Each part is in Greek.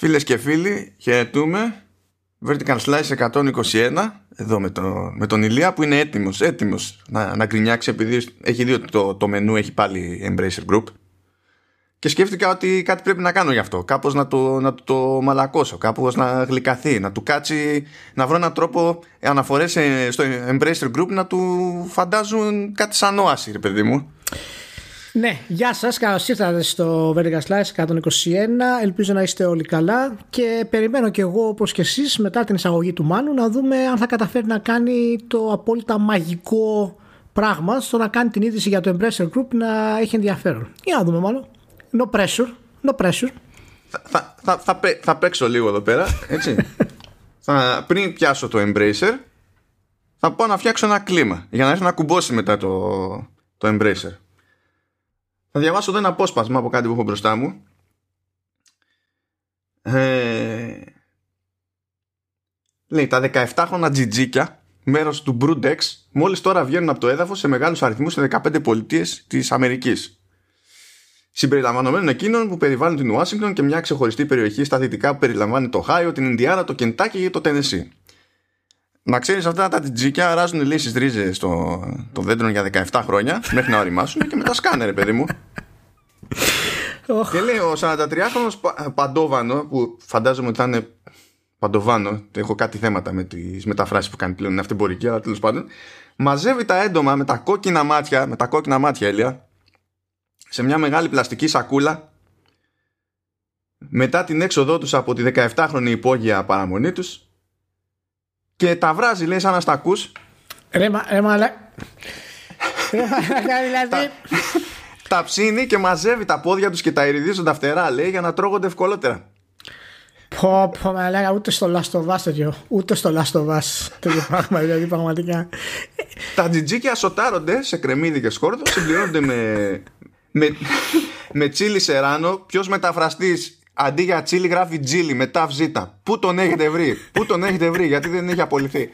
Φίλες και φίλοι, χαιρετούμε. Vertical Slice 121, εδώ με, το, με τον Ηλία που είναι έτοιμος, έτοιμος να, να γκρινιάξει επειδή έχει δει ότι το, το μενού έχει πάλι Embracer Group. Και σκέφτηκα ότι κάτι πρέπει να κάνω γι' αυτό. Κάπως να το, να το μαλακώσω, κάπως να γλυκαθεί, να του κάτσει, να βρω έναν τρόπο αναφορές στο Embracer Group να του φαντάζουν κάτι σαν όαση, ρε παιδί μου. Ναι, γεια σας, καλώς ήρθατε στο Vertical Slice 121 Ελπίζω να είστε όλοι καλά Και περιμένω και εγώ όπως και εσείς Μετά την εισαγωγή του Μάνου Να δούμε αν θα καταφέρει να κάνει Το απόλυτα μαγικό πράγμα Στο να κάνει την είδηση για το Embracer Group Να έχει ενδιαφέρον. Για να δούμε μάλλον No pressure, no pressure. Θα, θα, θα, θα παίξω λίγο εδώ πέρα Έτσι. Θα, Πριν πιάσω το Embracer Θα πάω να φτιάξω ένα κλίμα Για να έρθει να κουμπώσει μετά το, το Embracer θα διαβάσω εδώ ένα απόσπασμα από κάτι που έχω μπροστά μου. Ε, λέει τα 17χρονα τζιτζίκια μέρος του Broodx μόλις τώρα βγαίνουν από το έδαφος σε μεγάλους αριθμούς σε 15 πολιτείες της Αμερικής. Συμπεριλαμβανομένων εκείνων που περιβάλλουν την Ουάσιγκτον και μια ξεχωριστή περιοχή στα δυτικά που περιλαμβάνει το Χάιο, την Ινδιάνα, το Κεντάκι και το Τενεσί. Να ξέρεις αυτά τα τζίκια αράζουν λύσεις ρίζε στο το δέντρο για 17 χρόνια μέχρι να οριμάσουν και μετά σκάνε, ρε παιδί μου. και λέει ο 43χρονο Παντόβανο, που φαντάζομαι ότι θα είναι Παντοβάνο, έχω κάτι θέματα με τις μεταφράσεις που κάνει πλέον, είναι αυτεμπορική, αλλά τέλος πάντων. Μαζεύει τα έντομα με τα κόκκινα μάτια, με τα κόκκινα μάτια, Έλια, σε μια μεγάλη πλαστική σακούλα μετά την έξοδό τους από τη 17χρονη υπόγεια παραμονή τους και τα βράζει λέει σαν να στα ακούς. Ρε μα, ρε μα, δηλαδή τα ψήνει και μαζεύει τα πόδια τους και τα ειρηδίζουν φτερά λέει για να τρώγονται ευκολότερα. Πω πω μα λέγα ούτε στο Last of Us τέτοιο. Ούτε στο Last of Us τέτοιο πράγμα δηλαδή πραγματικά. Τα τζιτζίκια σοτάρονται σε κρεμμύδι και σκόρδο Συμπληρώνονται με με, με τσίλι σεράνο Ποιος μεταφραστής αντί για τσίλι γράφει τζίλι με ταφ ζήτα. Πού τον έχετε βρει, πού τον έχετε βρει, γιατί δεν έχει απολυθεί.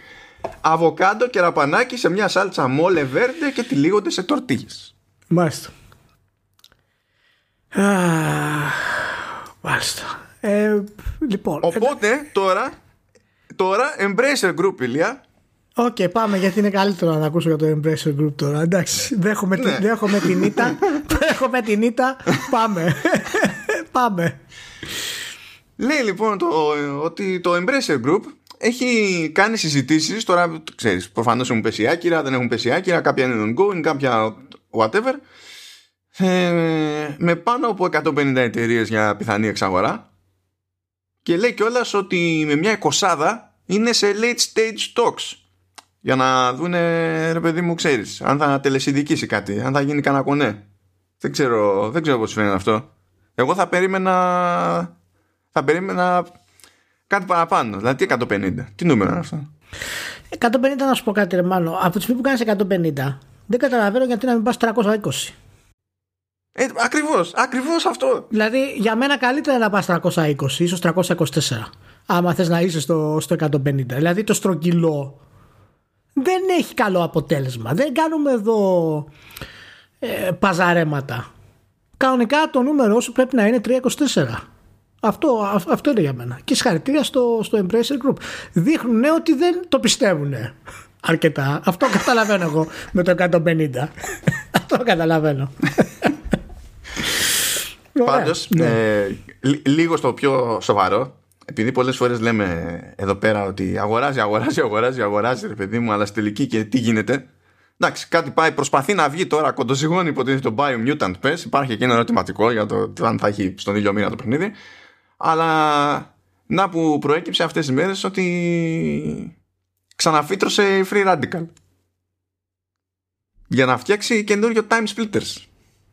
Αβοκάντο και ραπανάκι σε μια σάλτσα μόλε βέρντε και τυλίγονται σε τορτίγες. Μάλιστα. Μάλιστα. Ε, λοιπόν. Οπότε τώρα, τώρα Embracer Group, Ηλία. Οκ, okay, πάμε γιατί είναι καλύτερο να ακούσω για το Embracer Group τώρα. Εντάξει, δέχομαι, ναι. δέχομαι την ήττα. δέχομαι την ήττα. Πάμε. πάμε. Λέει λοιπόν το, ότι το Embracer Group έχει κάνει συζητήσεις τώρα ξέρεις προφανώς έχουν πέσει άκυρα δεν έχουν πέσει άκυρα κάποια είναι ongoing κάποια whatever ε, με πάνω από 150 εταιρείες για πιθανή εξαγορά και λέει κιόλας ότι με μια εικοσάδα είναι σε late stage talks. Για να δούνε ρε παιδί μου ξέρεις αν θα τελεσυδικήσει κάτι αν θα γίνει κανένα κονέ. Δεν ξέρω, δεν ξέρω πώς φαίνεται αυτό εγώ θα περίμενα θα περίμενα κάτι παραπάνω. Δηλαδή τι 150. Τι νούμερο είναι αυτό; 150 να σου πω κάτι ρε μάλλον. Από τη στιγμή που κάνεις 150 δεν καταλαβαίνω γιατί να μην πας 320. Ε, ακριβώς, ακριβώς αυτό. Δηλαδή για μένα καλύτερα να πας 320, ίσως 324. Άμα θες να είσαι στο, στο 150. Δηλαδή το στρογγυλό δεν έχει καλό αποτέλεσμα. Δεν κάνουμε εδώ ε, παζαρέματα. Κανονικά το νούμερο σου πρέπει να είναι 324. Αυτό, αυτό είναι για μένα. Και συγχαρητήρια στο, στο Embracer Group. Δείχνουν ότι δεν το πιστεύουν αρκετά. Αυτό καταλαβαίνω εγώ με το 150. αυτό καταλαβαίνω. Πάντως, ναι. ε, λίγο στο πιο σοβαρό, επειδή πολλές φορές λέμε εδώ πέρα ότι αγοράζει, αγοράζει, αγοράζει, αγοράζει, ρε παιδί μου, αλλά στη τελική και τι γίνεται; Εντάξει, κάτι πάει, προσπαθεί να βγει τώρα κοντοζυγώνει υποτίθεται το Biomutant Pest. Υπάρχει και ένα ερωτηματικό για το αν θα έχει στον ίδιο μήνα το παιχνίδι. Αλλά να που προέκυψε αυτές τις μέρες ότι ξαναφύτρωσε η Free Radical για να φτιάξει καινούριο Time Splitters.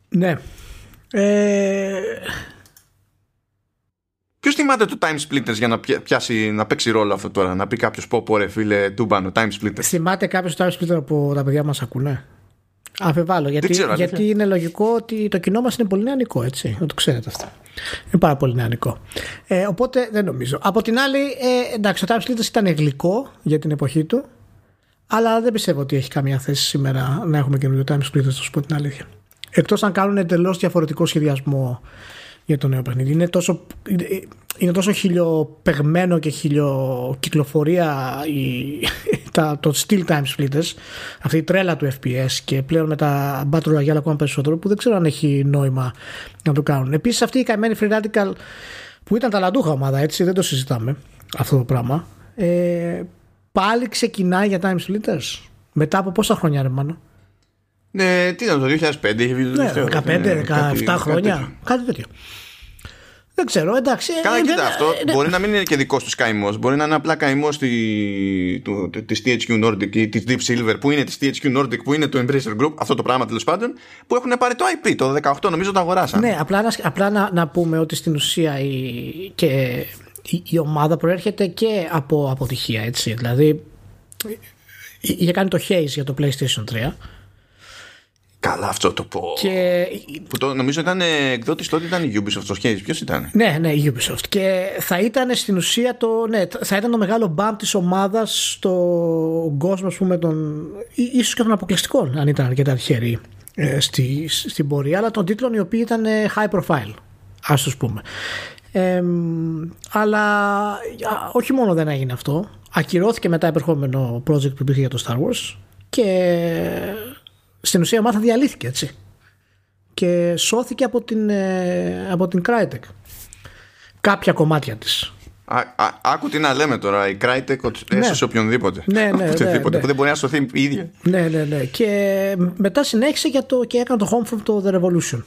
Ναι. Ε... Ποιος θυμάται το Time Splitters για να, πιάσει, να παίξει ρόλο αυτό τώρα, να πει κάποιος πω πω ρε φίλε τούμπανο Time Splitters. Θυμάται κάποιος Time Splitters από τα παιδιά μας ακούνε; Αμφιβάλλω. Γιατί, γιατί είναι λογικό ότι το κοινό μας είναι πολύ νεανικό, έτσι. Να το ξέρετε αυτό. Είναι πάρα πολύ νεανικό. Ε, οπότε δεν νομίζω. Από την άλλη, ε, εντάξει, ο Time Splitters ήταν γλυκό για την εποχή του. Αλλά δεν πιστεύω ότι έχει καμία θέση σήμερα να έχουμε καινούριο Time Splitters, θα σου πω την αλήθεια. Εκτός αν κάνουν εντελώς διαφορετικό σχεδιασμό για το νέο παιχνίδι. Είναι τόσο. είναι τόσο χιλιοπεγμένο και χιλιοκυκλοφορία η, τα, το Steel Time Splitters, αυτή η τρέλα του FPS και πλέον με τα Battle Royale ακόμα περισσότερο που δεν ξέρω αν έχει νόημα να το κάνουν. Επίσης αυτή η καημένη Free Radical που ήταν ταλαντούχα ομάδα έτσι δεν το συζητάμε αυτό το πράγμα ε, πάλι ξεκινάει για Time Splitters μετά από πόσα χρόνια ρε μάνα; Ναι, τι ήταν το 2005, είχε βγει το ναι, 15, 17 χρόνια, κάτι τέτοιο. Δεν ξέρω, εντάξει. Καλά, ε, κοίτα, αυτό ε, μπορεί να μην είναι και δικό του καημό. Μπορεί να είναι απλά καημό τη THQ Nordic ή της Deep Silver που είναι της THQ Nordic που είναι το Embracer Group, αυτό το πράγμα τέλος πάντων, που έχουν πάρει το IP. Το 18 νομίζω το αγοράσαν. Ναι, απλά, απλά να, να πούμε ότι στην ουσία η, και η, η ομάδα προέρχεται και από αποτυχία. Έτσι. Δηλαδή, είχε κάνει το Haze για το PlayStation 3 Καλά αυτό το πω. Και... Που το, νομίζω ήταν εκδότης τότε ήταν η Ubisoft στο Ποιος ήταν. Ναι, ναι, η Ubisoft. Και θα ήταν στην ουσία το, ναι, θα ήταν το μεγάλο bump της ομάδας στον κόσμο, ας πούμε, των, ίσως και των αποκλειστικών, αν ήταν αρκετά τυχεροί ε, στη, στην πορεία, αλλά των τίτλων οι οποίοι ήταν ε, high profile, ας το πούμε. Ε, αλλά όχι μόνο δεν έγινε αυτό, ακυρώθηκε μετά επερχόμενο project που υπήρχε για το Star Wars και στην ουσία η ομάδα διαλύθηκε έτσι και σώθηκε από την, ε, από την Crytek κάποια κομμάτια της Α, α, άκου τι να λέμε τώρα. Η Crytek ναι. έσωσε οποιονδήποτε. Ναι, ναι, ναι, ναι, που δεν μπορεί να σωθεί η ίδια. Ναι, ναι, ναι. Και μετά συνέχισε για το, και έκανε το Homefront το The Revolution.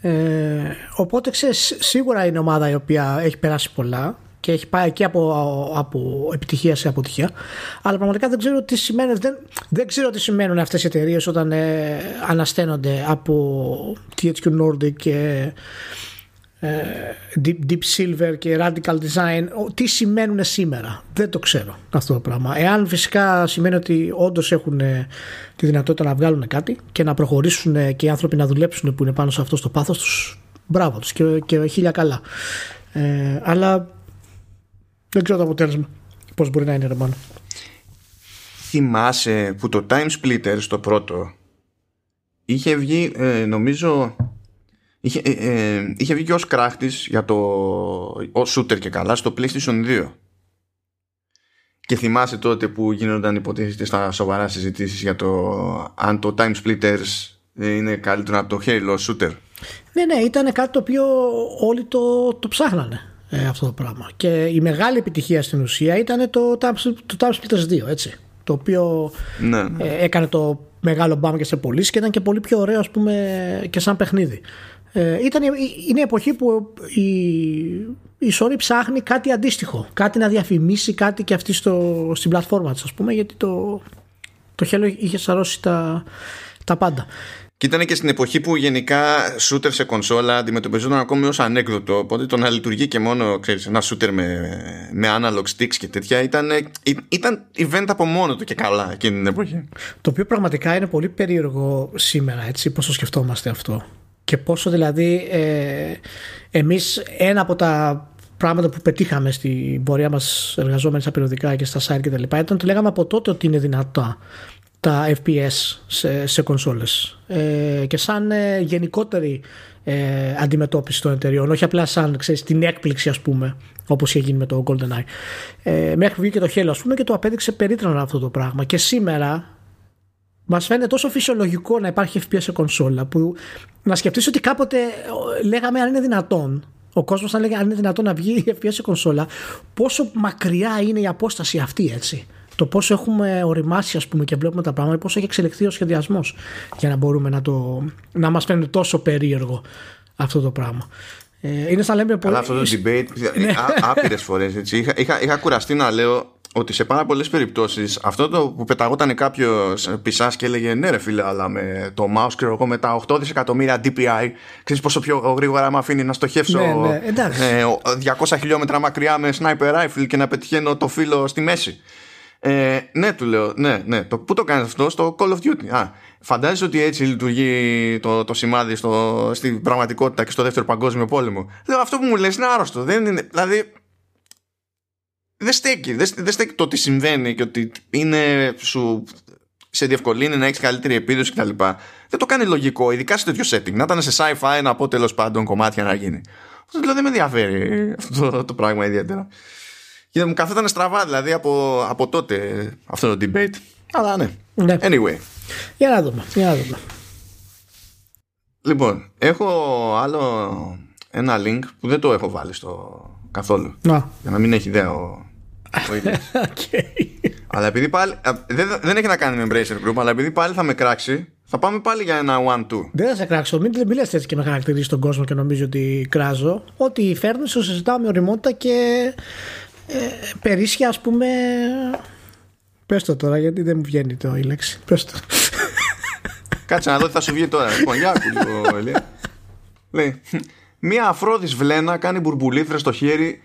Ε, οπότε ξέρεις, σίγουρα είναι ομάδα η οποία έχει περάσει πολλά και έχει πάει και από, από επιτυχία σε αποτυχία. Αλλά πραγματικά δεν ξέρω τι σημαίνουν, δεν, δεν ξέρω τι σημαίνουν αυτές οι εταιρείες όταν ε, ανασταίνονται από THQ Nordic και ε, Deep, Deep Silver και Radical Design. Τι σημαίνουν σήμερα. Δεν το ξέρω αυτό το πράγμα. Εάν φυσικά σημαίνει ότι όντως έχουν ε, τη δυνατότητα να βγάλουν κάτι και να προχωρήσουν ε, και οι άνθρωποι να δουλέψουν που είναι πάνω σε αυτό το πάθος τους, μπράβο τους και, και χίλια καλά. Ε, αλλά δεν ξέρω το αποτέλεσμα. Πώς μπορεί να είναι ρε μόνο. Θυμάσαι που το Time Splitter στο πρώτο είχε βγει ε, νομίζω είχε, ε, ε, είχε βγει και ως κράχτης για το ως shooter και καλά στο PlayStation 2 και θυμάσαι τότε που γίνονταν υποτίθεται στα σοβαρά συζητήσεις για το αν το Time Splitters είναι καλύτερο από το Halo shooter ναι ναι ήταν κάτι το οποίο όλοι το, το ψάχνανε ε, αυτό το πράγμα. Και η μεγάλη επιτυχία στην ουσία ήταν το το Time Splitters 2, έτσι. Το οποίο ναι, ναι. Ε, έκανε το μεγάλο μπαμ και σε πωλήσει και ήταν και πολύ πιο ωραίο, ας πούμε, και σαν παιχνίδι. Ε, ήταν, είναι η εποχή που η, η Sony ψάχνει κάτι αντίστοιχο. Κάτι να διαφημίσει, κάτι και αυτή στο, στην πλατφόρμα της, ας πούμε, γιατί το, το Halo είχε σαρώσει τα, τα πάντα. Και ήταν και στην εποχή που γενικά shooter σε κονσόλα αντιμετωπιζόταν ακόμη ως ανέκδοτο. Οπότε το να λειτουργεί και μόνο ξέρεις, ένα shooter με, με analog sticks και τέτοια ήταν, ήταν event από μόνο του και καλά εκείνη την εποχή. Το οποίο πραγματικά είναι πολύ περίεργο σήμερα, έτσι, πώς το σκεφτόμαστε αυτό. Και πόσο δηλαδή ε, εμείς ένα από τα πράγματα που πετύχαμε στην πορεία μας εργαζόμενοι στα περιοδικά και στα site και τα λοιπά ήταν ότι λέγαμε από τότε ότι είναι δυνατά τα FPS σε, σε κονσόλες. Ε, και σαν ε, γενικότερη ε, αντιμετώπιση των εταιριών όχι απλά σαν ξέρεις, την έκπληξη ας πούμε όπως είχε γίνει με το GoldenEye. Ε, μέχρι βγήκε το Halo ας πούμε και το απέδειξε περίτρανα αυτό το πράγμα. Και σήμερα Μας φαίνεται τόσο φυσιολογικό να υπάρχει FPS σε κονσόλα που να σκεφτείς ότι κάποτε ε, λέγαμε αν είναι δυνατόν ο κόσμος θα λέγει αν είναι δυνατόν να βγει FPS σε κονσόλα πόσο μακριά είναι η απόσταση αυτή έτσι το πόσο έχουμε οριμάσει ας πούμε, και βλέπουμε τα πράγματα, πόσο έχει εξελιχθεί ο σχεδιασμός για να μπορούμε να, το, να μας φαίνεται τόσο περίεργο αυτό το πράγμα. Ε, είναι σαν λέμε πολύ... αυτό το debate ναι. άπειρες φορές. Είχα, είχα, είχα κουραστεί να λέω ότι σε πάρα πολλές περιπτώσεις αυτό το που πεταγόταν κάποιος πισάς και έλεγε ναι, ρε φίλε, αλλά με το mouse και εγώ με τα 8 δισεκατομμύρια DPI, ξέρεις πόσο πιο γρήγορα με αφήνει να στοχεύσω ναι, ναι, 200 χιλιόμετρα μακριά με sniper rifle και να πετυχαίνω το φύλλο στη μέση. Ε, ναι, του λέω, ναι, ναι. Το, πού το κάνεις αυτό, στο Call of Duty. Α, φαντάζεσαι ότι έτσι λειτουργεί το, το σημάδι στο, στην πραγματικότητα και στο δεύτερο παγκόσμιο πόλεμο; Λέω, αυτό που μου λες είναι άρρωστο. Δεν είναι, δηλαδή, δεν στέκει. Δεν, δεν στέκει το ότι συμβαίνει και ότι είναι σου σε διευκολύνει να έχεις καλύτερη επίδοση κτλ. Δεν το κάνει λογικό, ειδικά σε τέτοιο setting. Να ήταν σε sci-fi να πω τέλος πάντων κομμάτια να γίνει. Δηλαδή δεν με ενδιαφέρει αυτό το, το πράγμα ιδιαίτερα. Και μου καθόταν στραβά δηλαδή από, από τότε αυτό το debate. Αλλά ναι. Ναι. Anyway. Για να δούμε. Για να δούμε. Λοιπόν, έχω άλλο ένα link που δεν το έχω βάλει στο καθόλου. Να. Για να μην έχει ιδέα ο, ο ίδιος. Οκ. αλλά επειδή πάλι. α, Δεν, δεν έχει να κάνει με Embracer Group, αλλά επειδή πάλι θα με κράξει, θα πάμε πάλι για ένα one-two. Δεν θα σε κράξω. Μην, μην λες έτσι και με χαρακτηρίζεις τον κόσμο και νομίζω ότι κράζω. Ό,τι φέρνεις, το συζητάω με οριμότητα και ε, περίσσια, ας πούμε. Πες το τώρα, γιατί δεν μου βγαίνει το η λέξη. Πες το. Κάτσε να δω τι θα σου βγει τώρα. Λοιπόν, για άκου λίγο, Ηλία. Λέει, μία αφρόδης βλένα κάνει μπουρμπουλήθρες στο χέρι.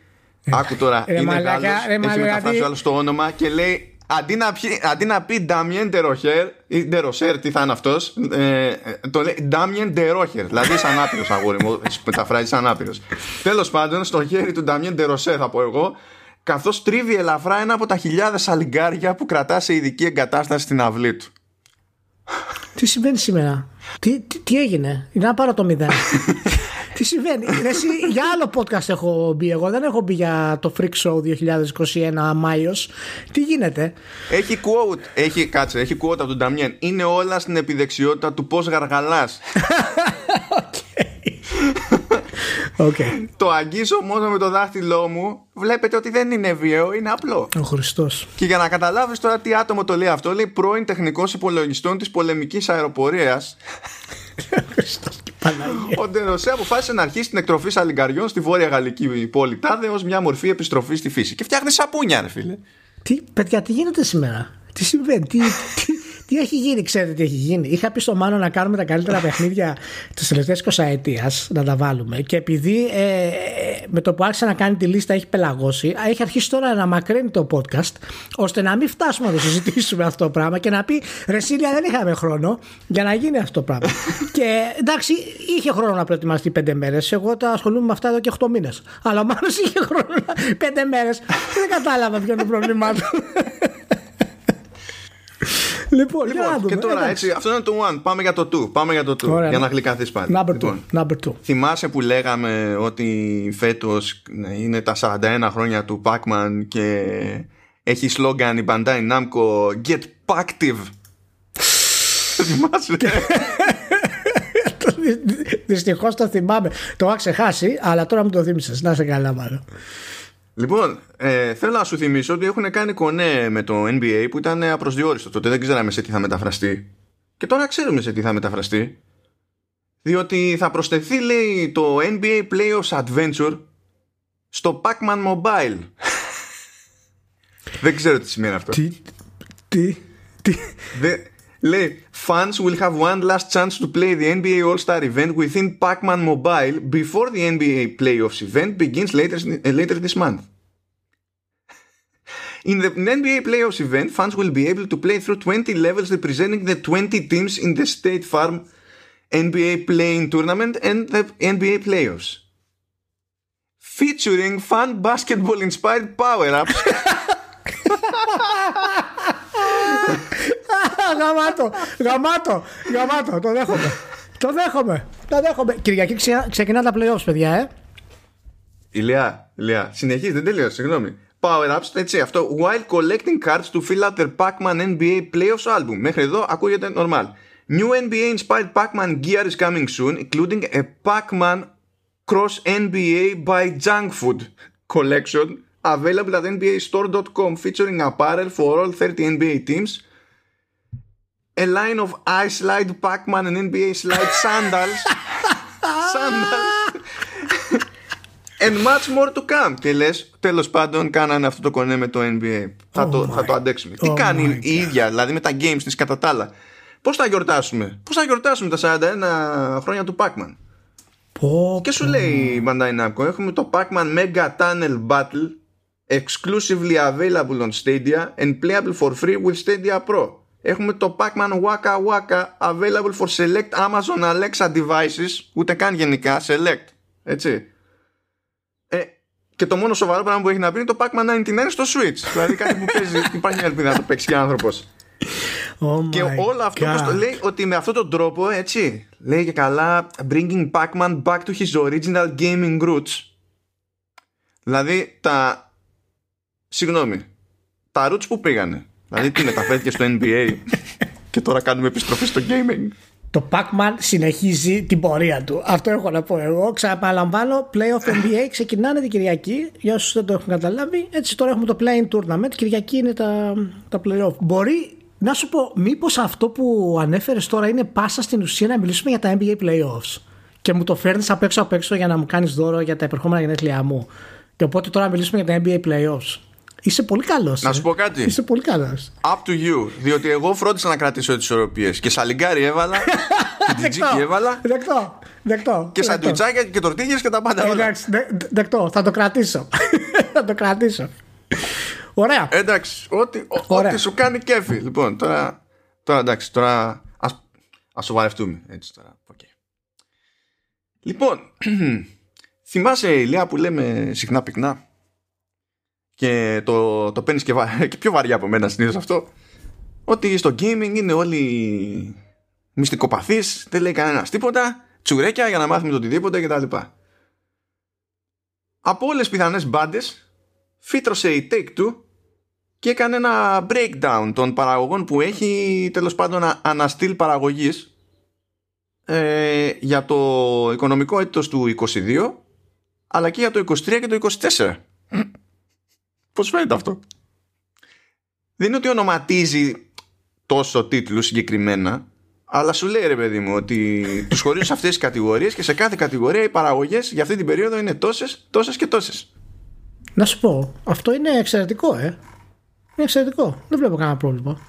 Άκου τώρα, ρε είναι μαλάκα, Γάλλος, ρε έχει μαλάκα, μεταφράσει τι- ο άλλος το όνομα και λέει Αντί να, πει, αντί να πει Damien de Rocher ή de Rocher, τι θα είναι αυτός ε, ε, το λέει Damien de Rocher δηλαδή σαν άπειρος αγόρι μου μεταφράζεις σαν άπειρος τέλος πάντων στο χέρι του Damien de Rocher θα πω εγώ καθώς τρίβει ελαφρά ένα από τα χιλιάδες αλιγκάρια που κρατά σε ειδική εγκατάσταση στην αυλή του Τι συμβαίνει σήμερα; Τι, τι, τι έγινε; Είναι να πάρω το μηδέν. τι συμβαίνει; Ρε, εσύ, για άλλο podcast έχω μπει εγώ. Δεν έχω μπει για το Freak Show 2021 Μάιος. Τι γίνεται; Έχει quote, έχει, κάτσε, έχει quote από τον Νταμιέν. Είναι όλα στην επιδεξιότητα του πώς γαργαλάς. Οκ. το αγγίζω μόνο με το δάχτυλό μου. Βλέπετε ότι δεν είναι βίαιο, είναι απλό. Ο Χριστός. Και για να καταλάβεις τώρα τι άτομο το λέει αυτό, λέει πρώην τεχνικός υπολογιστών της πολεμικής αεροπορίας. Ο Χριστός και η Παναγία. Ο Ντεροσέ αποφάσισε να αρχίσει την εκτροφή σαλιγκαριών στη βόρεια γαλλική πόλη Τάδε ως μια μορφή επιστροφής στη φύση. Και φτιάχνει σαπούνια, ρε φίλε. Τι, παιδιά, τι γίνεται σήμερα; Τι συμβαίνει, τι, τι, τι έχει γίνει, ξέρετε τι έχει γίνει. Είχα πει στο Μάνο να κάνουμε τα καλύτερα παιχνίδια της τελευταίας 20 ετία, να τα βάλουμε. Και επειδή ε, ε, με το που άρχισε να κάνει τη λίστα έχει πελαγώσει, έχει αρχίσει τώρα να μακραίνει το podcast, ώστε να μην φτάσουμε να το συζητήσουμε αυτό το πράγμα και να πει Ρε Σίλια, δεν είχαμε χρόνο για να γίνει αυτό το πράγμα. και εντάξει, είχε χρόνο να προετοιμαστεί πέντε μέρες. Εγώ τα ασχολούμαι με αυτά εδώ και 8 μήνες. Αλλά ο Μάνος είχε χρόνο να- πέντε μέρες. δεν κατάλαβα ποιο είναι το πρόβλημά του. λοιπόν, για να Λοιπόν, δούμε. και τώρα Εντάξει. έτσι, αυτό είναι το one. Πάμε για το two. Πάμε για το two. Ωραία. για να γλυκαθείς πάλι. Number two. Λοιπόν, Number two. Θυμάσαι που λέγαμε ότι φέτος ναι, είναι τα 41 χρόνια του Pac-Man και έχει σλόγγαν η Bandai Namco Get Pac-tive. Θυμάσαι; Δυστυχώς το θυμάμαι. Το είχα ξεχάσει, αλλά τώρα μου το θύμισες. Να σε καλά, μάλλον. Λοιπόν, ε, θέλω να σου θυμίσω ότι έχουν κάνει κονέ με το NBA που ήταν απροσδιόριστο. Τότε δεν ξέραμε σε τι θα μεταφραστεί. Και τώρα ξέρουμε σε τι θα μεταφραστεί. Διότι θα προσθεθεί, λέει, το NBA Playoffs Adventure στο Pac-Man Mobile. δεν ξέρω τι σημαίνει αυτό. Τι. Τι. Τι. Δε- λέει Fans will have one last chance to play the NBA All-Star event within Pac-Man Mobile before the NBA Playoffs event begins later, uh, later this month. In the NBA Playoffs event, fans will be able to play through 20 levels representing the 20 teams in the State Farm NBA Playing Tournament and the NBA Playoffs. Featuring fun basketball inspired power-ups γαμάτο. Γαμάτο. Γαμάτο. Το δέχομαι. Το δέχομαι. Το δέχομαι. Κυριακή ξε- ξεκινά τα playoffs, παιδιά, ε. Ηλιά, Ηλιά, συνεχίζει, δεν τελείωσε, συγγνώμη. Power-ups, έτσι, αυτό. While collecting cards to fill out their Pac-Man NBA Playoffs album. Μέχρι εδώ ακούγεται normal. New NBA inspired Pac-Man gear is coming soon, including a Pac-Man Cross NBA by Junk Food collection available at NBAstore.com featuring apparel for all 30 NBA teams, a line of Ice Slide Pac-Man and NBA Slide sandals. sandals. And much more to come. Και λε, τέλο πάντων, κάνανε αυτό το κονέ με το NBA. θα, το, θα το αντέξουμε. Τι oh κάνει my η ίδια, δηλαδή με τα games τη κατά τα άλλα. Πώ θα γιορτάσουμε, Πώ θα γιορτάσουμε τα 41 χρόνια του Pac-Man. Πω, Και σου λέει η Bandai Namco, έχουμε το Pac-Man Mega Tunnel Battle exclusively available on Stadia and playable for free with Stadia Pro. Έχουμε το Pac-Man Waka Waka available for select Amazon Alexa devices, ούτε καν γενικά, select. Έτσι. Ε, και το μόνο σοβαρό πράγμα που έχει να πει είναι το Pac-Man 99 στο Switch. δηλαδή κάτι που παίζει, υπάρχει μια ελπίδα να το παίξει και άνθρωπος. oh Και my όλο αυτό God. πώς το λέει ότι με αυτόν τον τρόπο, έτσι, λέει και καλά bringing Pac-Man back to his original gaming roots. Δηλαδή τα... Συγγνώμη. Τα roots που πήγανε. Δηλαδή τι μεταφέρθηκε στο NBA και τώρα κάνουμε επιστροφή στο gaming. Το Pac-Man συνεχίζει την πορεία του. Αυτό έχω να πω εγώ. Ξαναπαλαμβάνω, Playoff NBA ξεκινάνε την Κυριακή. Για όσους δεν το έχουν καταλάβει, έτσι τώρα έχουμε το Playing Tournament. Κυριακή είναι τα, τα Playoff. Μπορεί να σου πω, μήπως αυτό που ανέφερες τώρα είναι πάσα στην ουσία να μιλήσουμε για τα NBA Playoffs; Και μου το φέρνεις απ' έξω απ' έξω για να μου κάνεις δώρο για τα επερχόμενα γενέθλιά μου. Και οπότε τώρα να μιλήσουμε για τα NBA Playoffs. Είσαι πολύ καλός. Να σου πω κάτι. Είσαι πολύ καλός. Up to you. Διότι εγώ φρόντισα να κρατήσω τις ισορροπίε. Και σαλιγκάρι έβαλα. και τζιτζίκι έβαλα. Δεκτό. Δεκτό. Και σαντουιτσάκια και τορτίγες και τα πάντα. όλα. Εντάξει, δε- δεκτό. Θα το κρατήσω. θα το κρατήσω. Ωραία. Εντάξει, ό,τι, ό- Ωραία. ό,τι σου κάνει κέφι. Λοιπόν, τώρα, τώρα εντάξει, τώρα ας, ας σοβαρευτούμε. Έτσι τώρα. οκ. Λοιπόν, θυμάσαι Ηλία που λέμε συχνά πυκνά; Και το, το παίρνεις και, βα- και πιο βαριά από μένα συνήθως αυτό ότι στο gaming είναι όλοι μυστικοπαθείς, δεν λέει κανένας τίποτα, τσουρέκια για να μάθουμε το οτιδήποτε κτλ. Από όλες τις πιθανές μπάντες φύτρωσε η Take-Two και έκανε ένα breakdown των παραγωγών που έχει τέλος πάντων α- αναστήλ παραγωγής ε, για το οικονομικό έτος του 22 αλλά και για το 23 και το 24. Πώς φαίνεται αυτό; Δεν είναι ότι ονοματίζει τόσο τίτλους συγκεκριμένα αλλά σου λέει ρε παιδί μου ότι τους χωρίζουν σε αυτές τις κατηγορίες και σε κάθε κατηγορία οι παραγωγές για αυτή την περίοδο είναι τόσες, τόσες και τόσες. Να σου πω, αυτό είναι εξαιρετικό, ε. Είναι εξαιρετικό. Δεν βλέπω κανένα πρόβλημα.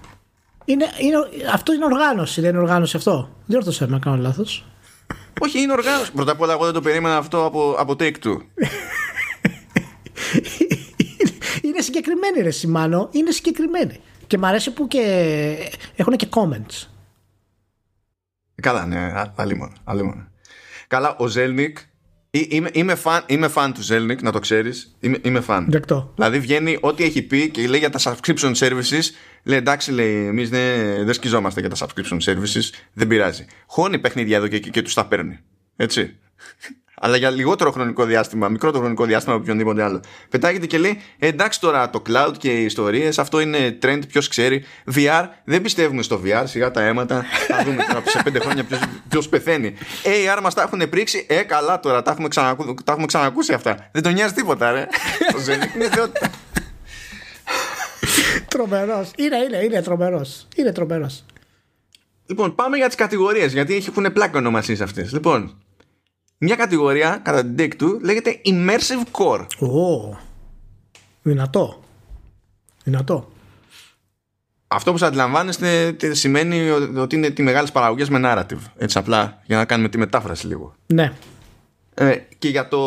Είναι, είναι, αυτό είναι οργάνωση, δεν είναι οργάνωση αυτό. Διόρθωσε με να κάνω λάθος. Όχι, είναι οργάνωση. Πρώτα απ' όλα, εγώ δεν το περίμενα αυτό από, από Take Two. είναι συγκεκριμένη ρε Σιμάνο, είναι συγκεκριμένη. Και μ' αρέσει που και έχουν και comments. Καλά, ναι, α- αλλήμον. αλλήμον. Καλά, ο Ζέλνικ. Είμαι, είμαι, φαν, είμαι φαν του Ζέλνικ, να το ξέρεις. Είμαι, είμαι φαν. Δεκτό. Δηλαδή βγαίνει ό,τι έχει πει και λέει για τα subscription services. Λέει εντάξει, λέει, εμείς δεν, δεν σκιζόμαστε για τα subscription services. Δεν πειράζει. Χώνει παιχνίδια εδώ και εκεί και τους τα παίρνει. Έτσι. Αλλά για λιγότερο χρονικό διάστημα, μικρότερο χρονικό διάστημα από οποιονδήποτε άλλο. Πετάγεται και λέει: «Ε, Εντάξει τώρα το cloud και οι ιστορίες, αυτό είναι trend, ποιος ξέρει. VR, δεν πιστεύουμε στο VR, σιγά τα αίματα. Θα δούμε τώρα σε πέντε χρόνια ποιος πεθαίνει. AR μας τα έχουν πρίξει. Ε, καλά τώρα, τα έχουμε, ξανακού, τα έχουμε ξανακούσει αυτά. Δεν τον νοιάζει τίποτα, ρε. το Zenith είναι θεότητα. Τρομερός. Είναι, είναι, είναι τρομερός. Είναι τρομερός. Λοιπόν, πάμε για τις κατηγορίες, γιατί έχουν πλάκα ονομασίες αυτές. Λοιπόν, μια κατηγορία κατά την take του λέγεται Immersive Core. Ω. Δυνατό. Δυνατό. Αυτό που σα αντιλαμβάνεστε τι σημαίνει ότι είναι τη μεγάλες παραγωγές με narrative. Έτσι απλά, για να κάνουμε τη μετάφραση λίγο. Ναι. Ε, και για το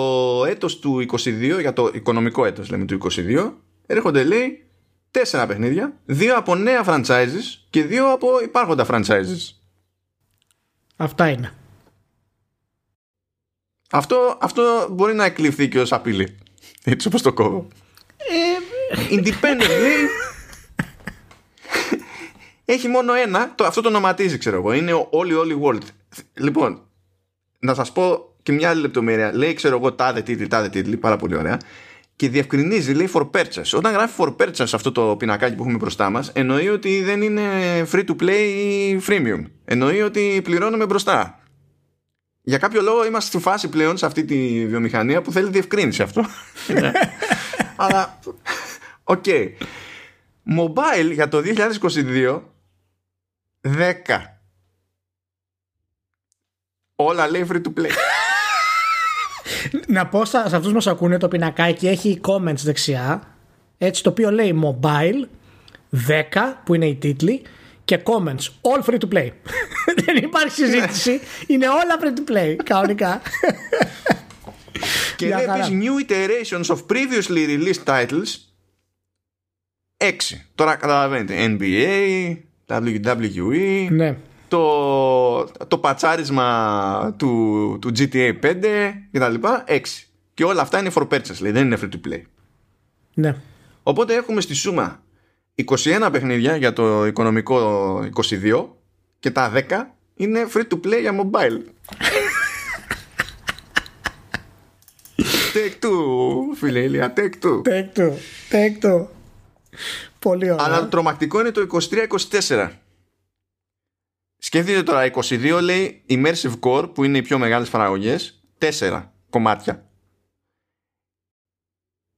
έτος του 22, για το οικονομικό έτος λέμε του 22, έρχονται λέει τέσσερα παιχνίδια, δύο από νέα franchises και δύο από υπάρχοντα franchises. Αυτά είναι. Αυτό, αυτό μπορεί να εκλειφθεί και ως απειλή. Έτσι όπως το κόβω. Independently έχει μόνο ένα, το, αυτό το ονοματίζει ξέρω εγώ, είναι ο Όλοι Όλοι World. Λοιπόν, να σας πω και μια άλλη λεπτομέρεια. Λέει ξέρω εγώ τάδε τίτλη, τάδε τίτλη, πάρα πολύ ωραία. Και διευκρινίζει, λέει for purchase. Όταν γράφει for purchase αυτό το πινακάκι που έχουμε μπροστά μας, εννοεί ότι δεν είναι free to play ή freemium. Εννοεί ότι πληρώνουμε μπροστά. Για κάποιο λόγο είμαστε στη φάση πλέον σε αυτή τη βιομηχανία που θέλει διευκρίνηση αυτό. Αλλά, οκ. Mobile για το 2022 10. Όλα λέει free to play. Να πω στα- σε αυτούς που μας ακούνε το πινακάκι έχει comments δεξιά έτσι το οποίο λέει mobile 10 που είναι οι τίτλοι και comments all free to play δεν υπάρχει συζήτηση είναι όλα free to play κανονικά Και Μια λέει χαρά. επίσης new iterations of previously released titles 6. Τώρα καταλαβαίνετε NBA, WWE, ναι το, το πατσάρισμα του, του GTA 5 και τα λοιπά 6. Και όλα αυτά είναι for purchase, λέει, δεν είναι free to play. ναι Οπότε έχουμε στη σούμα 21 παιχνίδια για το οικονομικό 22 και τα 10 είναι free to play για mobile. Take two, φίλε Ηλία, take two. Take two, take two. Πολύ ωραία. Αλλά τρομακτικό είναι το 23-24. Σκέφτείτε τώρα, 22 λέει Immersive Core που είναι οι πιο μεγάλες παραγωγές, 4 κομμάτια.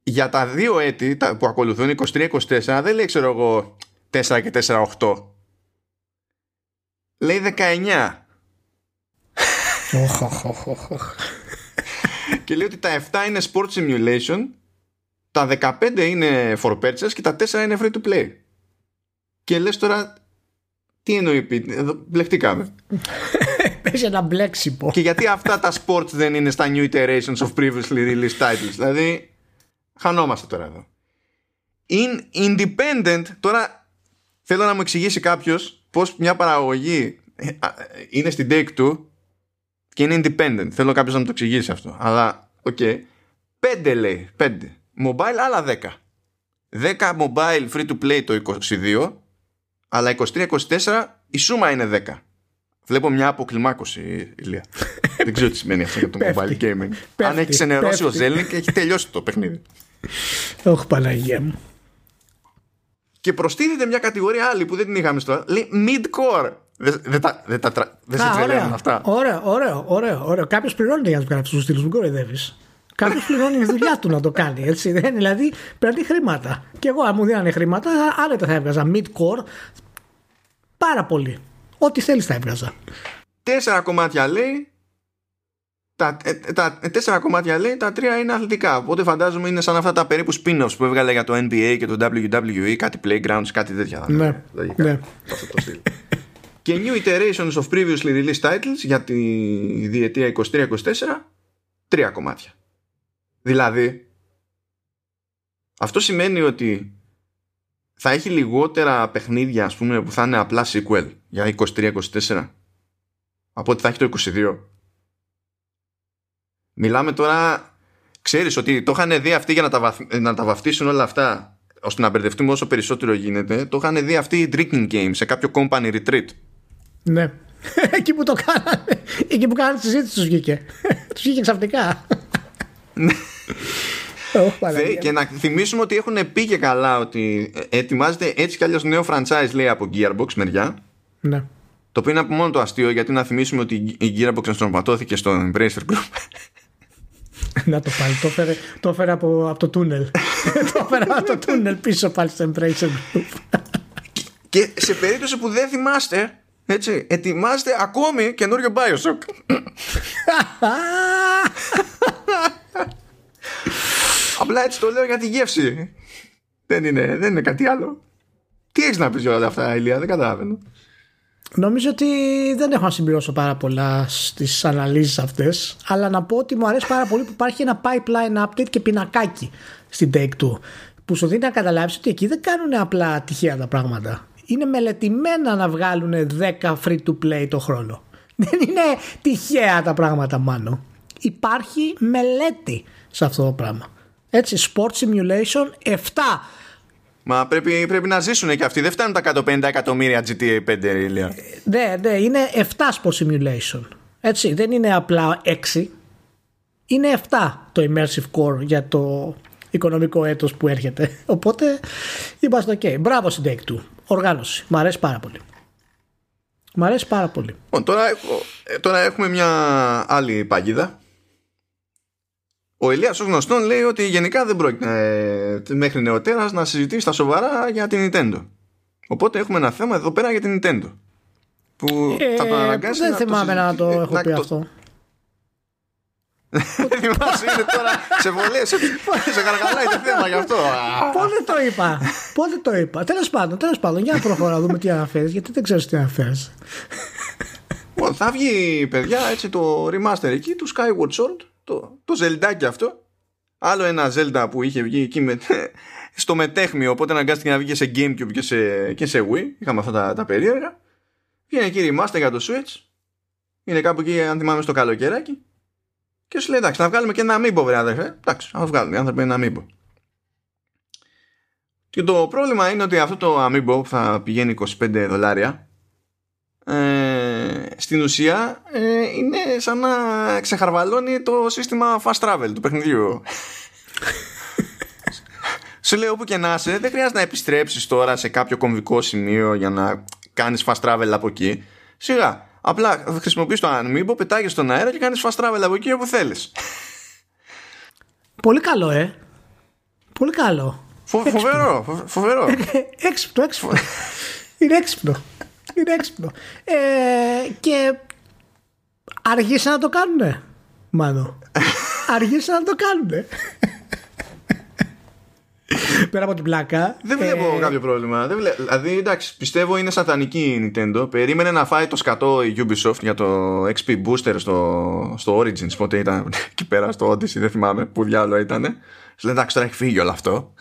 Για τα δύο έτη που ακολουθούν, 23-24, δεν λέει ξέρω εγώ 4 και 4-8. Λέει 19. και λέει ότι τα 7 είναι Sport Simulation, τα 15 είναι for purchase και τα 4 είναι free to play. Και λες τώρα τι εννοεί, εδώ μπλεχτήκαμε. Πες ένα μπλέξιμο. Και γιατί αυτά τα sports δεν είναι στα new iterations of previously released titles. Δηλαδή, χανόμαστε τώρα εδώ. In independent, τώρα θέλω να μου εξηγήσει κάποιος πώς μια παραγωγή ε, είναι στην Take-Two και είναι independent. Θέλω κάποιος να μου το εξηγήσει αυτό. Αλλά, οκ. Okay. 5 λέει, 5. Mobile άλλα 10. 10 mobile free to play το 22 αλλά 23-24 η σούμα είναι 10. Βλέπω μια αποκλιμάκωση, Ηλία. Δεν ξέρω τι σημαίνει αυτό για το mobile gaming. Αν έχει ξενερώσει ο Ζέλνικ, έχει τελειώσει το παιχνίδι. Όχι, Παναγία μου. Και προστίθεται μια κατηγορία άλλη που δεν την είχαμε στο. Λέει mid-core. Δεν δε, δε, δε, σε τρελαίνουν αυτά; Ωραίο, ωραίο, ωραίο. ωραίο. Κάποιος πληρώνει για να τους κάνει αυτού τους στήλου. Μην κοροϊδεύεις. Κάποιος πληρώνει τη δουλειά του να το κάνει. Έτσι. Δεν, δηλαδή παίρνει χρήματα. Και εγώ, αν μου δίνανε χρήματα, άνετα θα έβγαζα mid-core πάρα πολύ. Ό,τι θέλεις θα έβγαζα. Τέσσερα κομμάτια λέει. Τα, ε, τα τέσσερα κομμάτια λέει, τα τρία είναι αθλητικά. Οπότε φαντάζομαι είναι σαν αυτά τα περίπου spin-offs που έβγαλε για το NBA και το WWE, κάτι playgrounds, κάτι τέτοια. Ναι, ναι. Αυτό το στυλ. και new iterations of previously released titles για τη διετία 23-24, τρία κομμάτια. Δηλαδή, αυτό σημαίνει ότι θα έχει λιγότερα παιχνίδια ας πούμε που θα είναι απλά sequel για 23-24 από ότι θα έχει το 22 μιλάμε τώρα ξέρεις ότι το είχαν δει αυτοί για να τα, να τα βαφτίσουν όλα αυτά ώστε να μπερδευτούμε όσο περισσότερο γίνεται το είχαν δει αυτοί οι drinking games σε κάποιο company retreat. Ναι. Εκεί που το κάνανε. Εκεί που κάνανε τη συζήτηση τους βγήκε. Τους βγήκε ξαφνικά. Ναι και να θυμίσουμε ότι έχουν πει και καλά ότι ετοιμάζεται έτσι κι αλλιώς νέο franchise λέει από Gearbox μεριά. Ναι. Το οποίο είναι από μόνο το αστείο γιατί να θυμίσουμε ότι η Gearbox ενστρομματώθηκε στο Embracer Group. Να το πάλι, το έφερε, το έφερε από, από το τούνελ. το έφερε από το τούνελ πίσω πάλι στο Embracer Group. και σε περίπτωση που δεν θυμάστε, έτσι, ετοιμάστε ακόμη καινούριο Bioshock. Απλά έτσι το λέω για τη γεύση. Δεν είναι, δεν είναι κάτι άλλο. Τι έχεις να πεις για όλα αυτά, Ηλία, δεν καταλαβαίνω. Νομίζω ότι δεν έχω να συμπληρώσω πάρα πολλά στις αναλύσεις αυτές. Αλλά να πω ότι μου αρέσει πάρα πολύ που υπάρχει ένα pipeline update και πινακάκι στην Take 2. Που σου δίνει να καταλάβεις ότι εκεί δεν κάνουν απλά τυχαία τα πράγματα. Είναι μελετημένα να βγάλουν 10 free to play το χρόνο. Δεν είναι τυχαία τα πράγματα, μάλλον. Υπάρχει μελέτη σε αυτό το πράγμα. Έτσι, Sport Simulation 7. Μα πρέπει, πρέπει να ζήσουν και αυτοί. Δεν φτάνουν τα 150 εκατομμύρια GTA 5, Ηλία. Ναι, ναι, είναι 7 Sport Simulation. Έτσι, δεν είναι απλά 6. Είναι 7 το Immersive Core για το οικονομικό έτος που έρχεται. Οπότε είμαστε ok. Μπράβο στην Take 2. Οργάνωση. Μ' αρέσει πάρα πολύ. Μ' αρέσει πάρα πολύ. Τώρα, ε, τώρα έχουμε μια άλλη παγίδα ο Ηλίας ως γνωστόν λέει ότι γενικά δεν πρόκειται ε, μέχρι νεοτέρας να συζητήσει τα σοβαρά για την Nintendo. Οπότε έχουμε ένα θέμα εδώ πέρα για την Nintendo. Που ε, θα το αναγκάσει Δεν θυμάμαι να το έχω πει αυτό. Δεν θυμάσαι, είναι τώρα σε βολές, σε καρκαλάει το θέμα γι' αυτό. Πότε το είπα, πότε το είπα. Τέλος πάντων, τέλος πάντων, για να προχωρά δούμε τι αναφέρεις, γιατί δεν ξέρω τι αναφέρεις. Θα βγει, παιδιά, έτσι το remaster εκεί του Skyward Sword το, το ζελντάκι αυτό. Άλλο ένα Zelda που είχε βγει εκεί με, στο μετέχμιο, οπότε αναγκάστηκε να βγει και σε Gamecube και σε, και σε Wii. Είχαμε αυτά τα, τα περίεργα. Βγαίνει εκεί remaster για το Switch. Είναι κάπου εκεί, αν θυμάμαι, στο καλοκαιράκι. Και σου λέει, εντάξει, να βγάλουμε και ένα Amiibo, βρε αδερφέ. Εντάξει, να βγάλουμε, άνθρωποι ένα Amiibo. Και το πρόβλημα είναι ότι αυτό το Amiibo που θα πηγαίνει 25 δολάρια ε, στην ουσία ε, είναι σαν να ξεχαρβαλώνει το σύστημα fast travel του παιχνιδιού. Σου λέω όπου και να είσαι, δεν χρειάζεται να επιστρέψεις τώρα σε κάποιο κομβικό σημείο για να κάνεις fast travel από εκεί. Σιγά, απλά χρησιμοποιείς το Amiibo, πετάγεις στον αέρα και κάνεις fast travel από εκεί όπου θέλεις. Πολύ καλό, ε. Πολύ καλό. Φο, φοβερό, φοβερό. έξυπνο, έξυπνο. Είναι έξυπνο. Είναι έξυπνο. Ε, και αργήσαν να το κάνουνε, μάλλον. αργήσαν να το κάνουνε. Πέρα από την πλάκα. Δεν βλέπω ε... κάποιο πρόβλημα. Δεν βλέ... Δηλαδή, εντάξει, πιστεύω είναι σατανική η Nintendo. Περίμενε να φάει το σκατό η Ubisoft για το XP Booster στο, στο Origins. Πότε ήταν εκεί πέρα στο Odyssey, δεν θυμάμαι που διάλογο ήταν. Σου λέει εντάξει, τώρα έχει φύγει όλο αυτό.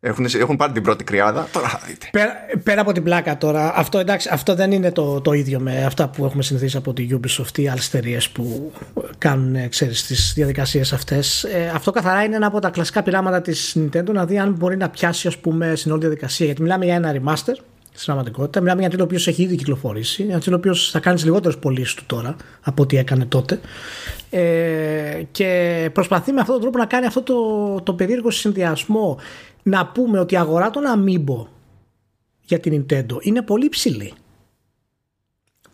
Έχουν, έχουν πάρει την πρώτη κρυάδα. Τώρα Πέρα, πέρα από την πλάκα τώρα, αυτό, εντάξει, αυτό δεν είναι το, το ίδιο με αυτά που έχουμε συνηθίσει από τη Ubisoft ή άλλε εταιρείε που κάνουν τις διαδικασίες αυτές. Ε, αυτό καθαρά είναι ένα από τα κλασικά πειράματα της Nintendo να δει αν μπορεί να πιάσει ας πούμε, στην όλη διαδικασία. Γιατί μιλάμε για ένα remaster στην πραγματικότητα. Μιλάμε για ένα τίτλο ο οποίος έχει ήδη κυκλοφορήσει. Ένα τίτλο ο οποίος θα κάνει λιγότερες πωλήσεις του τώρα από ό,τι έκανε τότε. Ε, και προσπαθεί με αυτόν τον τρόπο να κάνει αυτό το, το περίεργο συνδυασμό να πούμε ότι η αγορά των Amiibo για την Nintendo είναι πολύ ψηλή.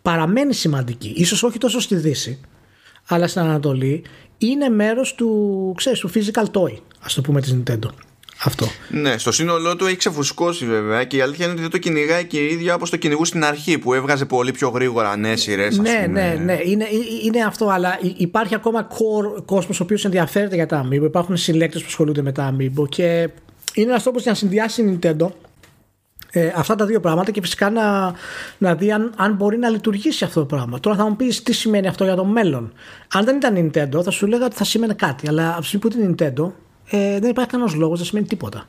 Παραμένει σημαντική. Ίσως όχι τόσο στη Δύση, αλλά στην Ανατολή είναι μέρος του, ξέρεις, του physical toy, ας το πούμε της Nintendo. Αυτό. Ναι, στο σύνολό του έχει ξεφουσκώσει βέβαια και η αλήθεια είναι ότι δεν το κυνηγάει και η ίδια όπως το κυνηγού στην αρχή που έβγαζε πολύ πιο γρήγορα νέες σειρές. Ναι, ναι, ναι. Είναι, είναι αυτό, αλλά υπάρχει ακόμα core κόσμος ο οποίος ενδιαφέρεται για τα Amiibo. Υπάρχουν συλλέκτες που ασχολούνται με τα Amiibo και είναι ένας τρόπος για να συνδυάσει η Nintendo ε, αυτά τα δύο πράγματα και φυσικά να, να δει αν, αν μπορεί να λειτουργήσει αυτό το πράγμα. Τώρα θα μου πεις τι σημαίνει αυτό για το μέλλον. Αν δεν ήταν Nintendo, θα σου λέγα ότι θα σημαίνει κάτι. Αλλά από τη στιγμή που είναι Nintendo, ε, δεν υπάρχει κανένας λόγος, δεν σημαίνει τίποτα.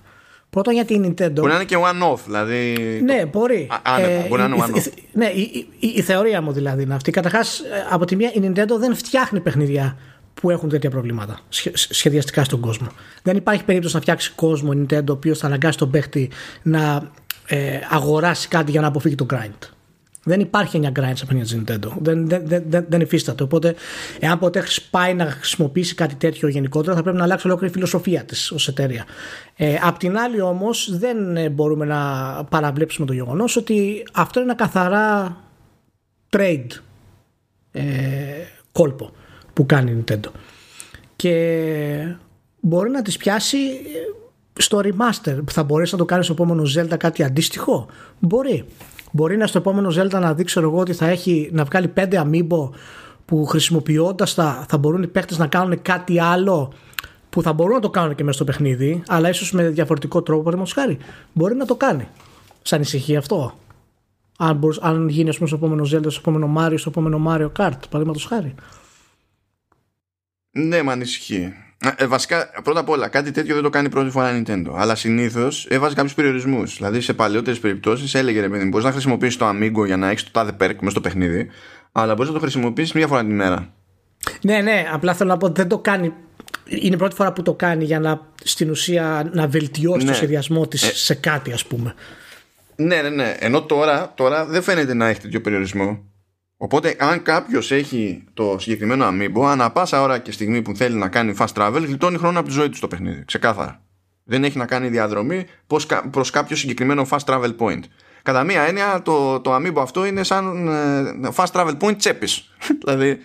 Πρώτον γιατί η Nintendo. Μπορεί να είναι και one-off, δηλαδή. Ναι, μπορεί. Α, ε, μπορεί να είναι one-off. Ναι, η, η, η, θεωρία μου δηλαδή είναι αυτή. Καταρχάς, ε, από τη μία η Nintendo δεν φτιάχνει παιχνίδια που έχουν τέτοια προβλήματα σχεδιαστικά στον κόσμο. Δεν υπάρχει περίπτωση να φτιάξει κόσμο Nintendo ο οποίος θα αναγκάσει τον παίχτη να ε, αγοράσει κάτι για να αποφύγει το grind. Δεν υπάρχει μια grind σε παιχνίδια της Nintendo. Δεν, δεν, δεν, δεν υφίσταται. Οπότε, εάν ποτέ πάει να χρησιμοποιήσει κάτι τέτοιο γενικότερα, θα πρέπει να αλλάξει ολόκληρη η φιλοσοφία της ως εταιρεία. Ε, απ' την άλλη, όμως, δεν μπορούμε να παραβλέψουμε το γεγονός ότι αυτό είναι ένα καθαρά trade ε, κόλπο που κάνει η Nintendo. Και μπορεί να τις πιάσει ε, στο remaster. Θα μπορέσει να το κάνεις στο επόμενο Zelda κάτι αντίστοιχο; Μπορεί. Μπορεί να στο επόμενο Zelda να δείξει εγώ ότι θα έχει να βγάλει πέντε amiibo που χρησιμοποιώντας τα θα μπορούν οι παίχτε να κάνουν κάτι άλλο που θα μπορούν να το κάνουν και μέσα στο παιχνίδι, αλλά ίσως με διαφορετικό τρόπο. Παραδείγματος χάρη, μπορεί να το κάνει. Σαν ησυχεί αυτό. Αν, αν γίνει, ας πούμε, στο επόμενο Zelda, στο επόμενο Mario, στο επόμενο Mario Kart, παραδείγματος χάρη. Ναι, με ανησυχεί. Ε, βασικά, πρώτα απ' όλα, κάτι τέτοιο δεν το κάνει πρώτη φορά η Nintendo. Αλλά συνήθως έβαζε κάποιους περιορισμούς. Δηλαδή, σε παλαιότερες περιπτώσεις έλεγε ρε παιδί μπορείς να χρησιμοποιήσεις το Amigo για να έχεις το τάδε perk μέσα στο παιχνίδι, αλλά μπορείς να το χρησιμοποιήσεις μία φορά την ημέρα. Ναι, ναι, απλά θέλω να πω ότι δεν το κάνει. Είναι η πρώτη φορά που το κάνει για να στην ουσία να βελτιώσει ναι. το σχεδιασμό της ε... σε κάτι, ας πούμε. Ναι, ναι, ναι. Ενώ τώρα, τώρα δεν φαίνεται να έχει τέτοιο περιορισμό. Οπότε, αν κάποιος έχει το συγκεκριμένο Amiibo, ανά πάσα ώρα και στιγμή που θέλει να κάνει fast travel, γλιτώνει χρόνο από τη ζωή του στο παιχνίδι. Ξεκάθαρα. Δεν έχει να κάνει διαδρομή προς κάποιο συγκεκριμένο fast travel point. Κατά μία έννοια, το, το Amiibo αυτό είναι σαν ε, fast travel point τσέπης. δηλαδή,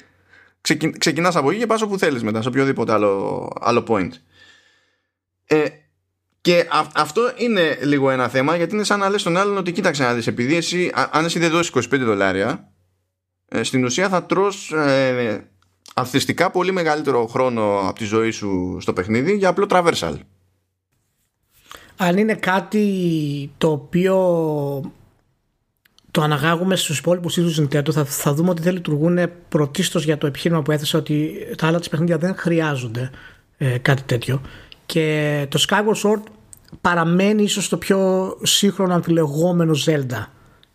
ξεκι, ξεκινάς από εκεί και πας όπου θέλεις μετά, σε οποιοδήποτε άλλο, άλλο point. Ε, και αυτό είναι λίγο ένα θέμα γιατί είναι σαν να λες τον άλλον ότι κοίταξε να δεις επειδή εσύ αν εσύ δεν δώσεις 25 δολάρια ε, στην ουσία θα τρως ε, αυθιστικά πολύ μεγαλύτερο χρόνο από τη ζωή σου στο παιχνίδι για απλό traversal. Αν είναι κάτι το οποίο το αναγάγουμε στους υπόλοιπους τίτλους Nintendo θα, θα δούμε ότι δεν λειτουργούν πρωτίστως για το επιχείρημα που έθεσα ότι τα άλλα της παιχνίδια δεν χρειάζονται ε, κάτι τέτοιο και το Skyward Sword παραμένει ίσως το πιο σύγχρονο αμφιλεγόμενο Zelda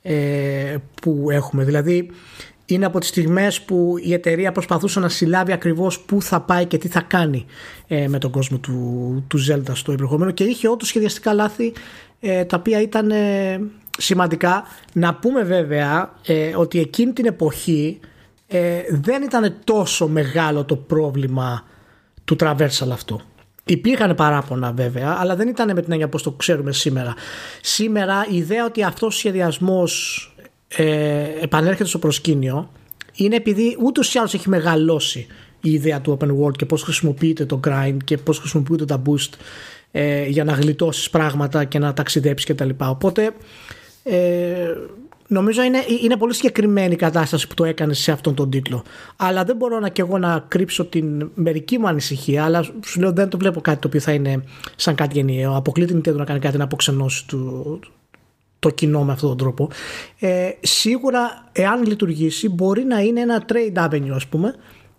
ε, που έχουμε δηλαδή είναι από τις στιγμές που η εταιρεία προσπαθούσε να συλλάβει ακριβώς πού θα πάει και τι θα κάνει ε, με τον κόσμο του, του Zelda στο υπερχόμενο και είχε όντως σχεδιαστικά λάθη ε, τα οποία ήταν ε, σημαντικά να πούμε βέβαια ε, ότι εκείνη την εποχή ε, δεν ήταν τόσο μεγάλο το πρόβλημα του traversal αυτού. Υπήρχαν παράπονα βέβαια, αλλά δεν ήταν με την έννοια πώς το ξέρουμε σήμερα. Σήμερα η ιδέα ότι αυτός ο σχεδιασμός ε, επανέρχεται στο προσκήνιο είναι επειδή ούτως ή άλλως έχει μεγαλώσει η ιδέα του open world και πώς χρησιμοποιείται το grind και πώς χρησιμοποιείται τα boost ε, για να γλιτώσεις πράγματα και να ταξιδέψεις κτλ. Οπότε ε, νομίζω είναι, είναι πολύ συγκεκριμένη η κατάσταση που το έκανες σε αυτόν τον τίτλο. Αλλά δεν μπορώ να και εγώ να κρύψω την μερική μου ανησυχία, αλλά σου λέω δεν το βλέπω κάτι το οποίο θα είναι σαν κάτι γενιαίο. Αποκλείται την να κάνει κάτι να αποξενώσει του, το κοινό με αυτόν τον τρόπο. Ε, σίγουρα, εάν λειτουργήσει, μπορεί να είναι ένα trade avenue, ας πούμε,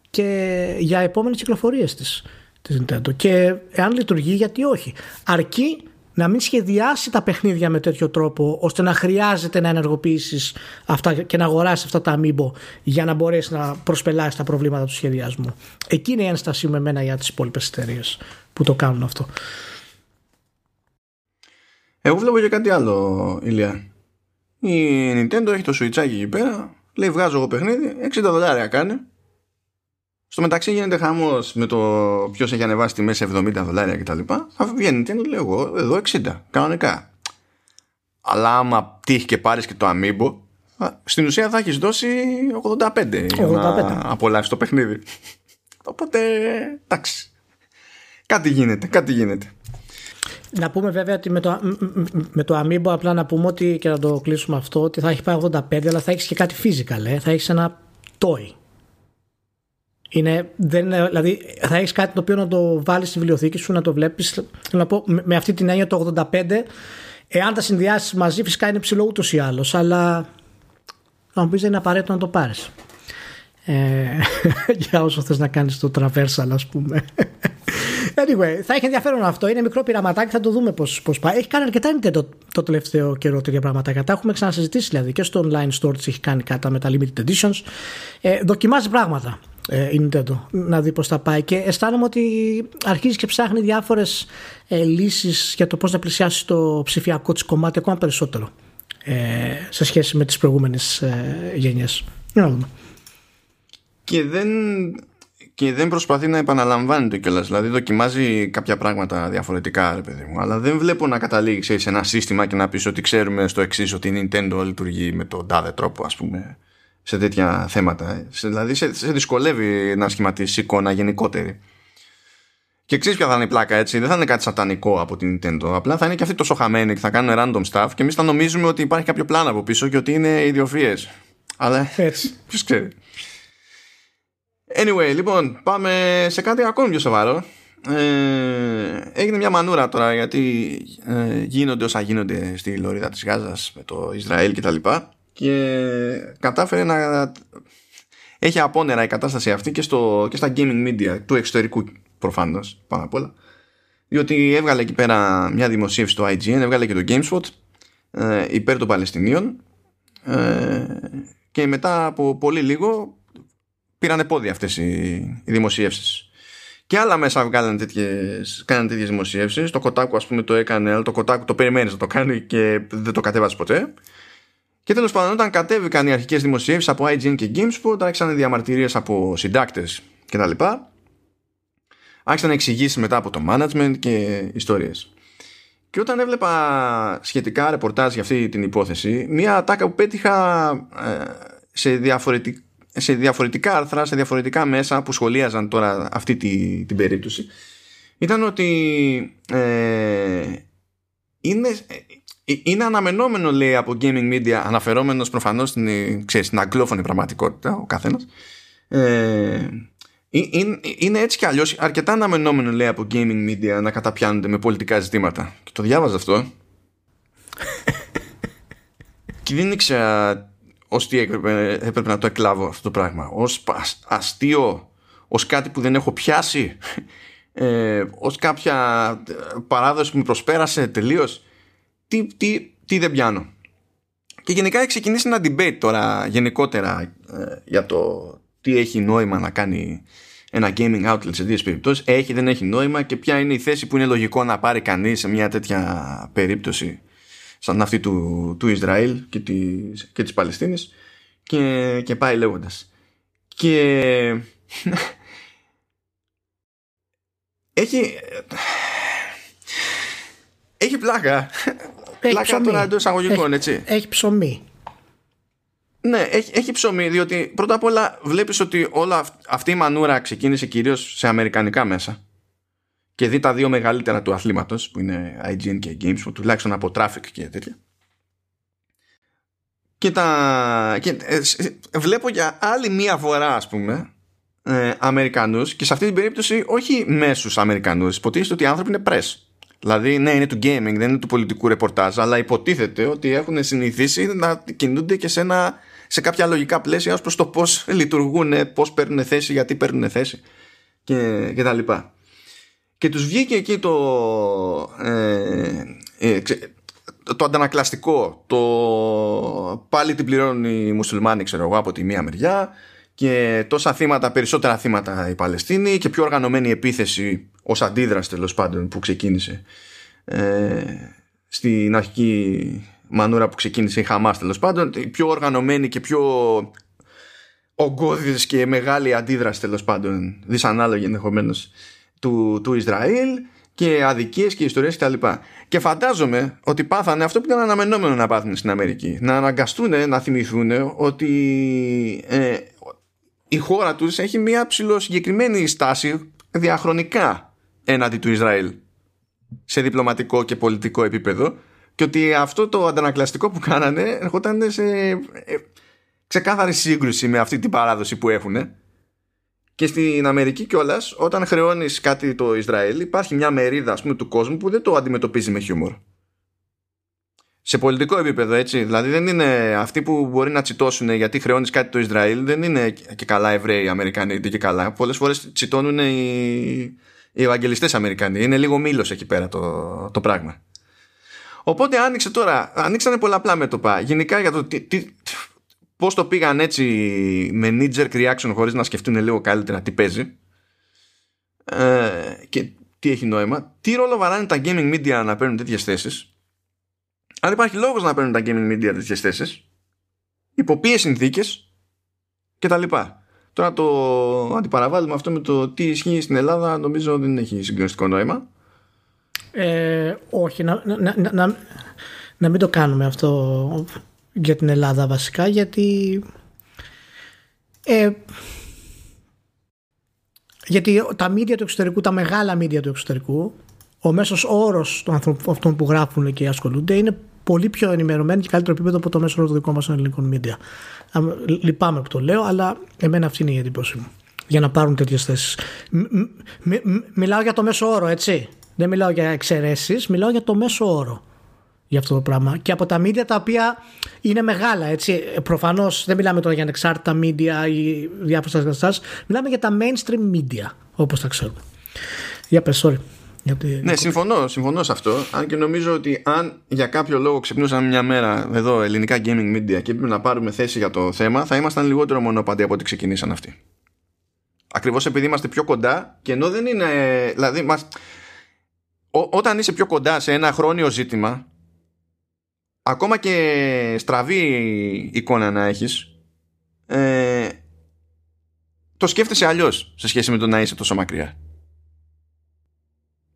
και για επόμενες κυκλοφορίες της, της Nintendo. Και εάν λειτουργεί, γιατί όχι. Αρκεί να μην σχεδιάσει τα παιχνίδια με τέτοιο τρόπο ώστε να χρειάζεται να ενεργοποιήσεις αυτά και να αγοράσεις αυτά τα αμύμπο για να μπορέσεις να προσπελάσεις τα προβλήματα του σχεδιασμού. Εκεί είναι η ένστασή με εμένα για τις υπόλοιπες εταιρείες που το κάνουν αυτό. Εγώ βλέπω και κάτι άλλο, Ηλία. Η Nintendo έχει το Switch εκεί πέρα. Λέει βγάζω εγώ παιχνίδι, 60 δολάρια κάνει. Στο μεταξύ γίνεται χαμός με το ποιος έχει ανεβάσει τη μέση 70 δολάρια κτλ. Θα βγαίνει τι λέω εγώ, εδώ 60, κανονικά. Αλλά άμα τύχει και πάρεις και το Amiibo, στην ουσία θα έχεις δώσει 85, 85. για να απολαύσεις το παιχνίδι. Οπότε, εντάξει. Κάτι γίνεται, κάτι γίνεται. Να πούμε βέβαια ότι με το, με το Amiibo απλά να πούμε ότι και να το κλείσουμε αυτό ότι θα έχει πάει 85 αλλά θα έχεις και κάτι physical, ε. θα έχεις ένα toy είναι, δεν δηλαδή θα έχεις κάτι το οποίο να το βάλεις στη βιβλιοθήκη σου, να το βλέπεις. Να πω, με αυτή την έννοια το 85, εάν τα συνδυάσεις μαζί, φυσικά είναι ψηλό ούτως ή άλλως. Αλλά να μου πεις δεν είναι απαραίτητο να το πάρεις. Ε, για όσο θες να κάνεις το traversal, ας πούμε. Anyway, θα έχει ενδιαφέρον αυτό. Είναι μικρό πειραματάκι, θα το δούμε πώς πώς πάει. Έχει κάνει αρκετά Nintendo το, το τελευταίο καιρό τέτοια πραγματάκια. Τα έχουμε ξανασυζητήσει δηλαδή και στο online store τη έχει κάνει κάτι με τα limited editions. Ε, δοκιμάζει πράγματα ε, η Nintendo να δει πώς θα πάει και αισθάνομαι ότι αρχίζει και ψάχνει διάφορες ε, λύσεις για το πώς να πλησιάσει το ψηφιακό της κομμάτι ακόμα περισσότερο ε, σε σχέση με τις προηγούμενες ε, γενιές. Και δεν, και δεν προσπαθεί να επαναλαμβάνει το Δηλαδή δοκιμάζει κάποια πράγματα διαφορετικά, ρε παιδί μου. Αλλά δεν βλέπω να καταλήξει σε ένα σύστημα και να πεις ότι ξέρουμε στο εξής ότι η Nintendo λειτουργεί με τον τάδε τρόπο, ας πούμε σε τέτοια θέματα. Δηλαδή σε, σε δυσκολεύει να σχηματίσει εικόνα γενικότερη. Και ξέρεις ποια θα είναι η πλάκα έτσι. Δεν θα είναι κάτι σατανικό από την Nintendo. Απλά θα είναι και αυτοί τόσο χαμένοι και θα κάνουν random stuff και εμείς θα νομίζουμε ότι υπάρχει κάποιο πλάνο από πίσω και ότι είναι ιδιοφυές. Αλλά έτσι. Ποιος ξέρει. Anyway, λοιπόν, πάμε σε κάτι ακόμη πιο σοβαρό. Ε, έγινε μια μανούρα τώρα γιατί ε, γίνονται όσα γίνονται στη λωρίδα της Γάζας με το Ισραήλ κτλ και κατάφερε να έχει απόνερα η κατάσταση αυτή και, στο, και στα gaming media του εξωτερικού προφανώς πάνω απ' όλα διότι έβγαλε εκεί πέρα μια δημοσίευση στο IGN έβγαλε και το GameSpot ε, υπέρ των Παλαιστινίων ε, και μετά από πολύ λίγο πήραν πόδια αυτές οι, οι δημοσίευσεις και άλλα μέσα βγάλανε τέτοιες, κάνανε τέτοιες δημοσίευσεις το Kotaku ας πούμε το έκανε αλλά το Kotaku το περιμένεις να το κάνει και δεν το κατέβασε ποτέ και τέλος πάντων, όταν κατέβηκαν οι αρχικές δημοσιεύσεις από IGN και GameSpot, άρχισαν διαμαρτυρίες από συντάκτες κτλ. Άρχισαν εξηγήσει μετά από το management και ιστορίες. Και όταν έβλεπα σχετικά ρεπορτάζ για αυτή την υπόθεση, μία ατάκα που πέτυχα ε, σε, διαφορετικ... σε διαφορετικά άρθρα, σε διαφορετικά μέσα που σχολίαζαν τώρα αυτή τη, την περίπτωση, ήταν ότι ε, είναι, ε, είναι αναμενόμενο λέει από gaming media αναφερόμενος προφανώς στην, ξέρεις, στην αγγλόφωνη πραγματικότητα ο καθένας ε, είναι, είναι έτσι κι αλλιώς αρκετά αναμενόμενο λέει από gaming media να καταπιάνονται με πολιτικά ζητήματα. Και το διάβαζα αυτό. Και δεν ήξερα ως τι έπρεπε, έπρεπε να το εκλάβω αυτό το πράγμα ως αστείο ως κάτι που δεν έχω πιάσει ε, ως κάποια παράδοση που με προσπέρασε τελείως τι, τι, τι δεν πιάνω. Και γενικά έχει ξεκινήσει ένα debate τώρα γενικότερα ε, για το τι έχει νόημα να κάνει ένα gaming outlet σε δύο περιπτώσεις. Έχει, δεν έχει νόημα και ποια είναι η θέση που είναι λογικό να πάρει κανείς σε μια τέτοια περίπτωση σαν αυτή του, του Ισραήλ και της, και της Παλαιστίνης και, και πάει λέγοντας και έχει έχει πλάκα Έχει πλάκα ψωμί. τώρα εντός εισαγωγικών Έχει- έτσι Έχει ψωμί. ναι, έχει, έχει ψωμί, διότι πρώτα απ' όλα βλέπεις ότι όλα αυ- αυτή η μανούρα ξεκίνησε κυρίως σε αμερικανικά μέσα. Και δει τα δύο μεγαλύτερα του αθλήματος, που είναι IGN και Games, που τουλάχιστον από traffic και τέτοια. Και, τα, και ε, σ- βλέπω για άλλη μία φορά, ας πούμε, ε, Αμερικανούς και σε αυτή την περίπτωση όχι μέσους Αμερικανούς. Υποτίθεται ότι οι άνθρωποι είναι press. Δηλαδή, ναι, είναι του gaming, δεν είναι του πολιτικού ρεπορτάζ, αλλά υποτίθεται ότι έχουν συνηθίσει να κινούνται και σε, ένα, σε κάποια λογικά πλαίσια ως προς το πώς λειτουργούν, πώς παίρνουν θέση, γιατί παίρνουν θέση και, και τα λοιπά. Και τους βγήκε εκεί το, ε, ε, ξε- το, το αντανακλαστικό, το πάλι την πληρώνουν οι μουσουλμάνοι, ξέρω εγώ, από τη μία μεριά και τόσα θύματα, περισσότερα θύματα η Παλαιστίνη και πιο οργανωμένη επίθεση ως αντίδραση τέλος πάντων που ξεκίνησε ε, στην αρχική μανούρα που ξεκίνησε η Χαμάς τέλος πάντων η πιο οργανωμένη και πιο ογκώδης και μεγάλη αντίδραση τέλος πάντων δυσανάλογη ενδεχομένως του, του Ισραήλ και αδικίες και ιστορίες κτλ. Και, και φαντάζομαι ότι πάθανε αυτό που ήταν αναμενόμενο να πάθουν στην Αμερική. Να αναγκαστούν να θυμηθούν ότι ε, η χώρα τους έχει μια ψηλοσυγκεκριμένη στάση διαχρονικά έναντι του Ισραήλ σε διπλωματικό και πολιτικό επίπεδο και ότι αυτό το αντανακλαστικό που κάνανε ερχόταν σε ε, ξεκάθαρη σύγκρουση με αυτή την παράδοση που έχουν και στην Αμερική κιόλας, όταν χρεώνεις κάτι το Ισραήλ υπάρχει μια μερίδα ας πούμε, του κόσμου που δεν το αντιμετωπίζει με χιούμορ. Σε πολιτικό επίπεδο έτσι. Δηλαδή δεν είναι αυτοί που μπορεί να τσιτώσουν γιατί χρεώνεις κάτι το Ισραήλ δεν είναι και καλά Εβραίοι Αμερικανοί είτε και καλά. Πολλές φορές τσιτώνουν οι, οι Ευαγγελιστές Αμερικανοί. Είναι λίγο μήλος εκεί πέρα το, το πράγμα. Οπότε άνοιξε τώρα ανοίξανε πολλαπλά μέτωπα. Γενικά για το τι, τι, πώς το πήγαν έτσι με knee jerk reaction χωρίς να σκεφτούν λίγο καλύτερα τι παίζει. Ε, και τι έχει νόημα. Τι ρόλο βαράνε τα gaming media να παίρνουν τέτοιες θέσεις. Αν υπάρχει λόγος να παίρνουν τα gaming media τέτοιες θέσεις υπό ποιες συνθήκες και τα λοιπά. Τώρα το αντιπαραβάλλουμε αυτό με το τι ισχύει στην Ελλάδα νομίζω δεν έχει συγκλονιστικό νόημα. Ε, όχι, να, να, να, να, να μην το κάνουμε αυτό για την Ελλάδα βασικά γιατί ε, γιατί τα μίντια του εξωτερικού, τα μεγάλα μίντια του εξωτερικού ο μέσος όρος των άνθρωπων αυτών που γράφουν και ασχολούνται είναι πολύ πιο ενημερωμένοι και καλύτερο επίπεδο από το μέσο όρο των δικών μας ελληνικών μίντια. Α, Λυπάμαι που το λέω, αλλά εμένα αυτή είναι η εντύπωση μου. Για να πάρουν τέτοιες θέσεις. Μ- μ- μ- μ- μιλάω για το μέσο όρο, έτσι. Δεν μιλάω για εξαιρέσεις, μιλάω για το μέσο όρο για αυτό το πράγμα. Και από τα media τα οποία είναι μεγάλα, έτσι. Προφανώς δεν μιλάμε τώρα για ανεξάρτητα media ή διάφορες καταστάσεις. Μιλάμε για τα mainstream media, όπως τα ξέρουμε. Για πες, sorry. Γιατί... Ναι, συμφωνώ, συμφωνώ σε αυτό. Αν και νομίζω ότι αν για κάποιο λόγο ξυπνούσαμε μια μέρα εδώ ελληνικά gaming media και έπρεπε να πάρουμε θέση για το θέμα, θα ήμασταν λιγότερο μονοπαντοί από ό,τι ξεκινήσαν αυτοί. Ακριβώς επειδή είμαστε πιο κοντά και ενώ δεν είναι. Δηλαδή, μας, ό, όταν είσαι πιο κοντά σε ένα χρόνιο ζήτημα, ακόμα και στραβή εικόνα να έχεις, ε, το σκέφτεσαι αλλιώς σε σχέση με το να είσαι τόσο μακριά.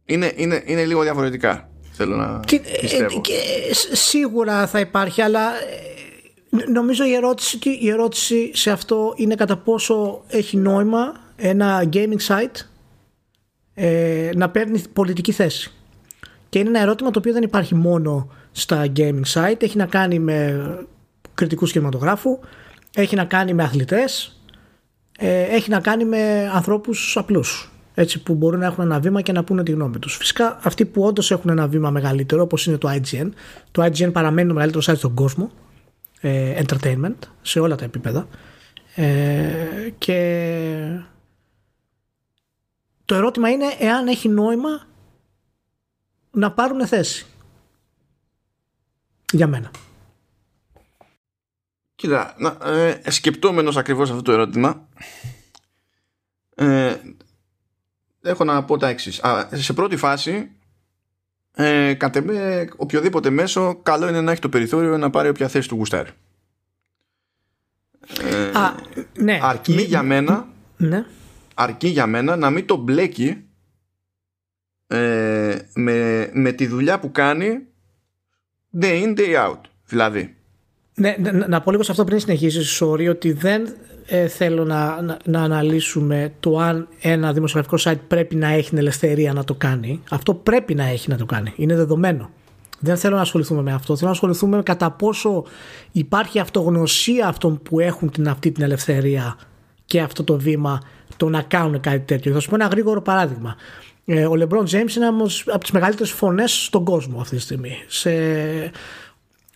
Είναι, είναι, είναι λίγο διαφορετικά. Θέλω να Και, πιστεύω. ε, και σ- σίγουρα θα υπάρχει, αλλά ε, νομίζω η ερώτηση, και η ερώτηση σε αυτό είναι κατά πόσο έχει νόημα ένα gaming site ε, να παίρνει πολιτική θέση. Και είναι ένα ερώτημα το οποίο δεν υπάρχει μόνο στα gaming site. Έχει να κάνει με κριτικούς κινηματογράφου, έχει να κάνει με αθλητές, ε, έχει να κάνει με ανθρώπους απλούς. Έτσι που μπορούν να έχουν ένα βήμα και να πούνε τη γνώμη τους. Φυσικά αυτοί που όντως έχουν ένα βήμα μεγαλύτερο όπως είναι το IGN. Το IGN παραμένει το μεγαλύτερο site στον κόσμο. Ε, entertainment σε όλα τα επίπεδα. Ε, και το ερώτημα είναι εάν έχει νόημα να πάρουν θέση. Για μένα. Κοίτα, να, ε, σκεπτόμενος ακριβώς αυτό το ερώτημα ε, έχω να πω τα εξής. Α, σε πρώτη φάση ε, κατ' εμέ, οποιοδήποτε μέσο καλό είναι να έχει το περιθώριο να πάρει όποια θέση του γουστάρει. Ε, Α, ναι. Αρκεί για μένα ναι. αρκεί για μένα να μην το μπλέκει ε, με, με τη δουλειά που κάνει day in, day out. Δηλαδή. Ναι, να, να πω λίγο σε αυτό πριν συνεχίσεις, sorry, ότι δεν ε, θέλω να, να, να, αναλύσουμε το αν ένα δημοσιογραφικό site πρέπει να έχει την ελευθερία να το κάνει. Αυτό πρέπει να έχει να το κάνει. Είναι δεδομένο. Δεν θέλω να ασχοληθούμε με αυτό. Θέλω να ασχοληθούμε με κατά πόσο υπάρχει αυτογνωσία αυτών που έχουν την, αυτή την ελευθερία και αυτό το βήμα το να κάνουν κάτι τέτοιο. Θα σου πω ένα γρήγορο παράδειγμα. Ε, ο LeBron James είναι από τις μεγαλύτερες φωνές στον κόσμο αυτή τη στιγμή. Σε,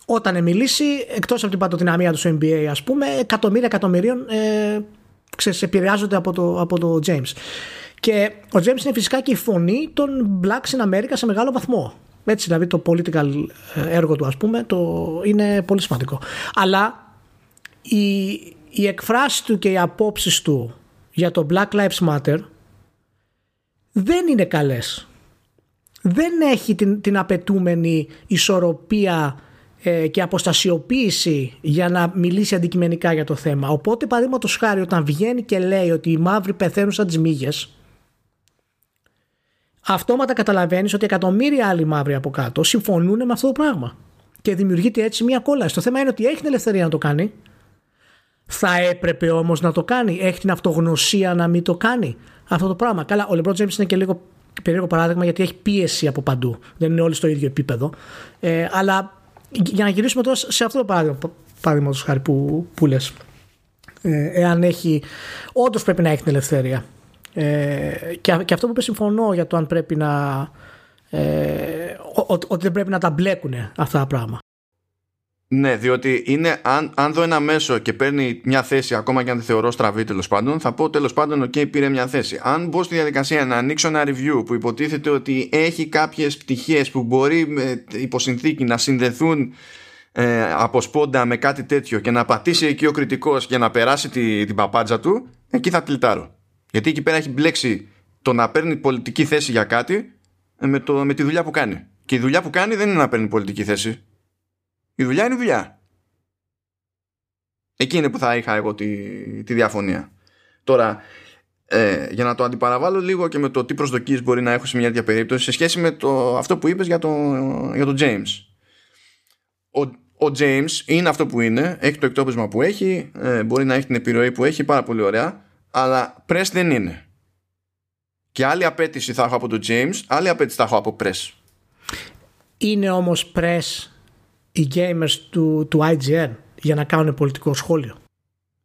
όταν μιλήσει, εκτός από την παντοδυναμία του στο NBA ας πούμε, εκατομμύρια εκατομμυρίων ε, ξέρεις, επηρεάζονται από το, από το James. Και ο James είναι φυσικά και η φωνή των Blacks in America σε μεγάλο βαθμό. Έτσι δηλαδή το political ε, έργο του ας πούμε το, είναι πολύ σημαντικό. Αλλά η, η εκφράση του και οι απόψεις του για το Black Lives Matter δεν είναι καλές. Δεν έχει την, την απαιτούμενη ισορροπία ε, και αποστασιοποίηση για να μιλήσει αντικειμενικά για το θέμα. Οπότε, παραδείγματος χάρη, όταν βγαίνει και λέει ότι οι μαύροι πεθαίνουν σαν τις μύγες, αυτόματα καταλαβαίνεις ότι εκατομμύρια άλλοι μαύροι από κάτω συμφωνούν με αυτό το πράγμα. Και δημιουργείται έτσι μια κόλαση. Το θέμα είναι ότι έχει την ελευθερία να το κάνει. Θα έπρεπε όμως να το κάνει. Έχει την αυτογνωσία να μην το κάνει αυτό το πράγμα. Καλά, ο Λεμπρό Τζέιμ είναι και λίγο περίεργο παράδειγμα γιατί έχει πίεση από παντού. Δεν είναι όλοι στο ίδιο επίπεδο. Ε, αλλά για να γυρίσουμε τώρα σε αυτό το παράδειγμα, παράδειγμα χάρη που, που λες. Ε, εάν έχει, όντως πρέπει να έχει την ελευθερία. Ε, και, και αυτό που είπε συμφωνώ για το αν πρέπει να ε, ότι δεν πρέπει να τα μπλέκουν αυτά τα πράγματα. Ναι, διότι είναι, αν, αν δω ένα μέσο και παίρνει μια θέση, ακόμα και αν δεν θεωρώ στραβή τέλος πάντων, θα πω τέλος πάντων, OK, πήρε μια θέση. Αν μπω στη διαδικασία να ανοίξω ένα review που υποτίθεται ότι έχει κάποιες πτυχές που μπορεί με υποσυνθήκη να συνδεθούν ε, από σπόντα με κάτι τέτοιο και να πατήσει εκεί ο κριτικός για να περάσει τη, την παπάντζα του, εκεί θα τλιτάρω. Γιατί εκεί πέρα έχει μπλέξει το να παίρνει πολιτική θέση για κάτι με, το, με τη δουλειά που κάνει. Και η δουλειά που κάνει δεν είναι να παίρνει πολιτική θέση. Η δουλειά είναι δουλειά. Εκεί είναι που θα είχα εγώ τη, τη διαφωνία. Τώρα, ε, για να το αντιπαραβάλω λίγο και με το τι προσδοκίες μπορεί να έχω σε μια τέτοια περίπτωση σε σχέση με το, αυτό που είπες για το, για το James. Ο, ο James είναι αυτό που είναι, έχει το εκτόπισμα που έχει, ε, μπορεί να έχει την επιρροή που έχει, πάρα πολύ ωραία, αλλά press δεν είναι. Και άλλη απέτηση θα έχω από το James, άλλη απέτηση θα έχω από press. Είναι όμως press οι gamers του, του IGN για να κάνουν πολιτικό σχόλιο.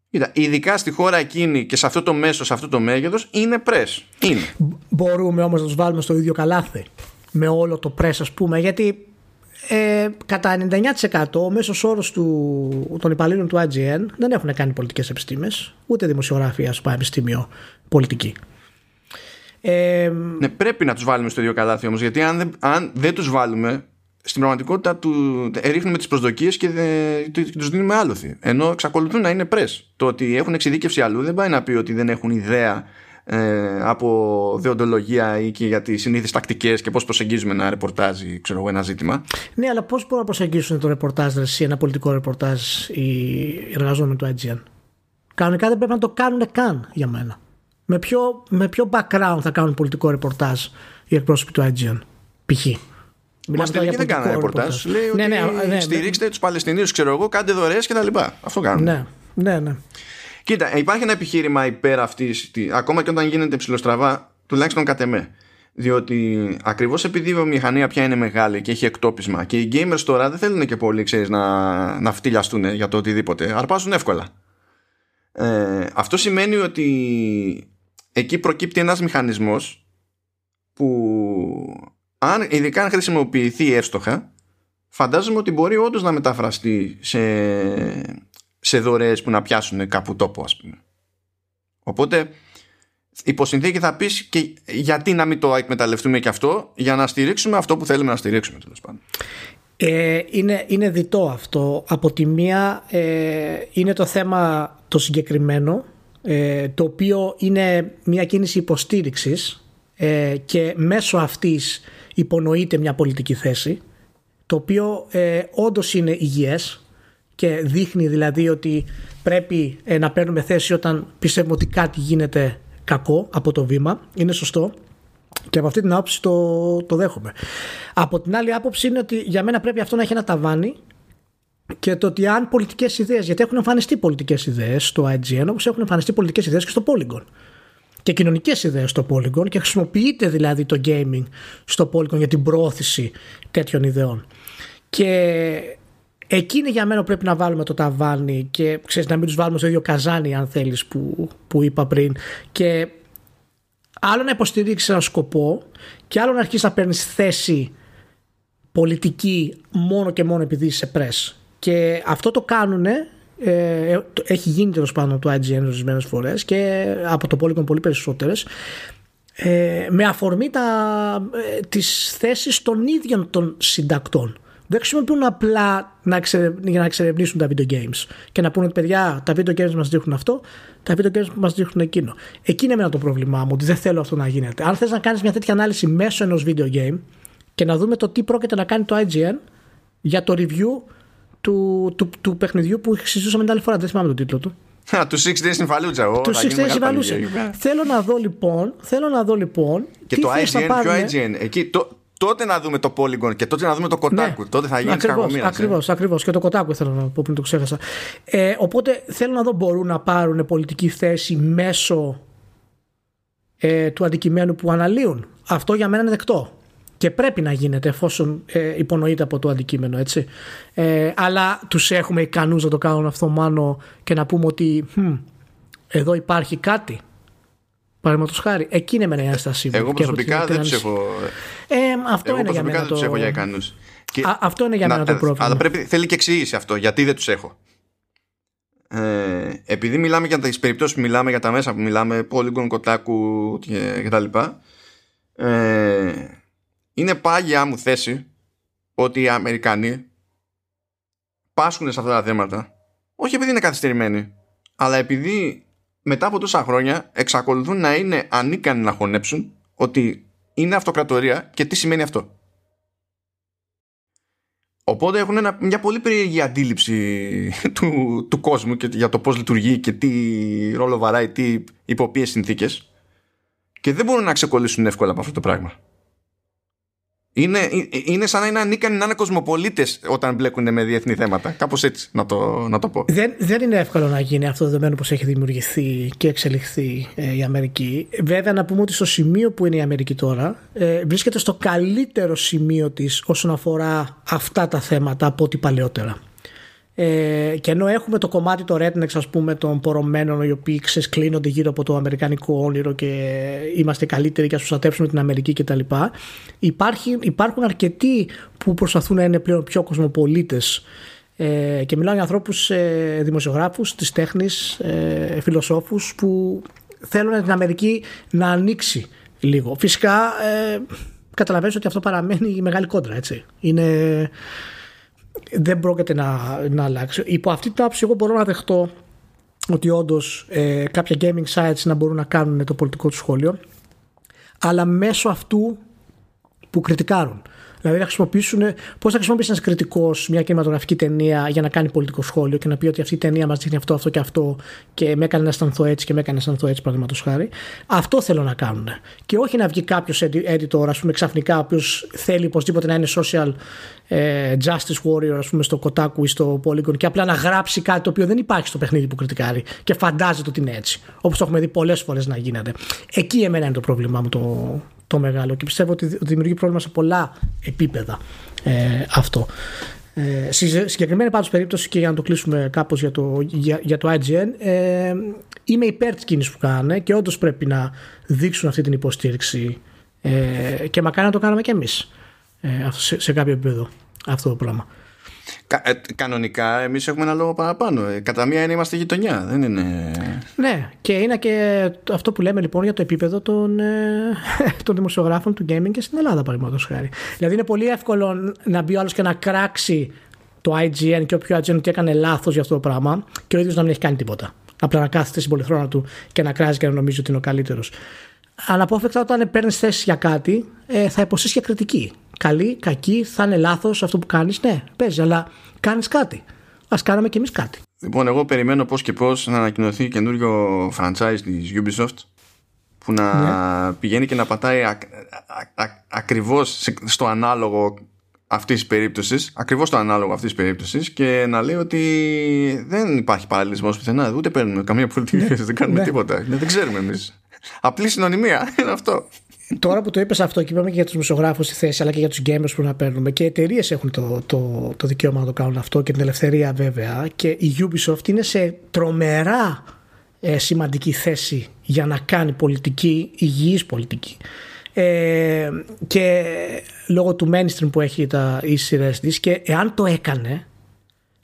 Κοίτα, ειδικά στη χώρα εκείνη και σε αυτό το μέσο, σε αυτό το μέγεθος, είναι press. Είναι. Μπορούμε όμως να τους βάλουμε στο ίδιο καλάθι με όλο το press, ας πούμε, γιατί ε, κατά 99% ο μέσος όρος των υπαλλήλων του IGN δεν έχουν κάνει πολιτικές επιστήμες, ούτε δημοσιογράφια στο πανεπιστήμιο πολιτική. Ε, ναι, πρέπει να τους βάλουμε στο ίδιο καλάθι όμως, γιατί αν δεν, αν δεν τους βάλουμε, στην πραγματικότητα του ρίχνουμε τις προσδοκίες και τους δίνουμε άλοθη. Ενώ εξακολουθούν να είναι πρες. Το ότι έχουν εξειδίκευση αλλού δεν πάει να πει ότι δεν έχουν ιδέα ε, από δεοντολογία ή και για τις συνήθεις τακτικές και πώς προσεγγίζουμε ένα ρεπορτάζ ή ξέρω εγώ ένα ζήτημα. Ναι, αλλά πώς μπορούν να προσεγγίσουν το ρεπορτάζ ή ένα πολιτικό ρεπορτάζ οι εργαζόμενοι του IGN. Κανονικά δεν πρέπει να το κάνουν καν για μένα. Με ποιο, με ποιο background θα κάνουν πολιτικό ρεπορτάζ οι εκπρόσωποι του IGN, π.χ. Μα στην τελική δεν κάνανε ρεπορτάζ. Λέει ναι, ότι ναι, ναι, ναι, στηρίξτε τους Παλαιστινίους, ξέρω εγώ, κάντε δωρεές κτλ. Αυτό κάνουν. Ναι, ναι, ναι. Κοίτα, υπάρχει ένα επιχείρημα υπέρ αυτής, ακόμα και όταν γίνεται ψηλοστραβά, τουλάχιστον κατ' εμέ. Διότι ακριβώς επειδή η βιομηχανία πια είναι μεγάλη και έχει εκτόπισμα και οι gamers τώρα δεν θέλουν και πολύ ξέρεις, να, να φτυλιαστούν για το οτιδήποτε. Αρπάζουν εύκολα. Ε, αυτό σημαίνει ότι εκεί προκύπτει ένας μηχανισμός που αν, ειδικά αν χρησιμοποιηθεί εύστοχα, φαντάζομαι ότι μπορεί όντως να μεταφραστεί σε, σε δωρεές που να πιάσουν κάπου τόπο, ας πούμε. Οπότε, υποσυνθήκη θα πεις και γιατί να μην το εκμεταλλευτούμε και αυτό, για να στηρίξουμε αυτό που θέλουμε να στηρίξουμε, τέλος πάντων. Ε, είναι, είναι διτό αυτό. Από τη μία ε, είναι το θέμα το συγκεκριμένο, ε, το οποίο είναι μια κίνηση υποστήριξης ε, και μέσω αυτής υπονοείται μια πολιτική θέση το οποίο ε, όντως είναι υγιές και δείχνει δηλαδή ότι πρέπει ε, να παίρνουμε θέση όταν πιστεύουμε ότι κάτι γίνεται κακό από το βήμα. Είναι σωστό. Και από αυτή την άποψη το, το δέχομαι. Από την άλλη άποψη είναι ότι για μένα πρέπει αυτό να έχει ένα ταβάνι και το ότι αν πολιτικές ιδέες, γιατί έχουν εμφανιστεί πολιτικές ιδέες στο IGN, όπως έχουν εμφανιστεί πολιτικές ιδέες και στο Polygon. Και κοινωνικές ιδέες στο Polygon και χρησιμοποιείται δηλαδή το gaming στο Polygon για την προώθηση τέτοιων ιδεών. Και Εκεί για μένα πρέπει να βάλουμε το ταβάνι και ξέρεις να μην τους βάλουμε στο ίδιο καζάνι αν θέλεις που, που είπα πριν και άλλο να υποστηρίξεις ένα σκοπό και άλλο να αρχίσεις να παίρνεις θέση πολιτική μόνο και μόνο επειδή είσαι press. Και αυτό το κάνουν, ε, έχει γίνει τέλος πάντων το IGN ορισμένες φορές και από το Polygon πολύ περισσότερες. Ε, με αφορμή τα, ε, τις θέσεις των ίδιων των συντακτών δεν χρησιμοποιούν απλά να για να εξερευνήσουν τα video games και να πούνε ότι παιδιά τα video games μας δείχνουν αυτό, τα video games μας δείχνουν εκείνο. Εκεί είναι εμένα το πρόβλημά μου, ότι δεν θέλω αυτό να γίνεται. Αν θες να κάνεις μια τέτοια ανάλυση μέσω ενός video game και να δούμε το τι πρόκειται να κάνει το IGN για το review του, του, του παιχνιδιού που συζητούσαμε την άλλη φορά, δεν θυμάμαι τον τίτλο του. του Six Days in Fallujah. Του Six Days in Fallujah. Θέλω να δω λοιπόν, θέλω να δω λοιπόν. Και το IGN, ποιο IGN. Εκεί, το, τότε να δούμε το Polygon και τότε να δούμε το Kotaku. Ναι. Τότε θα γίνει κακομοίρα. Ακριβώ, ε. ακριβώς. Και το Kotaku θέλω να πω πριν το ξέχασα. Ε, οπότε θέλω να δω μπορούν να πάρουν πολιτική θέση μέσω ε, του αντικειμένου που αναλύουν. Αυτό για μένα είναι δεκτό. Και πρέπει να γίνεται εφόσον ε, υπονοείται από το αντικείμενο, έτσι. Ε, αλλά τους έχουμε ικανούς να το κάνουν αυτό μάνο και να πούμε ότι εδώ υπάρχει κάτι Παραδείγματος χάρη, εκείνη είναι η ένστασή μου. Εγώ προσωπικά δεν τους έχω. Ε, αυτό είναι για μένα. Δεν τους έχω για ικανούς. Αυτό είναι για μένα το πρόβλημα. Αλλά πρέπει, θέλει και εξήγηση αυτό. Γιατί δεν τους έχω. Ε, επειδή μιλάμε για τις περιπτώσεις που μιλάμε, για τα μέσα που μιλάμε, Polygon, Kotaku και κτλ. Ε, είναι πάγια μου θέση ότι οι Αμερικανοί πάσχουν σε αυτά τα θέματα όχι επειδή είναι καθυστερημένοι αλλά επειδή μετά από τόσα χρόνια εξακολουθούν να είναι ανίκανοι να χωνέψουν ότι είναι αυτοκρατορία και τι σημαίνει αυτό. Οπότε έχουν ένα, μια πολύ περίεργη αντίληψη του, του κόσμου και για το πώς λειτουργεί και τι ρόλο βαράει, τι υπό ποιες συνθήκες και δεν μπορούν να ξεκολλήσουν εύκολα από αυτό το πράγμα. Είναι, ε, ε, είναι σαν να είναι ανίκανοι να είναι κοσμοπολίτες όταν μπλέκουν με διεθνή θέματα. Κάπως έτσι να το, να το πω. Δεν, δεν είναι εύκολο να γίνει αυτό δεδομένου πώ έχει δημιουργηθεί και εξελιχθεί ε, η Αμερική. Βέβαια, να πούμε ότι στο σημείο που είναι η Αμερική τώρα ε, βρίσκεται στο καλύτερο σημείο της όσον αφορά αυτά τα θέματα από ό,τι παλαιότερα. Ε, και ενώ έχουμε το κομμάτι το rednex ας πούμε των πορωμένων οι οποίοι ξεσκλίνονται γύρω από το αμερικανικό όνειρο και είμαστε καλύτεροι και ας προστατεύσουμε την Αμερική κτλ υπάρχει, υπάρχουν αρκετοί που προσπαθούν να είναι πλέον πιο κοσμοπολίτες. Ε, και μιλάω για ανθρώπους ε, δημοσιογράφους της τέχνης ε, φιλοσόφους που θέλουν την Αμερική να ανοίξει λίγο. Φυσικά ε, καταλαβαίνεις ότι αυτό παραμένει η μεγάλη κόντρα έτσι. Είναι δεν πρόκειται να, να αλλάξει. Υπό αυτή την άποψη, εγώ μπορώ να δεχτώ ότι όντως ε, κάποια gaming sites να μπορούν να κάνουν το πολιτικό τους σχόλιο, αλλά μέσω αυτού που κριτικάρουν. Δηλαδή να χρησιμοποιήσουν, πώς θα χρησιμοποιήσει ένας κριτικός μια κινηματογραφική ταινία για να κάνει πολιτικό σχόλιο και να πει ότι αυτή η ταινία μας δείχνει αυτό, αυτό και αυτό και με έκανε να αισθανθώ έτσι και με έκανε να αισθανθώ έτσι, παραδείγματος χάρη. Αυτό θέλω να κάνουν. Και όχι να βγει κάποιος editor, ας πούμε, ξαφνικά, ο οποίος θέλει οπωσδήποτε να είναι social ε, justice warrior, ας πούμε, στο Kotaku ή στο Polygon και απλά να γράψει κάτι το οποίο δεν υπάρχει στο παιχνίδι που κριτικάρει και φαντάζεται ότι είναι έτσι. Όπως το έχουμε δει πολλές φορές να γίνεται. Εκεί εμένα είναι το πρόβλημά μου το, το μεγάλο και πιστεύω ότι δημιουργεί πρόβλημα σε πολλά επίπεδα ε, αυτό. Ε, συγκεκριμένη πάντως περίπτωση και για να το κλείσουμε κάπως για το, για, για το IGN ε, είμαι υπέρ της κίνησης που κάνουν και όντως πρέπει να δείξουν αυτή την υποστήριξη ε, και μακάρι να το κάνουμε και εμείς ε, σε, σε κάποιο επίπεδο αυτό το πράγμα. Κα, ε, κανονικά εμείς έχουμε ένα λόγο παραπάνω. Ε, κατά μία είναι είμαστε γειτονιά. Δεν είναι... Ναι, και είναι και αυτό που λέμε λοιπόν για το επίπεδο των, ε, των δημοσιογράφων του gaming και στην Ελλάδα, παραδείγματος χάρη. Δηλαδή είναι πολύ εύκολο να μπει ο άλλος και να κράξει το IGN και όποιο IGN ότι έκανε λάθος για αυτό το πράγμα και ο ίδιος να μην έχει κάνει τίποτα. Απλά να κάθεται στην πολυθρόνα του και να κράζει και να νομίζει ότι είναι ο καλύτερος. αναπόφευκτα όταν παίρνεις θέση για κάτι, ε, θα υποστεί και κριτική. Καλή, κακή, θα είναι λάθος αυτό που κάνεις. Ναι, παίζει, αλλά κάνεις κάτι. Α κάναμε κι εμείς κάτι. Λοιπόν, εγώ περιμένω πώς και πώς να ανακοινωθεί καινούριο franchise της Ubisoft που να ναι. πηγαίνει και να πατάει ακ, ακριβώς στο ανάλογο αυτής της περίπτωσης, ακριβώς το ανάλογο αυτής της περίπτωσης και να λέει ότι δεν υπάρχει παραλληλισμός πουθενά. Ούτε παίρνουμε καμία πολιτική θέση, δεν κάνουμε ναι. τίποτα. Δεν ξέρουμε εμείς. Απλή συνωνυμία είναι αυτό. Τώρα που το είπες αυτό και είπαμε και για τους μουσογράφου στη θέση, αλλά και για τους gamers που να παίρνουμε και εταιρείες έχουν το, το, το δικαίωμα να το κάνουν αυτό και την ελευθερία βέβαια. Και η Ubisoft είναι σε τρομερά ε, σημαντική θέση για να κάνει πολιτική, υγιής πολιτική. Ε, και λόγω του mainstream που έχει τα, οι σειρές της και εάν το έκανε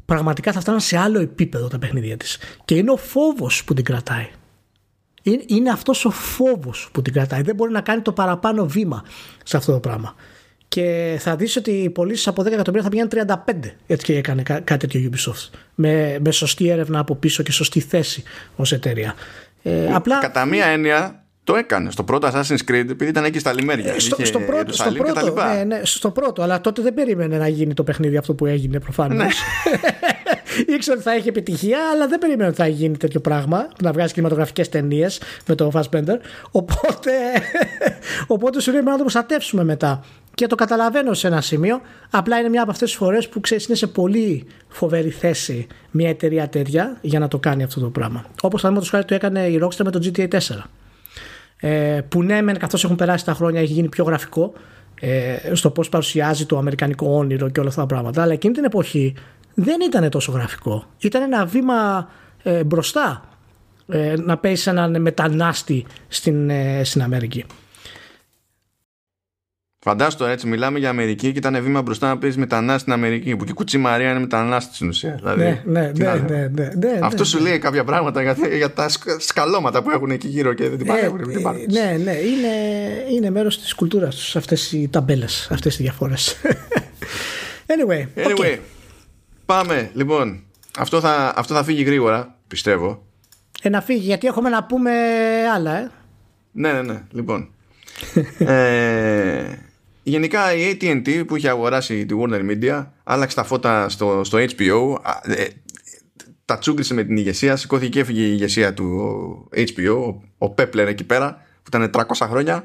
πραγματικά θα φτάνουν σε άλλο επίπεδο τα παιχνίδια της και είναι ο φόβος που την κρατάει είναι, είναι αυτός ο φόβος που την κρατάει δεν μπορεί να κάνει το παραπάνω βήμα σε αυτό το πράγμα και θα δεις ότι οι πωλήσεις από 10 εκατομμύρια θα πηγαίνουν 35 έτσι και έκανε κάτι τέτοιο Ubisoft με, με σωστή έρευνα από πίσω και σωστή θέση ως εταιρεία ε, απλά... Κατά μία έννοια το έκανε. Στο πρώτο Assassin's Creed, επειδή ήταν εκεί στα λιμέρια. Ε, στο, στο, πρώτο, στο, πρώτο, ναι, ναι, στο πρώτο, αλλά τότε δεν περίμενε να γίνει το παιχνίδι αυτό που έγινε προφανώς. Ναι. Ήξερε ότι θα έχει επιτυχία, αλλά δεν περίμενε ότι θα γίνει τέτοιο πράγμα. Να βγάζει κινηματογραφικές ταινίες με το Fassbender. Οπότε, οπότε σου λέει να το προστατεύσουμε μετά. Και το καταλαβαίνω σε ένα σημείο. Απλά είναι μια από αυτές τις φορές που ξέρεις είναι σε πολύ φοβερή θέση μια εταιρεία τέτοια για να το κάνει αυτό το πράγμα. Όπως το χάρη το έκανε η Rockstar με το GTA 4 ε, που ναι μεν καθώς έχουν περάσει τα χρόνια έχει γίνει πιο γραφικό ε, στο πώς παρουσιάζει το αμερικανικό όνειρο και όλα αυτά τα πράγματα αλλά εκείνη την εποχή δεν ήταν τόσο γραφικό ήταν ένα βήμα ε, μπροστά ε, να παίζει έναν μετανάστη στην, ε, στην Αμερική Φαντάσου τώρα έτσι, μιλάμε για Αμερική και ήταν βήμα μπροστά να παίζει μετανάστη στην Αμερική. Που και η Κουτσή Μαρία είναι μετανάστη στην ουσία. Δηλαδή, ναι, ναι, ναι, ναι, ναι, ναι, Αυτό σου λέει κάποια πράγματα για, για τα σκαλώματα που έχουν εκεί γύρω και δεν την παρέχουν. Ε, ναι, ναι, είναι, είναι μέρος της κουλτούρας τους αυτές οι ταμπέλες, αυτές οι διαφορές. anyway, anyway okay. Πάμε. Λοιπόν, αυτό θα, αυτό θα φύγει γρήγορα, πιστεύω. Ε, να φύγει, γιατί έχουμε να πούμε άλλα, ε. Ναι, ναι, ναι. Λοιπόν. ε, Γενικά η AT&T που είχε αγοράσει τη Warner Media άλλαξε τα φώτα στο, στο HBO ε, τα τσούγκρισε με την ηγεσία σηκώθηκε και έφυγε η ηγεσία του HBO ο, ο Πέπλερ εκεί πέρα που ήταν 300 χρόνια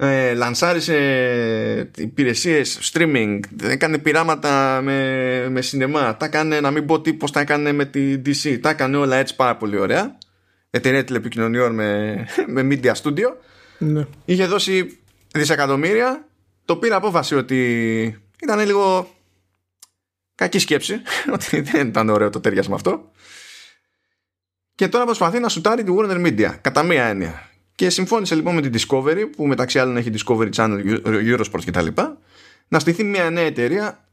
ε, λανσάρισε υπηρεσίες streaming έκανε πειράματα με, με σινεμά τα έκανε να μην πω τι πως τα έκανε με τη DC τα έκανε όλα έτσι πάρα πολύ ωραία εταιρεία τηλεπικοινωνιών με, με media studio ναι. είχε δώσει δισεκατομμύρια το πήρα απόφαση ότι ήταν λίγο κακή σκέψη, ότι δεν ήταν ωραίο το τέριασμα αυτό. Και τώρα προσπαθεί να σουτάρει τη Warner Media, κατά μία έννοια. Και συμφώνησε λοιπόν με την Discovery, που μεταξύ άλλων έχει Discovery Channel, Eurosport κτλ. Να στηθεί μια νέα εταιρεία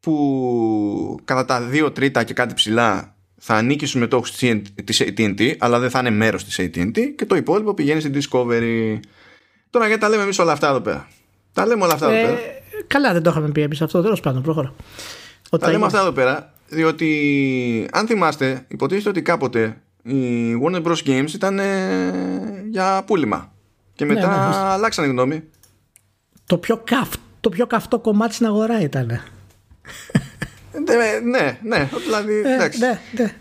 που κατά τα δύο τρίτα και κάτι ψηλά θα ανήκει στους μετόχους της AT&T αλλά δεν θα είναι μέρος της AT&T και το υπόλοιπο πηγαίνει στην Discovery. Τώρα γιατί τα λέμε εμείς όλα αυτά εδώ πέρα; Τα λέμε όλα αυτά εδώ ε, πέρα. Καλά, δεν το είχαμε πει εμείς αυτό. Τέλος πάντων, προχωρώ. Τα λέμε αυτά εδώ πέρα, διότι αν θυμάστε, υποτίθεται ότι κάποτε η Warner Bros. Games ήταν ε, για πούλημα. Και μετά ναι, ναι, αλλάξανε γνώμη. Το πιο, καυτ, το πιο καυτό κομμάτι στην αγορά ήταν. ναι, ναι, ναι. Δηλαδή, εντάξει. ναι, ναι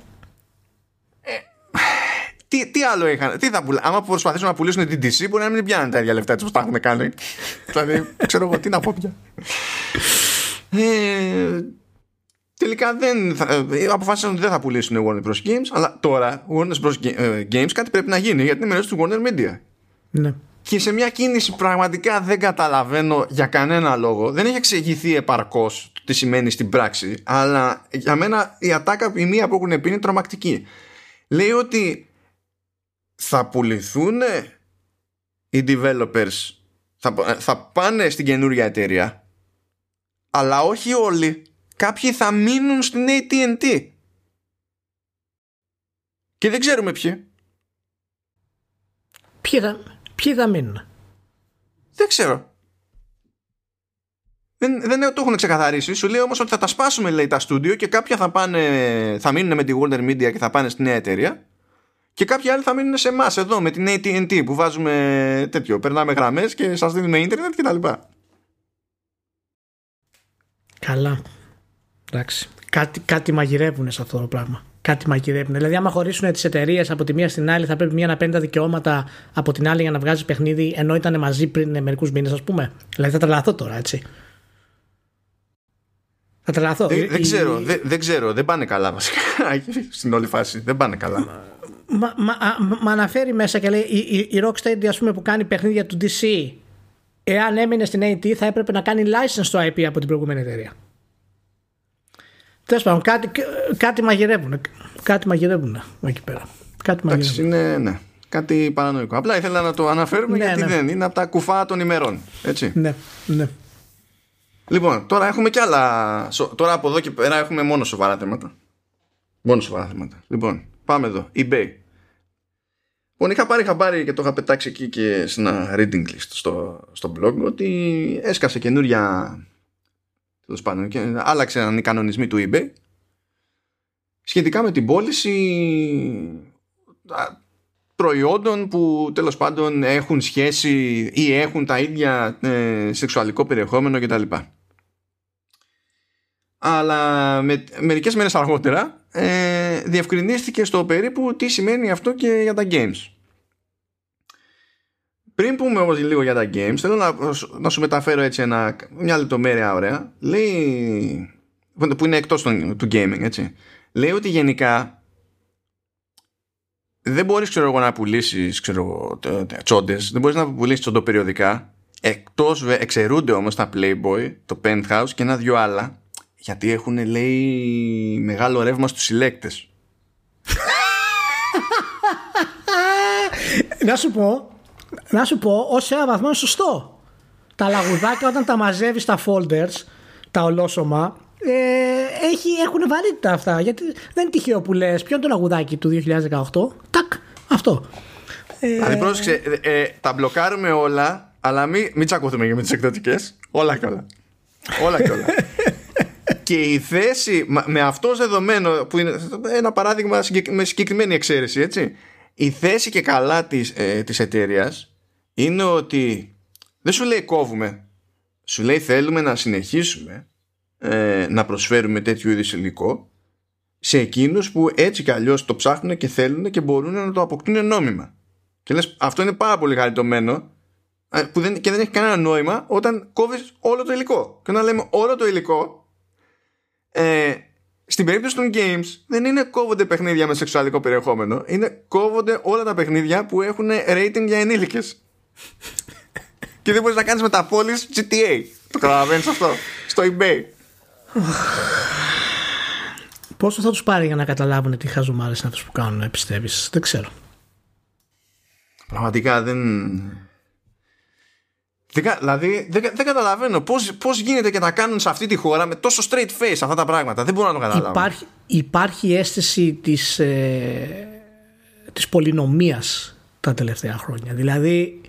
τι, τι άλλο είχαν. Τι θα πουλά. Άμα προσπαθήσουν να πουλήσουν την DC, μπορεί να μην πιάνουν τα ίδια λεφτά έτσι που τα έχουν κάνει. δηλαδή, ξέρω εγώ, τι να πω πια. Ε, τελικά δεν θα, ε, αποφάσισαν ότι δεν θα πουλήσουν οι Warner Bros. Games, αλλά τώρα Warner Bros. Ε, Games κάτι πρέπει να γίνει γιατί είναι μέρος του Warner Media. Ναι. Και σε μια κίνηση πραγματικά δεν καταλαβαίνω για κανένα λόγο. Δεν έχει εξηγηθεί επαρκώς τι σημαίνει στην πράξη. Αλλά για μένα η ατάκα, η μία που έχουν πει είναι τρομακτική. Λέει ότι θα πουληθούν οι developers θα, θα πάνε στην καινούργια εταιρεία αλλά όχι όλοι κάποιοι θα μείνουν στην AT&T και δεν ξέρουμε ποιοι ποιοι θα, ποιοι θα μείνουν; Δεν ξέρω δεν, δεν το έχουν ξεκαθαρίσει. Σου λέει όμως ότι θα τα σπάσουμε λέει τα στούντιο και κάποια θα, πάνε, θα μείνουν με τη Warner Media και θα πάνε στη νέα εταιρεία Και κάποιοι άλλοι θα μείνουν σε εμάς εδώ με την ATT που βάζουμε τέτοιο. Περνάμε γραμμές και σας δίνουμε ίντερνετ κτλ. Καλά. Εντάξει. Κάτι, κάτι μαγειρεύουν σε αυτό το πράγμα. Κάτι μαγειρεύουν. Δηλαδή, άμα χωρίσουν τις εταιρείες από τη μία στην άλλη, θα πρέπει μία να παίρνει τα δικαιώματα από την άλλη για να βγάζει παιχνίδι ενώ ήταν μαζί πριν μερικούς μήνες, ας πούμε. Δηλαδή, θα τρελαθώ τώρα, έτσι. Θα τρελαθώ. Δεν, δεν, ξέρω, δεν, δεν ξέρω, δεν πάνε καλά βασικά στην όλη φάση. Δεν πάνε καλά. Μα, μα, μα αναφέρει μέσα και λέει η, η, η Rocksteady ας πούμε, που κάνει παιχνίδια του DC εάν έμεινε στην AT θα έπρεπε να κάνει license στο IP από την προηγούμενη εταιρεία. Τέλος πάντων, κάτι, κάτι μαγειρεύουν. Κάτι μαγειρεύουν εκεί πέρα. Κάτι Εντάξει, είναι, ναι, κάτι παρανοϊκό. Απλά ήθελα να το αναφέρουμε ναι, γιατί ναι. δεν είναι από τα κουφά των ημερών. Έτσι. Ναι, ναι. Λοιπόν, τώρα έχουμε κι άλλα. Τώρα από εδώ και πέρα έχουμε μόνο σοβαρά θέματα. Μόνο σοβαρά θέματα. Λοιπόν, πάμε εδώ. eBay. Λοιπόν, είχα πάρει χαμπάρι και το είχα πετάξει εκεί και σε ένα reading list στο, στο blog ότι έσκασε καινούρια τέλος πάντων και άλλαξαν οι κανονισμοί του eBay σχετικά με την πώληση προϊόντων που τέλος πάντων έχουν σχέση ή έχουν τα ίδια ε, σεξουαλικό περιεχόμενο κτλ. Αλλά με, μερικές μέρες αργότερα ε, διευκρινίστηκε στο περίπου τι σημαίνει αυτό και για τα games. Πριν πούμε όμως λίγο για τα games, θέλω να, να σου μεταφέρω έτσι ένα, μια λεπτομέρεια ωραία. Λέει, που είναι εκτός του gaming, έτσι. Λέει ότι γενικά δεν μπορείς ξέρω εγώ να πουλήσεις ξέρω, τσόντες, δεν μπορείς να πουλήσεις τσοντοπεριοδικά εκτός εξαιρούνται όμως τα Playboy, το Penthouse και ένα δυο άλλα γιατί έχουν λέει μεγάλο ρεύμα στους συλλέκτες να σου πω να σου πω ως ένα βαθμό είναι σωστό τα λαγουδάκια όταν τα μαζεύεις στα folders τα ολόσωμα ε, έχει, έχουν βαρύτητα αυτά. Γιατί δεν είναι τυχαίο που λες. Ποιο είναι το λαγουδάκι του 2018. Τάκ, αυτό. Ε, πρόσεξε, ε, ε, τα μπλοκάρουμε όλα, αλλά μην, μην τσακωθούμε και με τις εκδοτικές. Όλα και όλα. Όλα και όλα. και η θέση, με αυτός δεδομένο, που είναι ένα παράδειγμα με συγκεκριμένη εξαίρεση, έτσι. Η θέση και καλά της, ε, της εταιρείας είναι ότι δεν σου λέει κόβουμε. Σου λέει θέλουμε να συνεχίσουμε ε, να προσφέρουμε τέτοιου είδους υλικό σε εκείνους που έτσι κι αλλιώς το ψάχνουν και θέλουν και μπορούν να το αποκτούν νόμιμα. Και λες αυτό είναι πάρα πολύ χαριτωμένο ε, που δεν, και δεν έχει κανένα νόημα όταν κόβεις όλο το υλικό. Και όταν λέμε όλο το υλικό ε, στην περίπτωση των games δεν είναι κόβονται παιχνίδια με σεξουαλικό περιεχόμενο. Είναι κόβονται όλα τα παιχνίδια που έχουν rating για ενήλικες. Και δεν μπορείς να κάνεις μεταπόλεις GTA το καταλαβαίνεις αυτό. Στο eBay. Πόσο θα τους πάρει για να καταλάβουν τι χαζομάρες είναι αυτούς που κάνουν, πιστεύεις. Δεν ξέρω. Πραγματικά δεν... δεν δηλαδή δεν, δεν καταλαβαίνω πώς, πώς γίνεται και να κάνουν σε αυτή τη χώρα με τόσο straight face αυτά τα πράγματα. Δεν μπορώ να το καταλάβω. Υπάρχει, υπάρχει αίσθηση της, ε, της πολυνομίας τα τελευταία χρόνια. Δηλαδή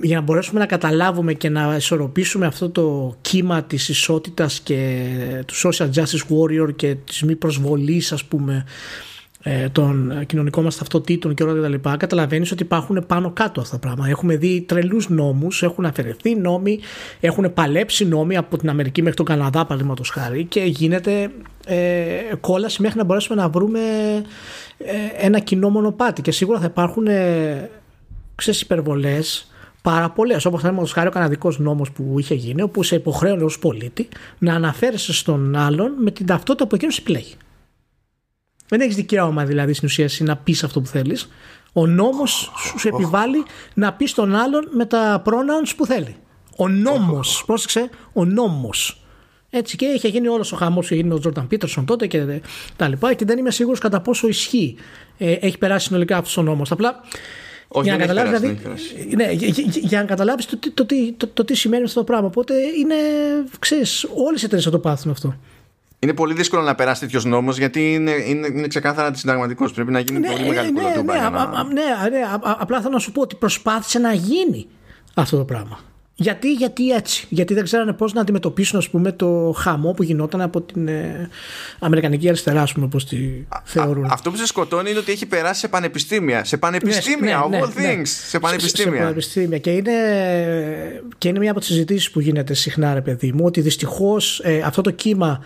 για να μπορέσουμε να καταλάβουμε και να ισορροπήσουμε αυτό το κύμα της ισότητας και του social justice warrior και της μη προσβολής ας πούμε ε, των κοινωνικών μας ταυτοτήτων και όλα τα λοιπά καταλαβαίνεις ότι υπάρχουν πάνω κάτω αυτά τα πράγματα έχουμε δει τρελούς νόμους έχουν αφαιρεθεί νόμοι έχουν παλέψει νόμοι από την Αμερική μέχρι τον Καναδά παραδείγματος χάρη και γίνεται ε, κόλαση μέχρι να μπορέσουμε να βρούμε ε, ένα κοινό μονοπάτι και σίγουρα θα υπάρχουν ε, ξέρεις υπερβολές πάρα πολλές. Όπως το χάρη ο καναδικός νόμος που είχε γίνει, όπου σε υποχρέωνε ως πολίτη να αναφέρεσαι στον άλλον με την ταυτότητα που εκείνος επιλέγει. Δεν έχεις δικαίωμα δηλαδή στην ουσία να πεις αυτό που θέλεις. Ο νόμος σου επιβάλλει να πεις στον άλλον με τα pronouns που θέλει. Ο νόμος, πρόσεξε, ο νόμος. Έτσι και είχε γίνει όλος ο χαμός που γίνει ο Τζόρταν Πίτερσον τότε και τα λοιπά. Και δεν είμαι σίγουρος κατά πόσο ισχύει. Ε, έχει περάσει συνολικά αυτός ο νόμος. Απλά όχι, για, να καταλάβεις, δηλαδή, ναι, για, για, να καταλάβεις το, το, το, το, τι σημαίνει αυτό το πράγμα. Οπότε είναι, ξέρεις, όλες οι εταιρείες θα το πάθουν αυτό. Είναι πολύ δύσκολο να περάσει τέτοιος νόμος γιατί είναι, είναι, είναι ξεκάθαρα αντισυνταγματικός. Πρέπει να γίνει ναι, πολύ μεγάλη ναι, ναι, ναι, να... ναι, ναι, απλά θέλω να σου πω ότι προσπάθησε να γίνει αυτό το πράγμα. Γιατί, γιατί έτσι; Γιατί δεν ξέρανε πώς να αντιμετωπίσουν ας πούμε, το χαμό που γινόταν από την ε, Αμερικανική αριστερά, ας πούμε, όπω τη θεωρούν. αυτό που σε σκοτώνει είναι ότι έχει περάσει σε πανεπιστήμια. Σε πανεπιστήμια, ναι, ναι, of all ναι, things. Σε πανεπιστήμια. Σε, σε πανεπιστήμια. Και είναι, και είναι μία από τις συζητήσεις που γίνεται συχνά, ρε παιδί μου, ότι δυστυχώς ε, αυτό το κύμα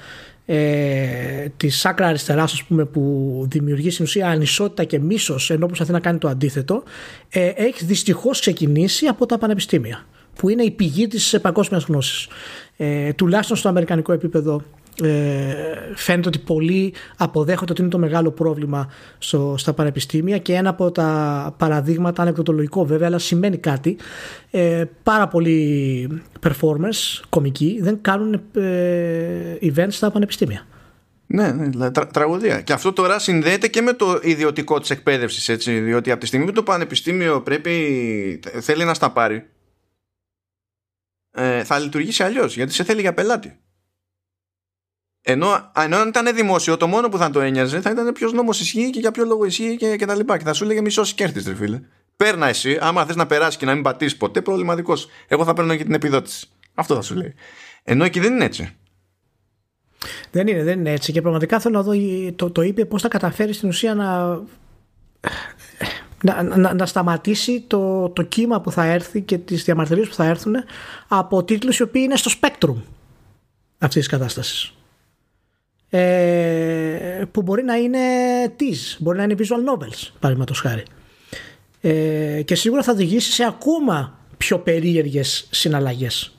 ε, τη άκρα αριστερά, ας πούμε, που δημιουργεί στην ουσία ανισότητα και μίσος, ενώ προσπαθεί να κάνει το αντίθετο, ε, έχει δυστυχώς ξεκινήσει από τα πανεπιστήμια, που είναι η πηγή της παγκόσμιας γνώσης. Ε, τουλάχιστον στο αμερικανικό επίπεδο ε, φαίνεται ότι πολλοί αποδέχονται ότι είναι το μεγάλο πρόβλημα στο, στα πανεπιστήμια και ένα από τα παραδείγματα, ανεκδοτολογικό βέβαια, αλλά σημαίνει κάτι. Ε, πάρα πολλοί performers, κομικοί, δεν κάνουν ε, events στα πανεπιστήμια. Ναι, ναι τρα, τραγωδία. Και αυτό τώρα συνδέεται και με το ιδιωτικό της εκπαίδευσης, έτσι. Διότι από τη στιγμή που το πανεπιστήμιο πρέπει, θέλει να στα πάρει, ε, θα λειτουργήσει αλλιώς γιατί σε θέλει για πελάτη. Ενώ, ενώ αν ήταν δημόσιο, το μόνο που θα το ένοιαζε θα ήταν ποιος νόμος ισχύει και για ποιο λόγο ισχύει και, και τα λοιπά. Και θα σου έλεγε μισό κέρδης, ρε φίλε. Παίρνα εσύ, άμα θες να περάσεις και να μην πατήσεις ποτέ, προβληματικός. Εγώ θα παίρνω και την επιδότηση. Αυτό θα σου λέει. Ενώ εκεί δεν είναι έτσι. Δεν είναι, δεν είναι έτσι. Και πραγματικά θέλω να δω το, το είπε πώς θα καταφέρει στην ουσία να. Να, να, να, σταματήσει το, το κύμα που θα έρθει και τις διαμαρτυρίες που θα έρθουν από τίτλους οι οποίοι είναι στο spectrum αυτής της κατάστασης ε, που μπορεί να είναι teas, μπορεί να είναι visual novels, παραδείγματος χάρη. Ε, και σίγουρα θα οδηγήσει σε ακόμα πιο περίεργες συναλλαγές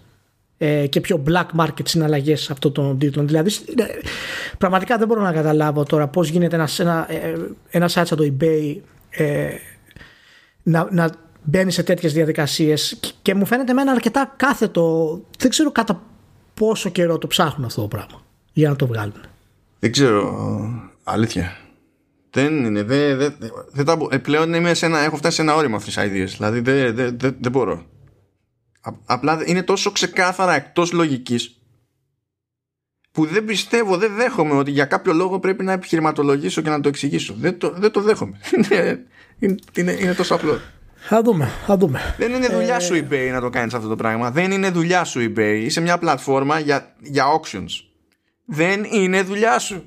ε, και πιο black market συναλλαγές αυτών των τίτλων. Δηλαδή, ε, πραγματικά δεν μπορώ να καταλάβω τώρα πώς γίνεται ένας, ένα, ε, ένας site σαν το eBay ε, να, να μπαίνει σε τέτοιες διαδικασίες και μου φαίνεται εμένα αρκετά κάθετο. Δεν ξέρω κατά πόσο καιρό το ψάχνουν αυτό το πράγμα για να το βγάλουν. Δεν ξέρω. Αλήθεια. Δεν είναι. Δεν, δεν, δεν τα, ε, πλέον είμαι σε ένα, έχω φτάσει σε ένα όριμο αυτές τις ideas. Δηλαδή δεν, δεν, δεν, δεν μπορώ. απλά είναι τόσο ξεκάθαρα εκτός λογικής που δεν πιστεύω, δεν δέχομαι ότι για κάποιο λόγο πρέπει να επιχειρηματολογήσω και να το εξηγήσω. Δεν το, δεν το δέχομαι. είναι, είναι, είναι τόσο απλό. Θα δούμε, θα δούμε. Δεν είναι δουλειά ε... σου eBay να το κάνεις αυτό το πράγμα. Δεν είναι δουλειά σου eBay. Είσαι μια πλατφόρμα για, για auctions δεν είναι δουλειά σου.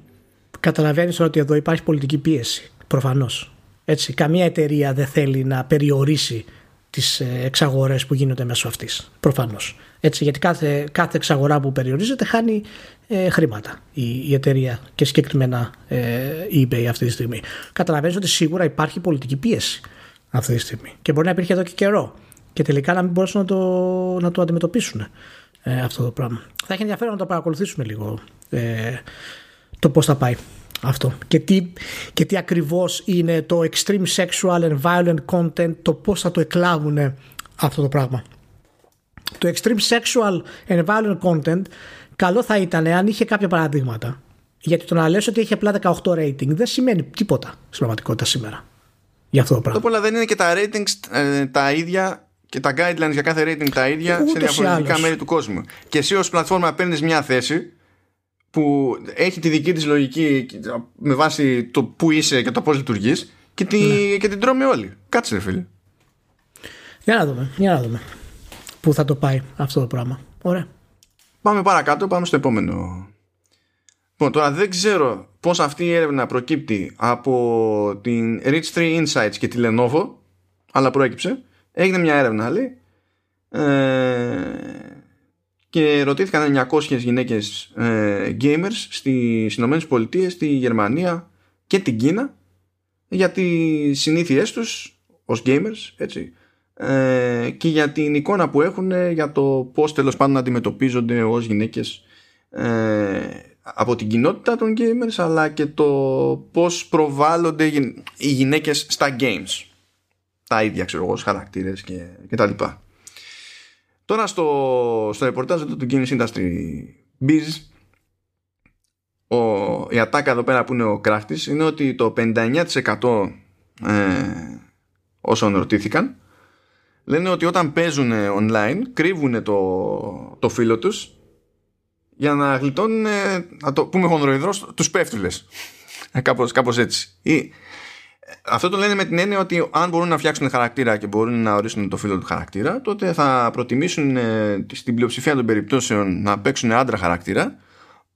Καταλαβαίνεις ότι εδώ υπάρχει πολιτική πίεση. Προφανώς. Έτσι, καμία εταιρεία δεν θέλει να περιορίσει τις ε, εξαγορές που γίνονται μέσω αυτής. Προφανώς. Έτσι, γιατί κάθε, κάθε εξαγορά που περιορίζεται χάνει ε, χρήματα η, η εταιρεία και συγκεκριμένα ε, η eBay αυτή τη στιγμή. Καταλαβαίνεις ότι σίγουρα υπάρχει πολιτική πίεση αυτή τη στιγμή και μπορεί να υπήρχε εδώ και καιρό και τελικά να μην μπορούσαν να το, να το αντιμετωπίσουν ε, αυτό το πράγμα. Θα έχει ενδιαφέρον να το παρακολουθήσουμε λίγο ε, το πώς θα πάει αυτό και τι, και τι ακριβώς είναι το extreme sexual and violent content το πώς θα το εκλάβουν αυτό το πράγμα. Το extreme sexual and violent content καλό θα ήταν αν είχε κάποια παραδείγματα γιατί το να λες ότι έχει απλά 18 rating δεν σημαίνει τίποτα στην πραγματικότητα σήμερα για αυτό το πράγμα. Το δεν είναι και τα ratings ε, τα ίδια και τα guidelines για κάθε rating τα ίδια σε διαφορετικά μέρη του κόσμου. Και εσύ ως πλατφόρμα παίρνεις μια θέση που έχει τη δική της λογική με βάση το που είσαι και το πώς λειτουργείς και, τη, ναι. και την τρώμε όλοι. Κάτσε ρε φίλε. Για να δούμε, για να δούμε πού θα το πάει αυτό το πράγμα. Ωραία. Πάμε παρακάτω, πάμε στο επόμενο. Λοιπόν, τώρα δεν ξέρω πώς αυτή η έρευνα προκύπτει από την Rich 3 Insights και τη Lenovo, αλλά προέκυψε. Έγινε μια έρευνα, λέει, ε, και ρωτήθηκαν 900 γυναίκες ε, gamers στις Ηνωμένες Πολιτείες, στη Γερμανία και την Κίνα για τις συνήθειές τους ως gamers έτσι, ε, και για την εικόνα που έχουν για το πώς τέλος πάντων αντιμετωπίζονται ως γυναίκες ε, από την κοινότητα των gamers αλλά και το πώς προβάλλονται οι γυναίκες στα games τα ίδια ξέρω εγώ χαρακτήρες και, και τα λοιπά. Τώρα στο, στο ρεπορτάζ του Games Industry Biz ο, η ατάκα εδώ πέρα που είναι ο κράφτης είναι ότι το 59% ε, όσων ρωτήθηκαν λένε ότι όταν παίζουν online κρύβουν το, το φίλο τους για να γλιτώνουν να το πούμε χονδροειδρός τους πέφτουλες ε, κάπως, κάπως έτσι. Ή, αυτό το λένε με την έννοια ότι αν μπορούν να φτιάξουν χαρακτήρα και μπορούν να ορίσουν το φίλο του χαρακτήρα, τότε θα προτιμήσουν ε, στην πλειοψηφία των περιπτώσεων να παίξουν άντρα χαρακτήρα,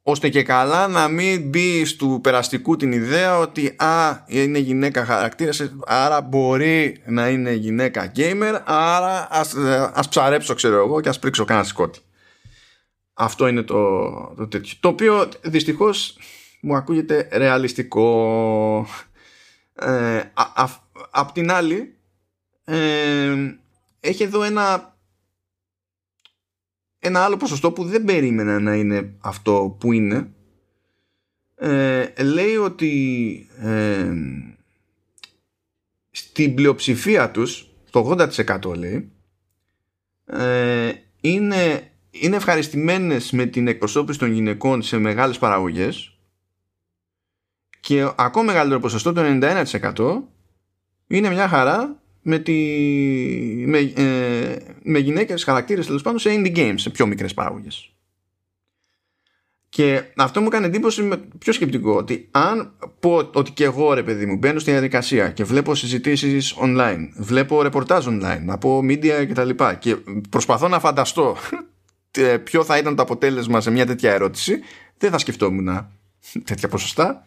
ώστε και καλά να μην μπει του περαστικού την ιδέα ότι α, είναι γυναίκα χαρακτήρας, άρα μπορεί να είναι γυναίκα gamer, άρα ας, ε, ας ψαρέψω ξέρω εγώ και ας πρίξω κανένα σκότι. Αυτό είναι το, το τέτοιο. Το οποίο δυστυχώς μου ακούγεται ρεαλιστικό. Ε, απ' την άλλη, ε, έχει εδώ ένα ένα άλλο ποσοστό που δεν περίμενα να είναι αυτό που είναι. Ε, λέει ότι ε, στην πλειοψηφία τους, το 80% λέει, ε, είναι, είναι ευχαριστημένες με την εκπροσώπηση των γυναικών σε μεγάλες παραγωγές και ακόμα μεγαλύτερο ποσοστό, το 91% είναι μια χαρά με, τη, με, ε, με γυναίκες χαρακτήρες τέλος πάντων σε indie games, σε πιο μικρές παράγωγες. Και αυτό μου κάνει εντύπωση με πιο σκεπτικό ότι αν πω ότι και εγώ ρε παιδί μου μπαίνω στη διαδικασία και βλέπω συζητήσεις online, βλέπω ρεπορτάζ online από media κτλ. Και, και προσπαθώ να φανταστώ ποιο θα ήταν το αποτέλεσμα σε μια τέτοια ερώτηση, δεν θα σκεφτόμουν τέτοια ποσοστά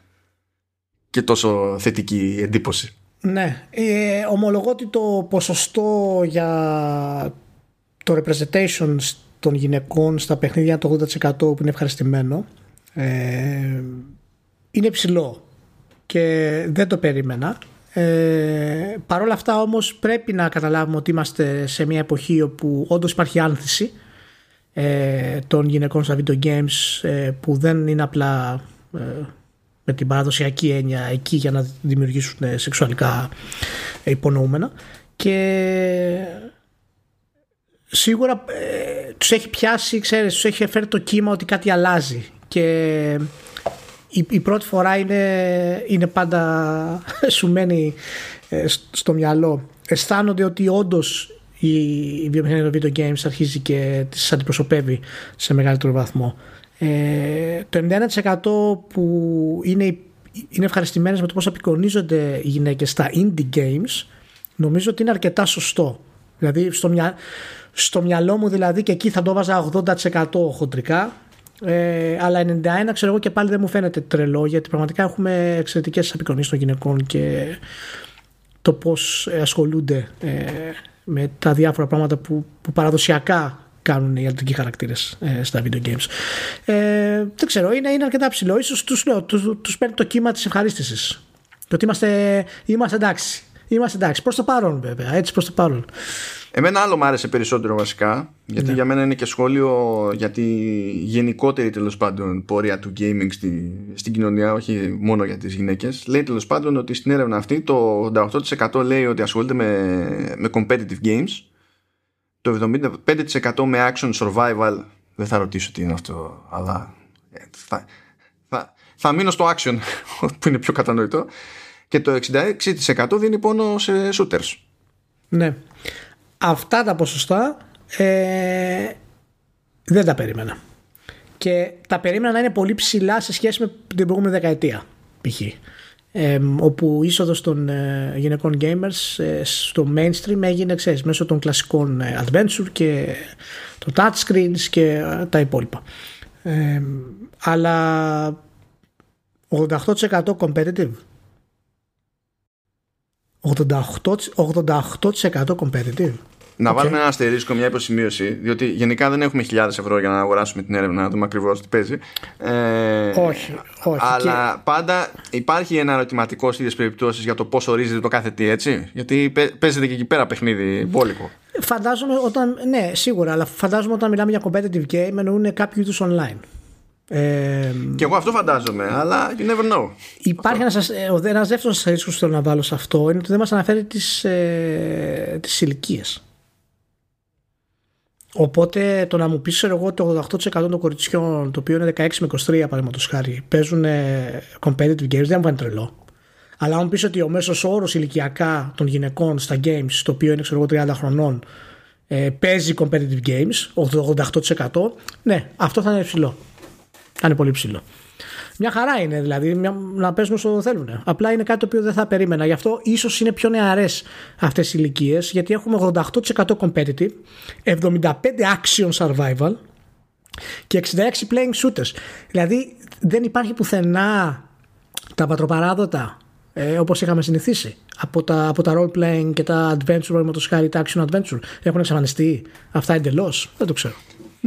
και τόσο θετική εντύπωση. Ναι, ε, ομολογώ ότι το ποσοστό για το representation των γυναικών στα παιχνίδια το 80% που είναι ευχαριστημένο ε, είναι ψηλό και δεν το περίμενα. Ε, Παρ' όλα αυτά όμως πρέπει να καταλάβουμε ότι είμαστε σε μια εποχή όπου όντως υπάρχει άνθηση ε, των γυναικών στα video games ε, που δεν είναι απλά ε, με την παραδοσιακή έννοια εκεί για να δημιουργήσουν ε, σεξουαλικά υπονοούμενα και σίγουρα ε, τους έχει πιάσει, ξέρεις, τους έχει φέρει το κύμα ότι κάτι αλλάζει και η, η πρώτη φορά είναι, είναι πάντα σουμένη ε, στο μυαλό. Αισθάνονται ότι όντως η, η βιομηχανία των video games αρχίζει και τις αντιπροσωπεύει σε μεγαλύτερο βαθμό. Ε, το 91% που είναι, είναι ευχαριστημένες με το πώς απεικονίζονται οι γυναίκες στα indie games νομίζω ότι είναι αρκετά σωστό. Δηλαδή στο, μυα, στο μυαλό μου δηλαδή και εκεί θα το βάζα 80% χοντρικά ε, αλλά 91 ξέρω εγώ και πάλι δεν μου φαίνεται τρελό γιατί πραγματικά έχουμε εξαιρετικές απεικονίσεις των γυναικών και το πώς ασχολούνται ε, με τα διάφορα πράγματα που, που παραδοσιακά κάνουν οι ιατρικοί χαρακτήρες ε, στα video games. Ε, δεν ξέρω, είναι, είναι αρκετά ψηλό. σω τους λέω, τους, παίρνει το κύμα της ευχαρίστησης. Το ότι είμαστε, είμαστε εντάξει. Είμαστε εντάξει. Προς το παρόν, βέβαια. Έτσι προς το παρόν. Εμένα άλλο μου άρεσε περισσότερο βασικά, γιατί ναι. για μένα είναι και σχόλιο για τη γενικότερη τέλος πάντων πορεία του gaming στη, στην κοινωνία, όχι μόνο για τις γυναίκες. Λέει τέλος πάντων ότι στην έρευνα αυτή το 88% λέει ότι ασχολείται με, με competitive games το 75% με action survival δεν θα ρωτήσω τι είναι αυτό αλλά ε, θα, θα, θα μείνω στο action που είναι πιο κατανοητό. Και το 66% δίνει πόνο σε shooters. Ναι. Αυτά τα ποσοστά ε, δεν τα περίμενα. Και τα περίμενα να είναι πολύ ψηλά σε σχέση με την προηγούμενη δεκαετία π.χ όπου η είσοδος των ε, γυναικών gamers ε, στο mainstream έγινε ξέρεις, μέσω των κλασικών ε, adventure και το touchscreens και τα υπόλοιπα. αλλά 88% competitive 88%, 88% competitive να okay. βάλουμε ένα αστερίσκο, μια υποσημείωση, διότι γενικά δεν έχουμε χιλιάδες ευρώ για να αγοράσουμε την έρευνα, να δούμε ακριβώς τι παίζει. Ε, όχι, όχι. Αλλά και... πάντα υπάρχει ένα ερωτηματικό στις ίδιες περιπτώσεις για το πώς ορίζεται το κάθε τι, έτσι; Γιατί παίζεται και εκεί πέρα παιχνίδι μπόλικο. Φαντάζομαι όταν. Ναι, σίγουρα, αλλά φαντάζομαι όταν μιλάμε για competitive game εννοούν κάποιο είδους online. Ε, και εγώ αυτό φαντάζομαι, αλλά you never know. Υπάρχει ένας ένας δεύτερος ρίσκο που θέλω να βάλω σε αυτό είναι ότι δεν μας αναφέρει τις ε, ηλικίες. Οπότε το να μου πεις, εγώ, το 88% των κοριτσιών, το οποίο είναι 16 με 23 παραδείγματος χάρη, παίζουν competitive games, δεν μου φαίνεται τρελό. Αλλά αν μου πεις ότι ο μέσος όρος ηλικιακά των γυναικών στα games, το οποίο είναι ξέρω, 30 χρονών, ε, παίζει competitive games, 88%, ναι, αυτό θα είναι υψηλό. Θα είναι πολύ ψηλό. Μια χαρά είναι δηλαδή μια, να παίζουν όσο θέλουν. Απλά είναι κάτι το οποίο δεν θα περίμενα. Γι' αυτό ίσως είναι πιο νεαρές αυτές οι ηλικίες, γιατί έχουμε 88% competitive, 75% action survival και 66 playing shooters. Δηλαδή δεν υπάρχει πουθενά τα πατροπαράδοτα ε, όπως είχαμε συνηθίσει από τα, από τα role playing και τα adventure με το χάρη τα action adventure έχουν εξαφανιστεί αυτά εντελώς. δεν το ξέρω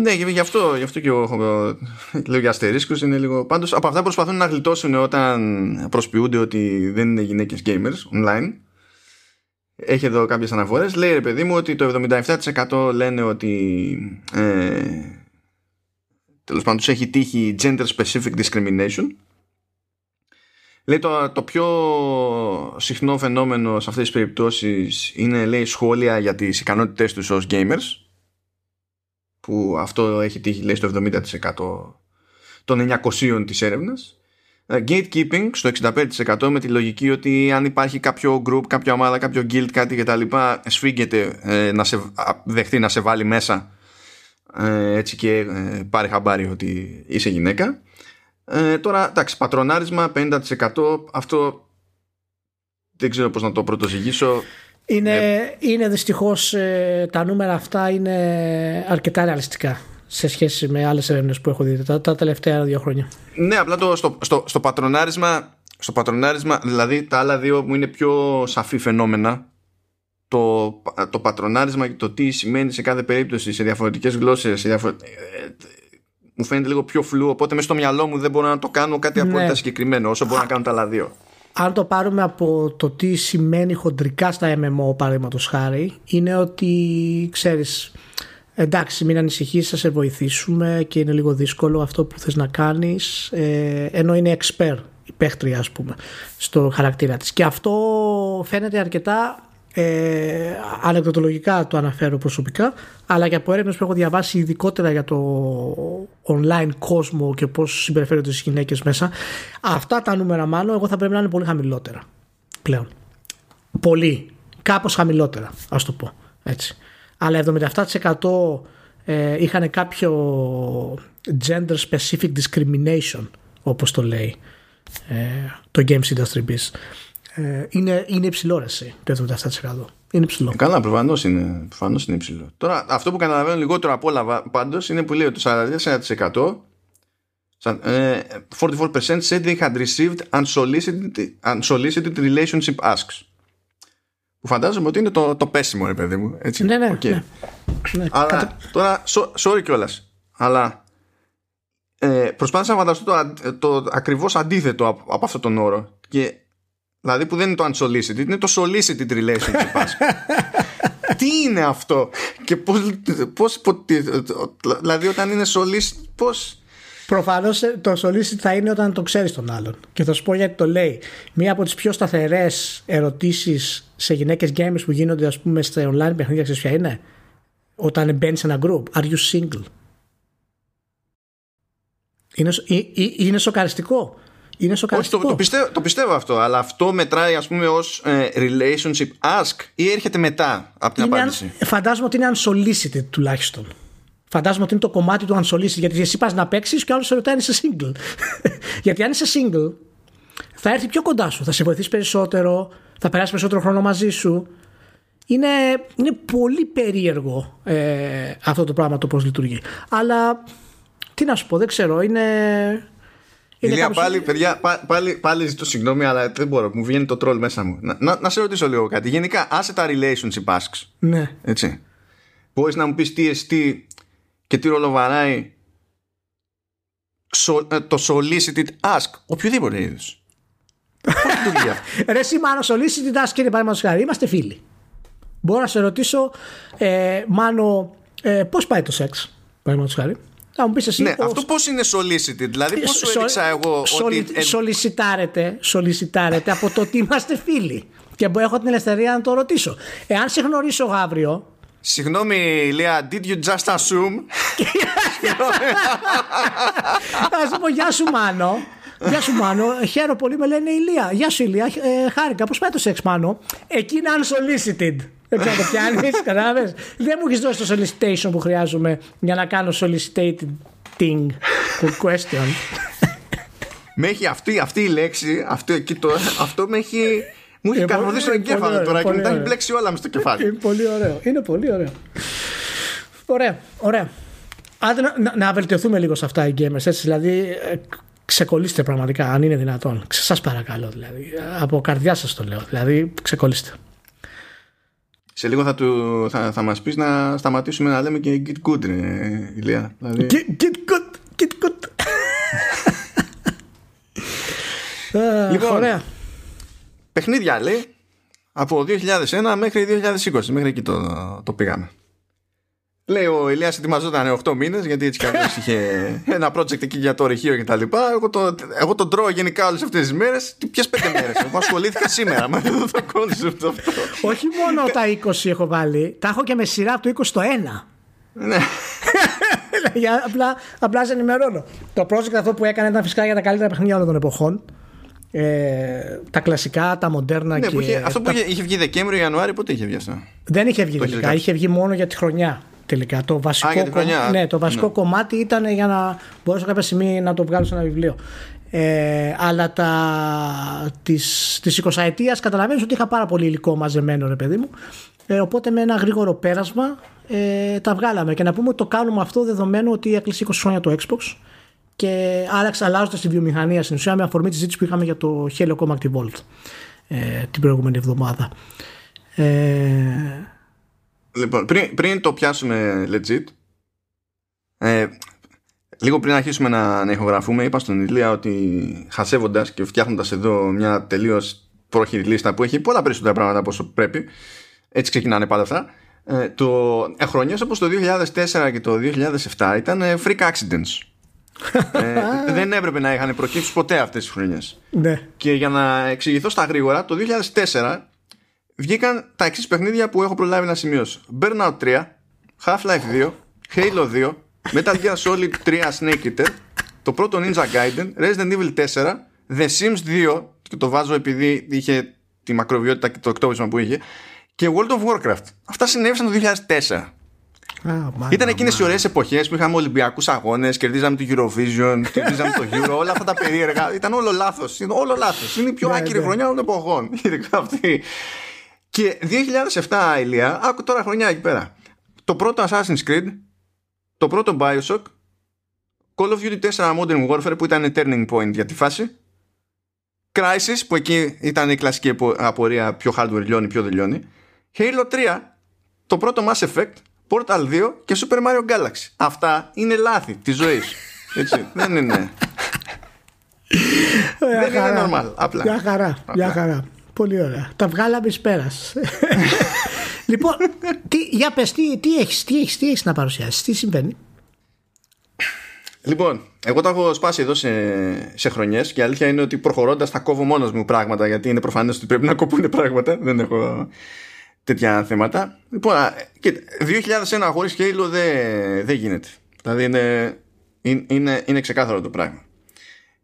ναι, γι' αυτό, γι αυτό και εγώ λέω για αστερίσκους είναι λίγο... Πάντως από αυτά προσπαθούν να γλιτώσουν όταν προσποιούνται ότι δεν είναι γυναίκες gamers online. Έχει εδώ κάποιες αναφορές. Λέει ρε παιδί μου ότι το 77% λένε ότι ε, τέλος πάντων τους έχει τύχει gender specific discrimination. Λέει το, το πιο συχνό φαινόμενο σε αυτές τις περιπτώσεις είναι λέει σχόλια για τις ικανότητές τους ως gamers που αυτό έχει τύχει λέει στο 70% των 900 της έρευνας. Ε, gatekeeping στο 65% με τη λογική ότι αν υπάρχει κάποιο group, κάποια ομάδα, κάποιο guild, κάτι και τα λοιπά σφίγγεται ε, να σε δεχτεί να σε βάλει μέσα ε, έτσι και ε, πάρει χαμπάρι ότι είσαι γυναίκα. Ε, τώρα εντάξει πατρονάρισμα 50% αυτό δεν ξέρω πώς να το πρωτοζυγίσω είναι, ε, είναι δυστυχώς ε, τα νούμερα αυτά είναι αρκετά ρεαλιστικά σε σχέση με άλλες έρευνες που έχω δει τα, τα τελευταία δύο χρόνια. Ναι, απλά το, στο, στο, στο, πατρονάρισμα, στο πατρονάρισμα, δηλαδή τα άλλα δύο μου είναι πιο σαφή φαινόμενα. Το, το πατρονάρισμα και το τι σημαίνει σε κάθε περίπτωση, σε διαφορετικές γλώσσες, σε διαφορε... Ε, μου φαίνεται λίγο πιο φλού, οπότε μέσα στο μυαλό μου δεν μπορώ να το κάνω κάτι απόλυτα ναι. συγκεκριμένο, όσο μπορώ να κάνω τα άλλα δύο αν το πάρουμε από το τι σημαίνει χοντρικά στα MMO παραδείγματος χάρη είναι ότι ξέρεις εντάξει μην ανησυχείς θα σε βοηθήσουμε και είναι λίγο δύσκολο αυτό που θες να κάνεις ε, ενώ είναι expert η παίχτρια ας πούμε στο χαρακτήρα της. Και αυτό φαίνεται αρκετά ε, ανεκδοτολογικά το αναφέρω προσωπικά αλλά και από έρευνες που έχω διαβάσει ειδικότερα για το online κόσμο και πώς συμπεριφέρονται τις γυναίκες μέσα αυτά τα νούμερα μάλλον εγώ θα πρέπει να είναι πολύ χαμηλότερα πλέον. Πολύ, κάπως χαμηλότερα ας το πω έτσι. Αλλά 77% ε, είχαν κάποιο gender specific discrimination όπως το λέει ε, το Games Industry Biz ε, είναι, είναι υψηλό ρε, το 77%. Είναι υψηλό. Καλά, προφανώς είναι, προφανώς είναι υψηλό. Τώρα, αυτό που καταλαβαίνω λιγότερο από όλα πάντως είναι που λέει ότι το 44% 44% said they had received unsolicited, unsolicited relationship asks. Που φαντάζομαι ότι είναι το, το πέσιμο, ρε παιδί μου. Έτσι. Ναι, ναι. Okay. ναι. ναι. Αλλά Κατα... τώρα, so, sorry κιόλας. Αλλά ε, προσπάθησα να φανταστώ το, το ακριβώς αντίθετο από, από αυτόν τον όρο. Και Δηλαδή που δεν είναι το unsolicited, είναι το solicited relationship. Τι είναι αυτό; Και πώς, πώς, δηλαδή όταν είναι solicited, πώς... Προφανώς ε, το solicited θα είναι όταν το ξέρεις τον άλλον. Και θα σου πω γιατί το λέει. Μία από τις πιο σταθερές ερωτήσεις σε γυναίκες gamers που γίνονται ας πούμε στα online παιχνίδια ξέρεις ποια είναι; Όταν μπαίνεις σε ένα group. Are you single? Είναι, είναι σοκαριστικό. Είναι Όχι, το, το, πιστεύω, το πιστεύω αυτό, αλλά αυτό μετράει ας πούμε ως ε, relationship ask ή έρχεται μετά από την είναι απάντηση; φαντάζομαι ότι είναι unsolicited τουλάχιστον. Φαντάζομαι ότι είναι το κομμάτι του unsolicited γιατί εσύ πας να παίξεις και ο άλλος σε ρωτάει αν είσαι single. γιατί αν είσαι single θα έρθει πιο κοντά σου, θα σε βοηθήσει περισσότερο, θα περάσει περισσότερο χρόνο μαζί σου. Είναι, είναι πολύ περίεργο ε, αυτό το πράγμα το πώς λειτουργεί. Αλλά τι να σου πω, δεν ξέρω, είναι Ηλία, πάλι, παιδιά, πάλι, πάλι ζητώ συγγνώμη, αλλά δεν μπορώ. Μου βγαίνει το τρόλ μέσα μου. Να, να, να σε ρωτήσω λίγο κάτι. Γενικά, άσε τα relationship asks. Ναι. Έτσι. Μπορείς να μου πεις τι εστί και τι ρόλο βαράει ε, το solicited ask. Οποιοδήποτε είδους. Πώς λειτουργεί αυτό; Ρε, εσύ, μάλλον solicited ask είναι παραδείγματος χάρη. Είμαστε φίλοι. Μπορώ να σε ρωτήσω, ε, Μάνο, ε, πώς πάει το σεξ, παραδείγματος χάρη; Θα μου εσύ. Ναι, αυτό πώς είναι solicited, δηλαδή πώς σου έδειξα εγώ. ότι... Σολισιτάρετε από το ότι είμαστε φίλοι. Και έχω την ελευθερία να το ρωτήσω. Εάν σε γνωρίσω αύριο. Συγγνώμη, Λία, did you just assume; Θα σου πω, Γεια σου, Μάνο. Γεια σου, Μάνο. Χαίρομαι πολύ, με λένε Ηλία. Γεια σου, Ηλία. Ε, χάρηκα. Πώς πάει το σεξ, Μάνο; Εκεί είναι unsolicited. Δεν ξέρω το πιάνεις, κατάλαβες; Δεν μου έχεις δώσει το solicitation που χρειάζομαι για να κάνω solicited thing. Good question. με έχει αυτή, αυτή η λέξη, αυτό, εκεί το, αυτό με έχει. Μου έχει Ε, καρμοδίσει το πολύ εγκέφαλο ωραίο, τώρα και πολύ μου τα έχει ωραίο. μπλέξει όλα μες στο κεφάλι. Είναι πολύ ωραίο. Είναι πολύ ωραίο. Ωραία, ωραία. Άντε να, να, να βελτιωθούμε λίγο σε αυτά οι gamers, έτσι, δηλαδή ε, ξεκολλήστε πραγματικά, αν είναι δυνατόν. Σας παρακαλώ, δηλαδή. Από καρδιά σας το λέω, δηλαδή ξεκολλήστε. Σε λίγο θα, του, θα, θα μας πεις να σταματήσουμε να λέμε και get good, ρε, Ηλία. Δηλαδή, Get, get good, get good. Ε, Λοιπόν, ωραία. παιχνίδια λέει από 2001 μέχρι 2020 μέχρι εκεί το, το πήγαμε λέει ο Ηλίας ετοιμαζόταν 8 μήνες γιατί έτσι κι αλλιώς είχε ένα project εκεί για το ρηχείο και τα λοιπά εγώ, το, εγώ τον τρώω γενικά όλες αυτές τις μέρες Τι- ποιες 5 μέρες εγώ ασχολήθηκα σήμερα με αυτό το concept αυτό Όχι μόνο τα 20 έχω βάλει, τα έχω και με σειρά από το 20 στο 1. ναι. Για- απλά, απλά σε ενημερώνω. Το project αυτό που έκανε ήταν φυσικά για τα καλύτερα παιχνίδια όλων των εποχών. Ε, τα κλασικά, τα μοντέρνα ναι, και. που είχε, αυτό που τα- είχε, είχε βγει Δεκέμβριο-Ιανουάριο πότε είχε βγει αυτό; Δεν είχε βγει Το τελικά. 2016. Είχε βγει μόνο για τη χρονιά τελικά. Το βασικό, για τη χρονιά. κομμά- ναι, το βασικό Ναι. κομμάτι ήταν για να μπορέσω κάποια στιγμή να το βγάλω σε ένα βιβλίο. Ε, αλλά τα, της, της 20 ετίας καταλαβαίνεις ότι είχα πάρα πολύ υλικό μαζεμένο ρε παιδί μου ε, οπότε με ένα γρήγορο πέρασμα ε, τα βγάλαμε και να πούμε ότι το κάνουμε αυτό δεδομένου ότι έκλεισε 20 χρόνια το Xbox και άλλαξε αλλάζοντας τη βιομηχανία στην ουσία με αφορμή τη ζήτηση που είχαμε για το Halo Combat Evolved ε, την προηγούμενη εβδομάδα. Ε, Λοιπόν, πριν, πριν το πιάσουμε legit, ε, λίγο πριν αρχίσουμε να, να ηχογραφούμε, είπα στον Ηλία ότι χασεύοντας και φτιάχνοντας εδώ μια τελείως πρόχειρη λίστα που έχει πολλά περισσότερα πράγματα από όσο πρέπει, έτσι ξεκινάνε πάντα αυτά. Ε, το ε, χρονιές όπως το 2004 και το 2007 ήταν ε, freak accidents. ε, δεν έπρεπε να είχαν προκύψει ποτέ αυτές τις χρονιές. ναι. Και για να εξηγηθώ στα γρήγορα, το 2004 βγήκαν τα εξής παιχνίδια που έχω προλάβει να σημειώσω. Burnout 3, Half-Life 2, Halo 2, Metal Gear Solid 3 Snake Eater, το πρώτο Ninja Gaiden, Resident Evil 4, The Sims 2, και το βάζω επειδή είχε τη μακροβιότητα και το εκτόπισμα που είχε, και World of Warcraft. Αυτά συνέβησαν το 2004. Α, μα, Ήταν μα, εκείνες οι ωραίες εποχές που είχαμε Ολυμπιακούς αγώνες, κερδίζαμε το Eurovision, κερδίζαμε το Euro, όλα αυτά τα περίεργα. Ήταν όλο λάθος. Όλο λάθος. Είναι η πιο Ναι, άκυρη ναι. χρονιά όλων των εποχών. Ειδικά αυτή. Και 2007, Ηλία, άκου τώρα χρονιά εκεί πέρα. Το πρώτο Assassin's Creed, το πρώτο Bioshock, Call of Duty 4 Modern Warfare που ήταν turning point για τη φάση, Crisis που εκεί ήταν η κλασική επο- απορία ποιο hardware λιώνει, ποιο δεν λιώνει, Halo 3, το πρώτο Mass Effect, Portal 2 και Super Mario Galaxy. Αυτά είναι λάθη της ζωής. Έτσι, δεν είναι. Μια δεν είναι χαρά. normal, απλά. Μια χαρά. Μια χαρά. Πολύ ωραία. Τα βγάλαμε εις πέρας. λοιπόν, τι, για πες, τι, τι, έχεις, τι, έχεις, τι έχεις να παρουσιάσεις, τι συμβαίνει; Λοιπόν, εγώ τα έχω σπάσει εδώ σε, σε χρονιές και η αλήθεια είναι ότι προχωρώντας θα κόβω μόνος μου πράγματα γιατί είναι προφανές ότι πρέπει να κοπούν πράγματα. Δεν έχω τέτοια θέματα. Λοιπόν, α, και 2001 χωρίς Halo δεν δεν γίνεται. Δηλαδή είναι, είναι, είναι, είναι ξεκάθαρο το πράγμα.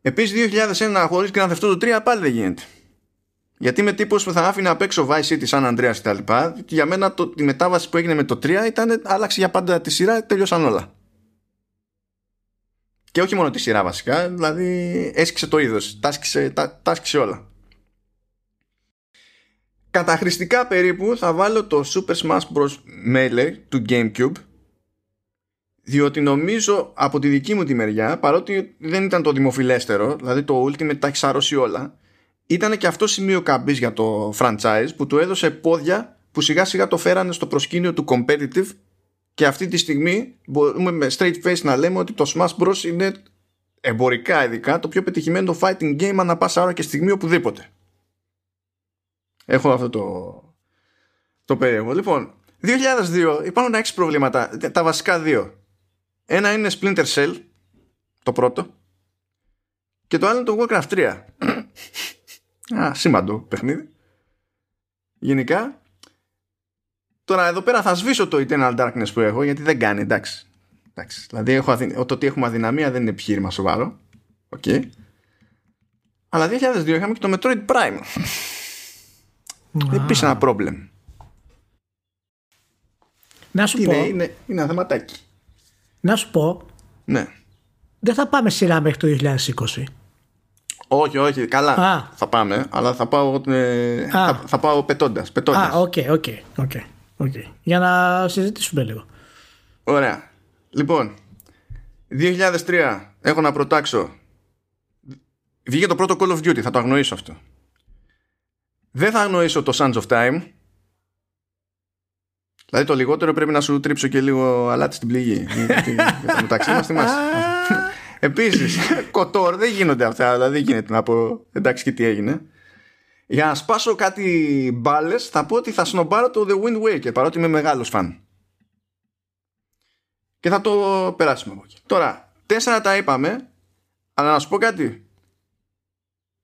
Επίσης 2001 χωρίς Grand Theft Auto 3 πάλι δεν γίνεται. Γιατί είμαι τύπος που θα άφηνα απ' έξω Vice City, San Andreas κτλ. Και για μένα το, η μετάβαση που έγινε με το 3 ήταν άλλαξε για πάντα τη σειρά, τελειώσαν όλα. Και όχι μόνο τη σειρά βασικά, δηλαδή έσκησε το είδος, τάσκησε, τα, τάσκησε όλα. Καταχρηστικά περίπου θα βάλω το Super Smash Bros. Melee του GameCube διότι νομίζω από τη δική μου τη μεριά παρότι δεν ήταν το δημοφιλέστερο δηλαδή το Ultimate τα έχεις σαρώσει όλα ήταν και αυτό σημείο καμπής για το franchise που του έδωσε πόδια που σιγά σιγά το φέρανε στο προσκήνιο του competitive και αυτή τη στιγμή μπορούμε με straight face να λέμε ότι το Smash Bros είναι εμπορικά ειδικά το πιο πετυχημένο fighting game ανά πάσα ώρα και στιγμή οπουδήποτε. Έχω αυτό το, το περίεργο. Λοιπόν, 2002 υπάρχουν έξι προβλήματα. Τα βασικά δύο. Ένα είναι Splinter Cell, το πρώτο. Και το άλλο είναι το Warcraft 3. Α, σήμαντο παιχνίδι. Γενικά. Τώρα εδώ πέρα θα σβήσω το Eternal Darkness που έχω γιατί δεν κάνει, εντάξει. εντάξει. Δηλαδή έχω αδυ... το ότι έχουμε αδυναμία δεν είναι επιχείρημα σοβαρό. Οκ. Okay. Αλλά 2002 είχαμε και το Metroid Prime. Επίσης ένα πρόβλημα. Να σου Τι πω, είναι, είναι, είναι ένα θεματάκι. να σου πω, Ναι. δεν θα πάμε σειρά μέχρι το 2020. Όχι, όχι, καλά. Α. Θα πάμε, αλλά θα πάω, ε, θα, θα πάω πετώντας. πετώντας. Α, οκ, οκ, οκ. οκ. Για να συζητήσουμε λίγο. Ωραία. Λοιπόν, 2003 έχω να προτάξω. Βγήκε το πρώτο Call of Duty, θα το αγνοήσω αυτό. Δεν θα αγνοήσω το Sands of Time. Δηλαδή το λιγότερο πρέπει να σου τρίψω και λίγο αλάτι στην πληγή. Γιατί για το μεταξύ μας θυμάσαι. Επίσης, κοτόρ δεν γίνονται αυτά. Δηλαδή δεν γίνεται να πω εντάξει και τι έγινε. Για να σπάσω κάτι μπάλες, θα πω ότι θα σνομπάρω το The Wind Waker παρότι είμαι μεγάλος φαν. Και θα το περάσουμε από εκεί. Τώρα, τέσσερα τα είπαμε, αλλά να σου πω κάτι.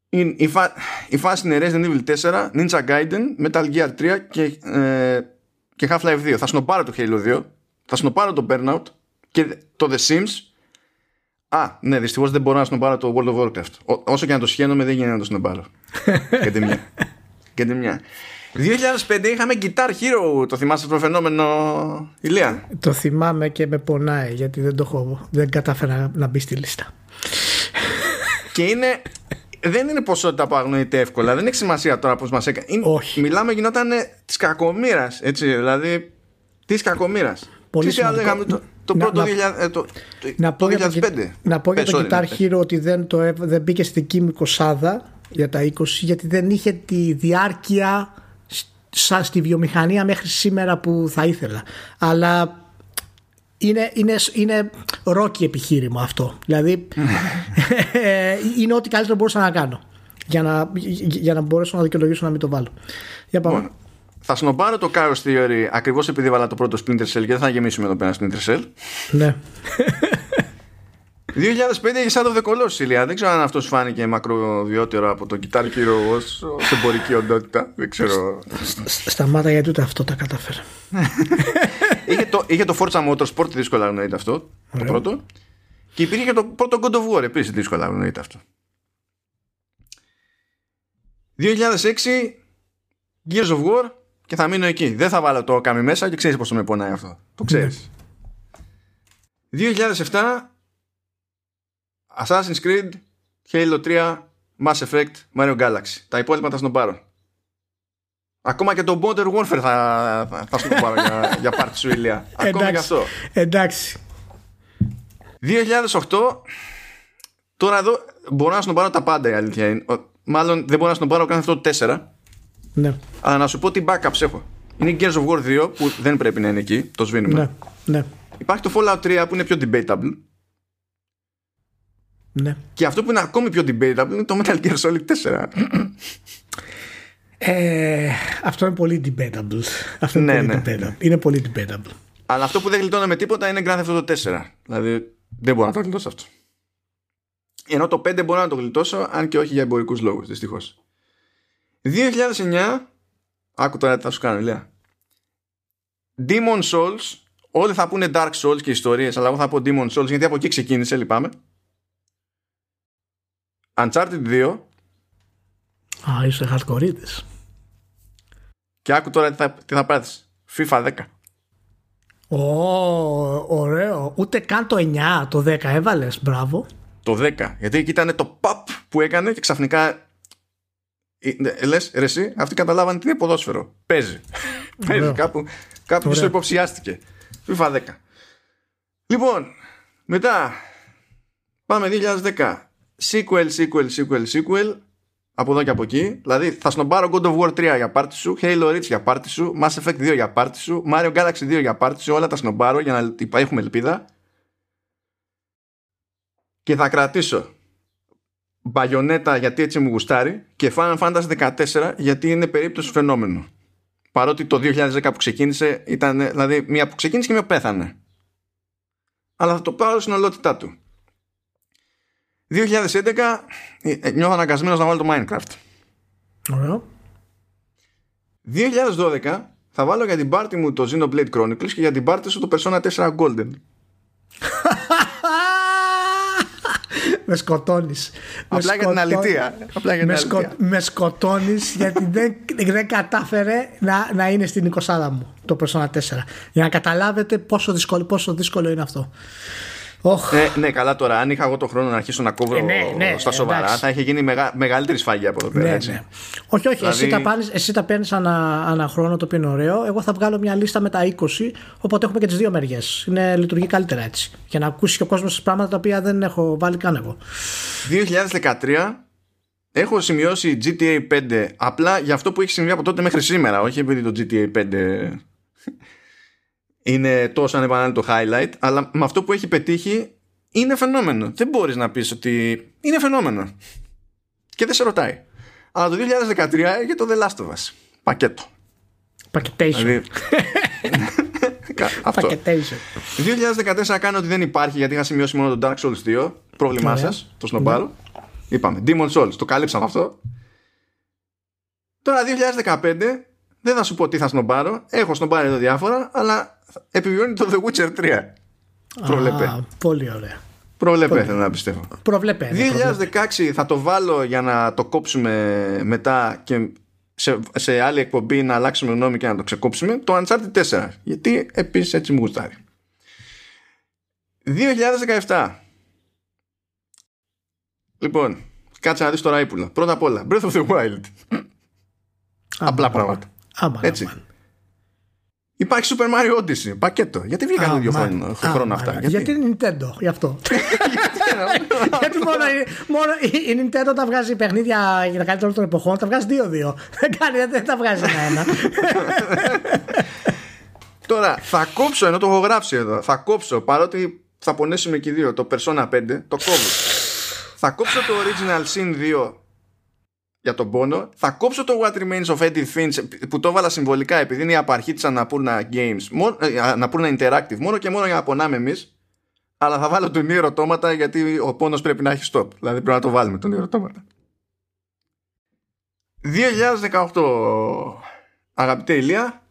Η, η, φα, η φάση είναι Resident Evil 4, Ninja Gaiden, Metal Gear 3 και, ε, και Half-Life 2. Θα σνοπάρω το Halo 2, θα σνοπάρω το Burnout και το The Sims. Α, ναι, δυστυχώς δεν μπορώ να σνοπάρω το World of Warcraft. Ό, όσο και να το σχένομαι, δεν γίνεται να το σνοπάρω. και τη μια. και τη μια. 2005 είχαμε Guitar Hero, το θυμάσαι το φαινόμενο Ηλία; Το θυμάμαι και με πονάει γιατί δεν το έχω, δεν κατάφερα να μπει στη λίστα. και είναι δεν είναι ποσότητα που αγνοείται εύκολα. Δεν έχει σημασία τώρα πώς μας έκανε. Όχι. Μιλάμε γινόταν της κακομήρα. Έτσι, δηλαδή της κακομήρα. Πολύ Τι άλλο σημαντικό. λέγαμε το, το Να- πρώτο να- 2000, ε, το, το, Να πω, το για 2005. το, να πω για Πες, το sorry, Guitar ναι. Hero ότι δεν, το, έβ- δεν μπήκε στη δική μου κοσάδα για τα 20 γιατί δεν είχε τη διάρκεια σ- σαν στη βιομηχανία μέχρι σήμερα που θα ήθελα. Αλλά είναι, είναι, είναι ρόκι επιχείρημα αυτό. Δηλαδή ε, είναι ό,τι καλύτερο μπορούσα να κάνω για να, για να μπορέσω να δικαιολογήσω να μην το βάλω. Για πάμε. Λοιπόν, θα σνομπάρω το Chaos Theory ακριβώς επειδή βάλα το πρώτο Splinter Cell και δεν θα γεμίσουμε εδώ πέρα Splinter Cell. Ναι. 2005 είχε Shadow of the Colossus, Ηλία. Δεν ξέρω αν αυτός σου φάνηκε μακροβιότερο από το Guitar Hero ως, ως εμπορική οντότητα. Δεν ξέρω. Σ- Σταμάτα γιατί ούτε αυτό τα κατάφερα. είχε, το, είχε το Forza Motorsport δύσκολα γνωρίζετε αυτό. Το Ωραίο. πρώτο. Και υπήρχε και το πρώτο God of War επίσης δύσκολα γνωρίζετε αυτό. 2006 Gears of War και θα μείνω εκεί. Δεν θα βάλω το Okami μέσα και ξέρεις πώς το με πονάει αυτό. Το ξέρεις. 2007 Assassin's Creed, Halo 3, Mass Effect, Mario Galaxy. Τα υπόλοιπα θα σνομπάρω. Ακόμα και το Modern Warfare θα, θα, θα σνομπάρω για, για πάρτι σου ηλία. Ακόμα και αυτό. Εντάξει. 2008 Τώρα εδώ μπορώ να σνομπάρω τα πάντα η αλήθεια είναι. Ο- Μάλλον δεν μπορώ να σνομπάρω καν αυτό το 4 Ναι. Αλλά να σου πω τι backups έχω Είναι η Gears of War 2 που δεν πρέπει να είναι εκεί Το σβήνουμε Ναι. Ναι. Υπάρχει το Fallout 3 που είναι πιο debatable Ναι. Και αυτό που είναι ακόμη πιο debatable είναι το Metal Gear Solid 4 Ε, αυτό είναι πολύ debatable. Αυτό είναι, Ναι, πολύ ναι, debatable. είναι πολύ debatable. Αλλά αυτό που δεν γλιτώνω με τίποτα είναι Grand Theft Auto 4 Δηλαδή δεν μπορώ να το γλιτώσω αυτό Ενώ το 5 μπορώ να το γλιτώσω Αν και όχι για εμπορικούς λόγους δυστυχώς 2009 Άκου τώρα τι θα σου κάνω Ηλία Demon Souls Όλοι θα πούνε Dark Souls και ιστορίες Αλλά εγώ θα πω Demon Souls γιατί από εκεί ξεκίνησε λυπάμαι Uncharted 2 Α, είσαι χαρτοκορίτης. Και άκου τώρα τι θα, τι θα πράττεις FIFA 10 Ω, ωραίο. Ούτε καν το 9, το 10 έβαλες. Μπράβο. Το 10 Γιατί εκεί ήταν το παπ που έκανε Και ξαφνικά ε, ε, Λες ρε εσύ Αυτοί καταλάβανε τι είναι ποδόσφαιρο. Παίζει. Παίζει κάπου Κάπου Ωραίο. το υποψιάστηκε. FIFA 10 Λοιπόν Μετά Πάμε 2010 Sequel, sequel, sequel, sequel. Από εδώ και από εκεί. Δηλαδή θα σνομπάρω God of War 3 για πάρτι σου, Halo Reach για πάρτι σου, Mass Effect 2 για πάρτι σου, Mario Galaxy 2 για πάρτι σου, όλα τα σνομπάρω για να υπά- έχουμε ελπίδα. Και θα κρατήσω Bayonetta γιατί έτσι μου γουστάρει και Final Fantasy 14 γιατί είναι περίπτωση φαινόμενου. Παρότι το 2010 που ξεκίνησε ήταν δηλαδή μία που ξεκίνησε και μία που πέθανε. Αλλά θα το πάρω στην ολότητά του. 2011 ε, ε, νιώθω αναγκασμένος να βάλω το Minecraft. Ωραίο. 2012 θα βάλω για την πάρτι μου το Xenoblade Chronicles και για την πάρτι σου το Persona 4 Golden. με σκοτώνεις. Με Απλά για την σκοτώ- αλήθεια. Απλά για την με, σκο... αλήθεια. με σκοτώνεις γιατί δεν, δεν κατάφερε να, να είναι στην 20 μου το Persona 4. Για να καταλάβετε πόσο δύσκολο, πόσο δύσκολο είναι αυτό. Oh. Ε, ναι, καλά τώρα. Αν είχα εγώ το χρόνο να αρχίσω να κόβω Ε, ναι, ναι, στα σοβαρά, εντάξει. θα είχε γίνει μεγα, μεγαλύτερη σφαγή από εδώ πέρα. Ναι, έτσι. ναι. Όχι, όχι, εσύ Δηλαδή- τα, πάρεις, εσύ τα παίρνεις ανα, ανά χρόνο το οποίο είναι ωραίο. Εγώ θα βγάλω μια λίστα με τα 20, οπότε έχουμε και τις δύο μεριές. Είναι, λειτουργεί καλύτερα έτσι. Για να ακούσει και ο κόσμος πράγματα τα οποία δεν έχω βάλει καν εγώ. 2013 έχω σημειώσει GTA 5 απλά για αυτό που έχει συμβεί από τότε μέχρι σήμερα. Όχι επειδή το GTA 5 είναι τόσο ανεπανάληπτο highlight, αλλά με αυτό που έχει πετύχει είναι φαινόμενο. Δεν μπορείς να πεις ότι είναι φαινόμενο. Και δεν σε ρωτάει. Αλλά το 2013 είχε το The Last of Us. Πακέτο. Packetation. Δηλαδή, Κα- αυτό. Packetation. 2014 κάνω ότι δεν υπάρχει γιατί είχα σημειώσει μόνο το Dark Souls 2. Πρόβλημά Ωραία. σας, το σνομπάρω. Είπαμε. Demon Souls, το καλύψαμε αυτό. Τώρα 2015 δεν θα σου πω τι θα σνομπάρω. Έχω σνομπάρει εδώ διάφορα, αλλά επιβιώνει το The Witcher 3. Προβλέπε. Α, πολύ ωραία. Προβλέπε, θέλω να πιστεύω. Προβλέπε. ναι, προβλέπε. 2016 θα το βάλω για να το κόψουμε μετά και σε, σε άλλη εκπομπή να αλλάξουμε γνώμη και να το ξεκόψουμε το Uncharted 4 γιατί επίσης έτσι μου γουστάρει 2017 λοιπόν κάτσε να δεις τώρα ύπουλα πρώτα απ' όλα Breath of the Wild απλά πράγματα Άμαν, Έτσι. άμαν. Υπάρχει Super Mario Odyssey πακέτο γιατί βγήκαν το ίδιο Άμαν, χρόνο, χρόνο άμαν. αυτά Γιατί είναι Nintendo, γι' αυτό. Γιατί μόνο, η- μόνο η, η Nintendo τα βγάζει παιχνίδια για τα καλύτερα των εποχών, τα βγάζει δύο-δύο. Δεν κάνει, δεν τα βγάζει ένα-ένα. Τώρα θα κόψω ενώ το έχω γράψει εδώ. Θα κόψω παρότι θα πονέσουμε και οι δύο το Persona 5. Το κόβω. θα κόψω το Original Sin 2 για τον πόνο. Θα κόψω το What Remains of Edith Finch που το έβαλα συμβολικά επειδή είναι η απαρχή της Annapurna Games. Μόνο, ε, Annapurna Interactive. Μόνο και μόνο για να πονάμε εμείς. Αλλά θα βάλω τον Nier Automata γιατί ο πόνος πρέπει να έχει stop. Δηλαδή πρέπει να το βάλουμε τον Nier Automata. 2018 Αγαπητέ Ηλία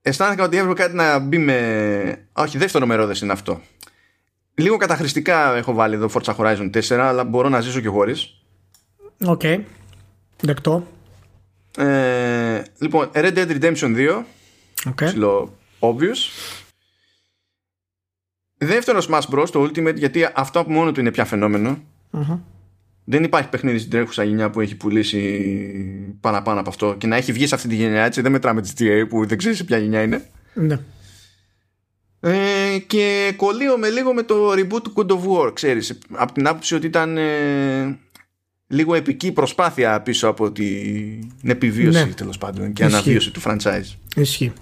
αισθάνθηκα ότι έπρεπε κάτι να μπει με. Όχι, δεύτερο μερόδε είναι αυτό. Λίγο καταχρηστικά έχω βάλει εδώ Forza Horizon 4, αλλά μπορώ να ζήσω και χωρίς. Οκ. Δεκτό. Ε, λοιπόν, Red Dead Redemption 2. Οκ. Ψιλο obvious. Δεύτερο Smash Bros. το Ultimate, γιατί αυτό από μόνο του είναι πια φαινόμενο. Μμμ. Δεν υπάρχει παιχνίδι στην τρέχουσα γενιά που έχει πουλήσει παραπάνω από αυτό και να έχει βγει σε αυτή τη γενιά έτσι. Δεν μετράμε τη TA που δεν ξέρεις σε ποια γενιά είναι. Ναι. Ε, και κολλείω λίγο με το reboot του God of War, ξέρεις, από την άποψη ότι ήταν ε, λίγο επική προσπάθεια πίσω από την επιβίωση Ναι. τέλος πάντων και Ισχύει. αναβίωση του franchise. Ισχύει.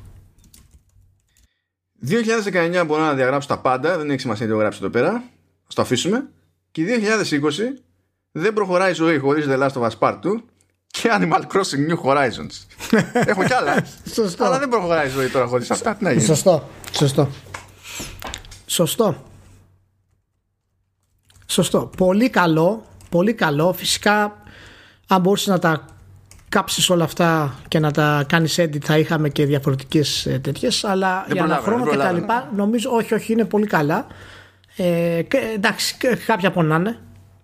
2019 μπορώ να διαγράψω τα πάντα, δεν έχει σημασία τι έχω γράψει εδώ πέρα, ας το αφήσουμε. Και 2020 δεν προχωράει η ζωή χωρίς The Last of Us Part 2 και Animal Crossing New Horizons. έχω κι άλλα, Σωστό. αλλά δεν προχωράει η ζωή τώρα χωρίς αυτά. Τι να γίνει. Σωστό. Σωστό. Σωστό. Σωστό. Πολύ καλό. Πολύ καλό. Φυσικά, αν μπορούσες να τα κάψεις όλα αυτά και να τα κάνεις edit θα είχαμε και διαφορετικές ε, τέτοιες αλλά Δεν για ένα προλάβαινα, χρόνο δεν και τα προλάβαινα. λοιπά νομίζω όχι όχι είναι πολύ καλά ε, και, εντάξει και κάποια πονάνε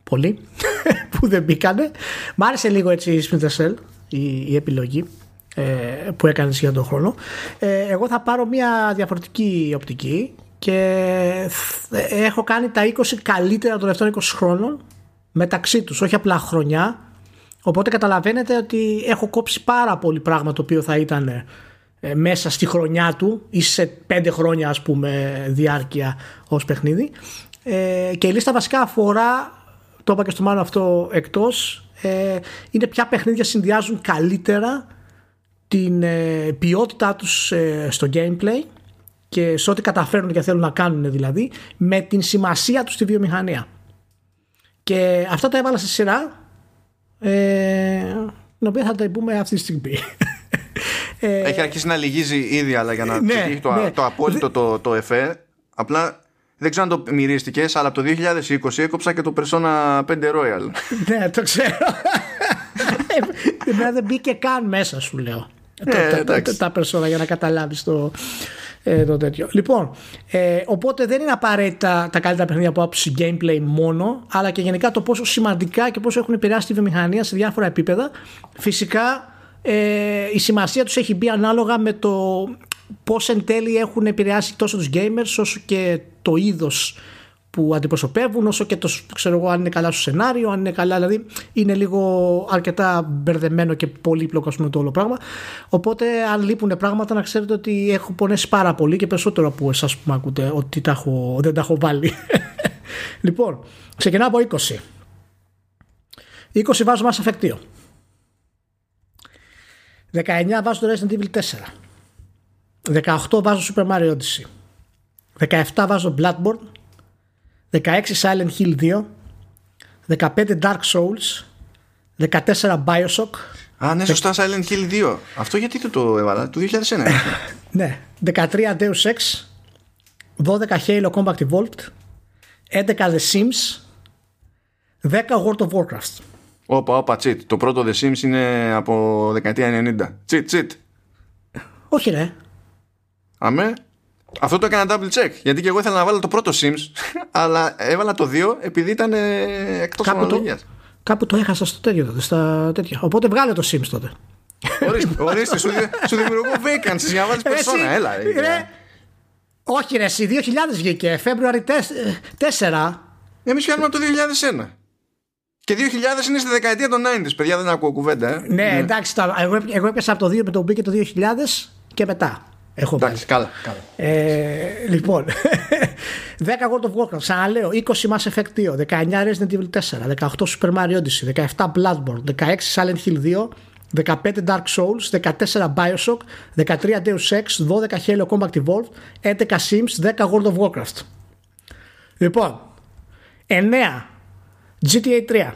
πολύ που δεν μπήκανε μ' άρεσε λίγο έτσι η Splinter Cell η, η επιλογή ε, που έκανες για τον χρόνο ε, εγώ θα πάρω μια διαφορετική οπτική και θ- έχω κάνει τα 20 καλύτερα των τελευταίων 20 χρόνων μεταξύ τους όχι απλά χρονιά Οπότε καταλαβαίνετε ότι έχω κόψει πάρα πολύ πράγμα το οποίο θα ήταν ε, μέσα στη χρονιά του ή σε πέντε χρόνια ας πούμε διάρκεια ως παιχνίδι. Ε, και η λίστα βασικά αφορά το είπα και στο μάλλον αυτό εκτός ε, είναι ποια παιχνίδια συνδυάζουν καλύτερα την ε, ποιότητά τους ε, στο gameplay και σε ό,τι καταφέρουν και θέλουν να κάνουν δηλαδή με την σημασία τους στη βιομηχανία και αυτά τα έβαλα σε σειρά ε, την οποία θα τα πούμε αυτή τη στιγμή. Ε, Έχει αρχίσει να λυγίζει ήδη, αλλά για να Ναι, πετύχει το, ναι. το απόλυτο το, το εφέ, απλά δεν ξέρω αν το μυρίστηκε, αλλά από το 2020 έκοψα και το Persona 5 Royal. ναι, το ξέρω. Εμένα δεν μπήκε καν μέσα σου λέω. Ε, τα, τα, τα, εντάξει. τα persona για να καταλάβεις το, ε, το τέτοιο. Λοιπόν, ε, οπότε δεν είναι απαραίτητα τα καλύτερα παιχνίδια από άποψη gameplay μόνο, αλλά και γενικά το πόσο σημαντικά και πόσο έχουν επηρεάσει τη βιομηχανία σε διάφορα επίπεδα. Φυσικά ε, η σημασία τους έχει μπει ανάλογα με το πώς εν τέλει έχουν επηρεάσει τόσο τους gamers όσο και το είδος που αντιπροσωπεύουν όσο και το ξέρω εγώ αν είναι καλά στο σενάριο αν είναι καλά δηλαδή είναι λίγο αρκετά μπερδεμένο και πολύπλοκο με το όλο πράγμα. Οπότε αν λείπουν πράγματα να ξέρετε ότι έχω πονέσει πάρα πολύ και περισσότερο από εσάς που με ακούτε ότι τα έχω, δεν τα έχω βάλει. Λοιπόν ξεκινάω από 20 20 βάζω Mass Effect 2 19 βάζω το Resident Evil 4 18 βάζω Super Mario Odyssey. 17 βάζω Bloodborne 16 Silent Hill 2 15 Dark Souls 14 Bioshock Α, ναι, σωστά Silent Hill 2. Αυτό γιατί το, το έβαλα, το 2001. ναι, 13 Deus Ex 12 Halo Combat Evolved 11 The Sims 10 World of Warcraft Όπα, όπα, τσιτ. Το πρώτο The Sims είναι από δεκαετία 90. Τσιτ, τσιτ. Όχι ρε. Αμέ. Αυτό το έκανα double check. Γιατί και εγώ ήθελα να βάλω το πρώτο Sims, αλλά έβαλα το 2 επειδή ήταν ε, εκτός αναλογίας. Κάπου το έχασα στο τέτοιο τότε, στα τέτοια. Οπότε βγάλε το Sims τότε. Ορίστε, ορίστε σου, σου δημιουργώ vacancies για να βάλεις περσόνα. Έλα. Ρε, όχι ρε, εσύ 2000 βγήκε, Φεβρουαρι 4. Εμείς πιάνουμε το 2001. Και 2000 είναι στη δεκαετία των 90s, παιδιά, δεν ακούω κουβέντα. Ε. Ναι, ναι, εντάξει, εγώ, εγώ έπιασα από το 2 με το μπήκε το 2000 και μετά. Έχω Εντάξει, καλά. καλά. Ε, λοιπόν, 10 World of Warcraft, ξαναλέω, 20 Mass Effect 2, 19 Resident Evil 4, 18 Super Mario Odyssey, 17 Bloodborne, 16 Silent Hill 2, 15 Dark Souls, 14 Bioshock, 13 Deus Ex, 12 Halo Combat Evolved, 11 Sims, 10 World of Warcraft. Λοιπόν, 9 GTA 3.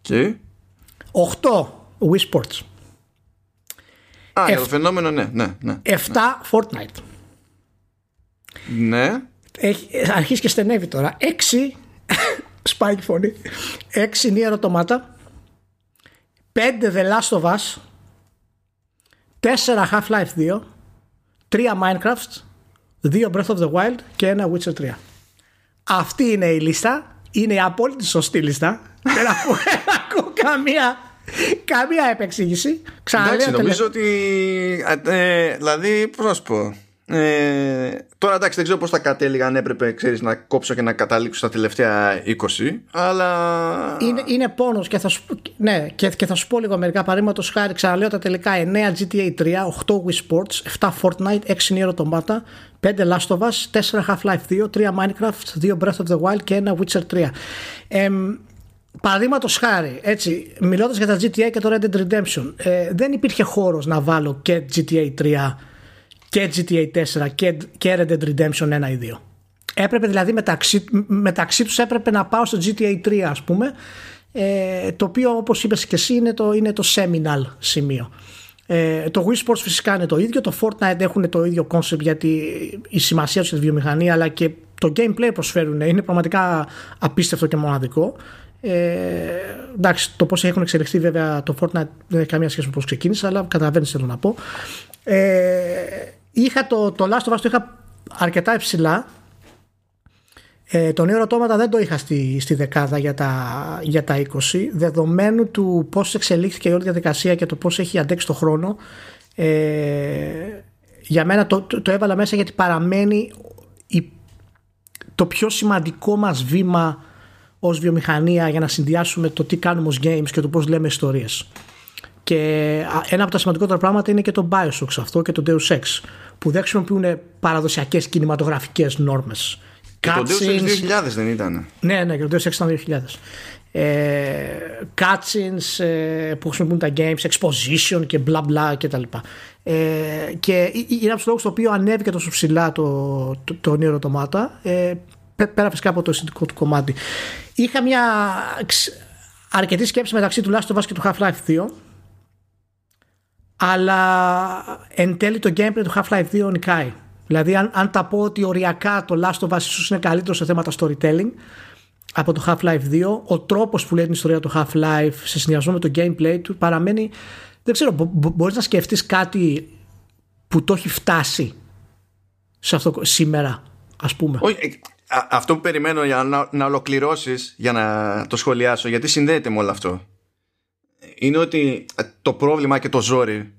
Και 8 Wii Sports. Α, για το φαινόμενο, ναι, ναι, ναι. 7 Fortnite. Ναι. Έχει, αρχίζει και στενεύει τώρα. 6 Spike φωνή. 6 Nier Automata. 5 The Last of Us. 4 Half-Life 2. 3 Minecraft. 2 Breath of the Wild και 1 Witcher 3. Αυτή είναι η λίστα. Είναι η απόλυτη σωστή λίστα. Δεν ακούω καμία Καμία επεξήγηση. Ξαναλέω. νομίζω ότι. Ε, δηλαδή, πώς να σου πω. Ε, τώρα εντάξει δεν ξέρω πως θα κατέληγα αν έπρεπε ξέρεις, να κόψω και να καταλήξω στα τελευταία 20 αλλά είναι, είναι πόνος και θα, σου, ναι, και, και θα σου πω λίγο μερικά παραδείγματος χάρη ξαναλέω τα τελικά 9 GTA 3 8 Wii Sports 7 Fortnite 6 Nier Automata 5 Last of Us 4 Half-Life 2 3 Minecraft 2 Breath of the Wild και 1 Witcher 3 ε, Παραδείγματος χάρη, έτσι, μιλώντας για τα GTA και το Red Dead Redemption, ε, δεν υπήρχε χώρος να βάλω και GTA 3 και GTA 4 και, και Red Dead Redemption 1 ή 2. Έπρεπε δηλαδή μεταξύ, μεταξύ τους έπρεπε να πάω στο GTA 3 ας πούμε ε, το οποίο όπως είπες και εσύ είναι το, είναι το seminal σημείο. Ε, το Wii Sports φυσικά είναι το ίδιο, το Fortnite έχουν το ίδιο concept γιατί η σημασία τους στη βιομηχανία αλλά και το gameplay προσφέρουν είναι πραγματικά απίστευτο και μοναδικό. Ε, εντάξει, το πώς έχουν εξελιχθεί βέβαια το Fortnite δεν έχει καμία σχέση με πώς ξεκίνησε, αλλά καταλαβαίνεις τι θέλω να πω. Ε, είχα το, το Last of Us το είχα αρκετά υψηλά. Ε, τον Νέο Ρωτώματα δεν το είχα στη, στη δεκάδα για τα, για τα 20 δεδομένου του πώς εξελίχθηκε η όλη διαδικασία και το πώς έχει αντέξει το χρόνο ε, για μένα το, το, το, έβαλα μέσα γιατί παραμένει η, το πιο σημαντικό μας βήμα ως βιομηχανία για να συνδυάσουμε το τι κάνουμε ως games και το πώς λέμε ιστορίες. Και ένα από τα σημαντικότερα πράγματα είναι και το Bioshock αυτό και το Deus Ex που δεν χρησιμοποιούν παραδοσιακές κινηματογραφικές νόρμες. Και το Deus Ex 2000 δεν ήταν. Ναι, ναι, και το Deus Ex ήταν 2000. Ε, cutscenes ε, που χρησιμοποιούν τα games, exposition και μπλα μπλα και τα λοιπά. Ε, και είναι από τους λόγους το οποίο ανέβηκε τόσο ψηλά το, το, το Nier Automata ε, πέρα φυσικά από το αισθητικό του κομμάτι. Είχα μια αρκετή σκέψη μεταξύ του Last of Us και του Half-Life 2 αλλά εν τέλει το gameplay του Half-Life 2 νικάει. Δηλαδή αν, αν τα πω ότι οριακά το Last of Us ίσως είναι καλύτερο σε θέματα storytelling από το Half-Life 2 ο τρόπος που λέει την ιστορία του Half-Life σε συνδυασμό με το gameplay του παραμένει δεν ξέρω μπορείς να σκεφτείς κάτι που το έχει φτάσει σε αυτό σήμερα ας πούμε; Όχι, αυτό που περιμένω για να, να ολοκληρώσεις για να το σχολιάσω, γιατί συνδέεται με όλο αυτό, είναι ότι το πρόβλημα και το ζόρι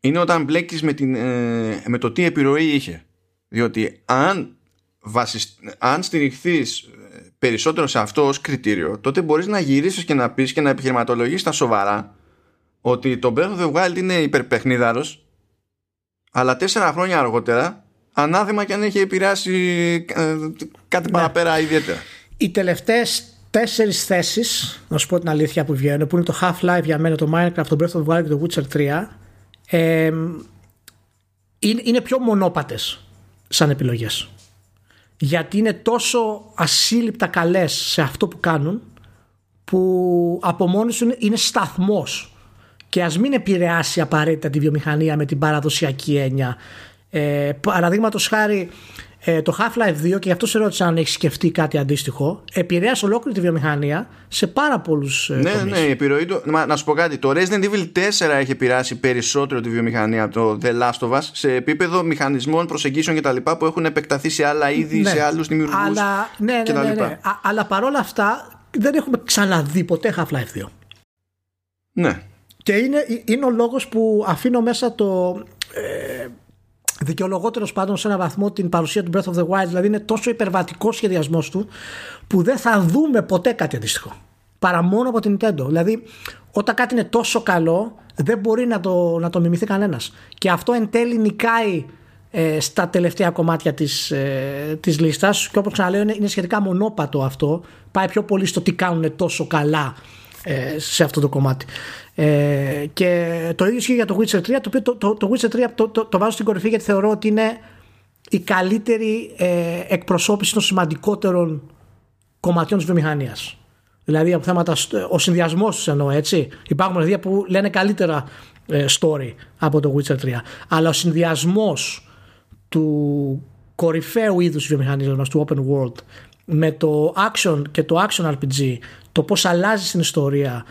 είναι όταν μπλέκεις με, την, ε, με το τι επιρροή είχε. Διότι αν, βασισ... αν στηριχθείς ε, περισσότερο σε αυτό ως κριτήριο, τότε μπορείς να γυρίσεις και να πεις και να επιχειρηματολογείς τα σοβαρά ότι το Breath of the Wild είναι υπερπαιχνίδαρος αλλά τέσσερα χρόνια αργότερα ανάδεμα και αν έχει επηρεάσει ε, κάτι ναι. παραπέρα ιδιαίτερα. Οι τελευταίες τέσσερις θέσεις, να σου πω την αλήθεια που βγαίνουν, που είναι το Half-Life για μένα, το Minecraft, το Breath of the Wild και το Witcher 3, ε, είναι, είναι πιο μονόπατες σαν επιλογές. Γιατί είναι τόσο ασύλληπτα καλές σε αυτό που κάνουν, που από μόνοι σου είναι σταθμός και ας μην επηρεάσει απαραίτητα τη βιομηχανία με την παραδοσιακή έννοια. Ε, Παραδείγματος χάρη, ε, το Half-Life 2, και γι' αυτό σε ρώτησα αν έχεις σκεφτεί κάτι αντίστοιχο, επηρέασε ολόκληρη τη βιομηχανία σε πάρα πολλούς ε, Ναι, ναι, η επιρροή του. Μα, να σου πω κάτι. Το Resident Evil 4 έχει επηρεάσει περισσότερο τη βιομηχανία από το The Last of Us σε επίπεδο μηχανισμών, προσεγγίσεων κτλ. που έχουν επεκταθεί σε άλλα είδη, ναι. σε άλλους δημιουργούς. Αλλά, ναι, ναι, ναι, ναι, Αλλά παρόλα αυτά δεν έχουμε ξαναδεί ποτέ Half-Life 2. Ναι. Και είναι, είναι ο λόγος που αφήνω μέσα το ε, δικαιολογότερος πάντων σε ένα βαθμό την παρουσία του Breath of the Wild. Δηλαδή είναι τόσο υπερβατικός σχεδιασμός του που δεν θα δούμε ποτέ κάτι αντίστοιχο. Παρά μόνο από την Nintendo. Δηλαδή όταν κάτι είναι τόσο καλό δεν μπορεί να το, να το μιμηθεί κανένας. Και αυτό εν τέλει νικάει ε, στα τελευταία κομμάτια της, ε, της λίστας και όπως ξαναλέω είναι, είναι σχετικά μονόπατο αυτό πάει πιο πολύ στο τι κάνουν τόσο καλά ε, σε αυτό το κομμάτι. Ε, και το ίδιο ισχύει για το Witcher 3, το οποίο το, το, το Witcher 3 το, το, το, βάζω στην κορυφή γιατί θεωρώ ότι είναι η καλύτερη ε, εκπροσώπηση των σημαντικότερων κομματιών της βιομηχανίας. Δηλαδή από θέματα, ο συνδυασμός τους εννοώ έτσι. Υπάρχουν παιδιά που λένε καλύτερα ε, story από το Witcher 3. Αλλά ο συνδυασμός του κορυφαίου είδους βιομηχανίας μας, του open world, με το action και το action RPG, το πώς αλλάζει την ιστορία,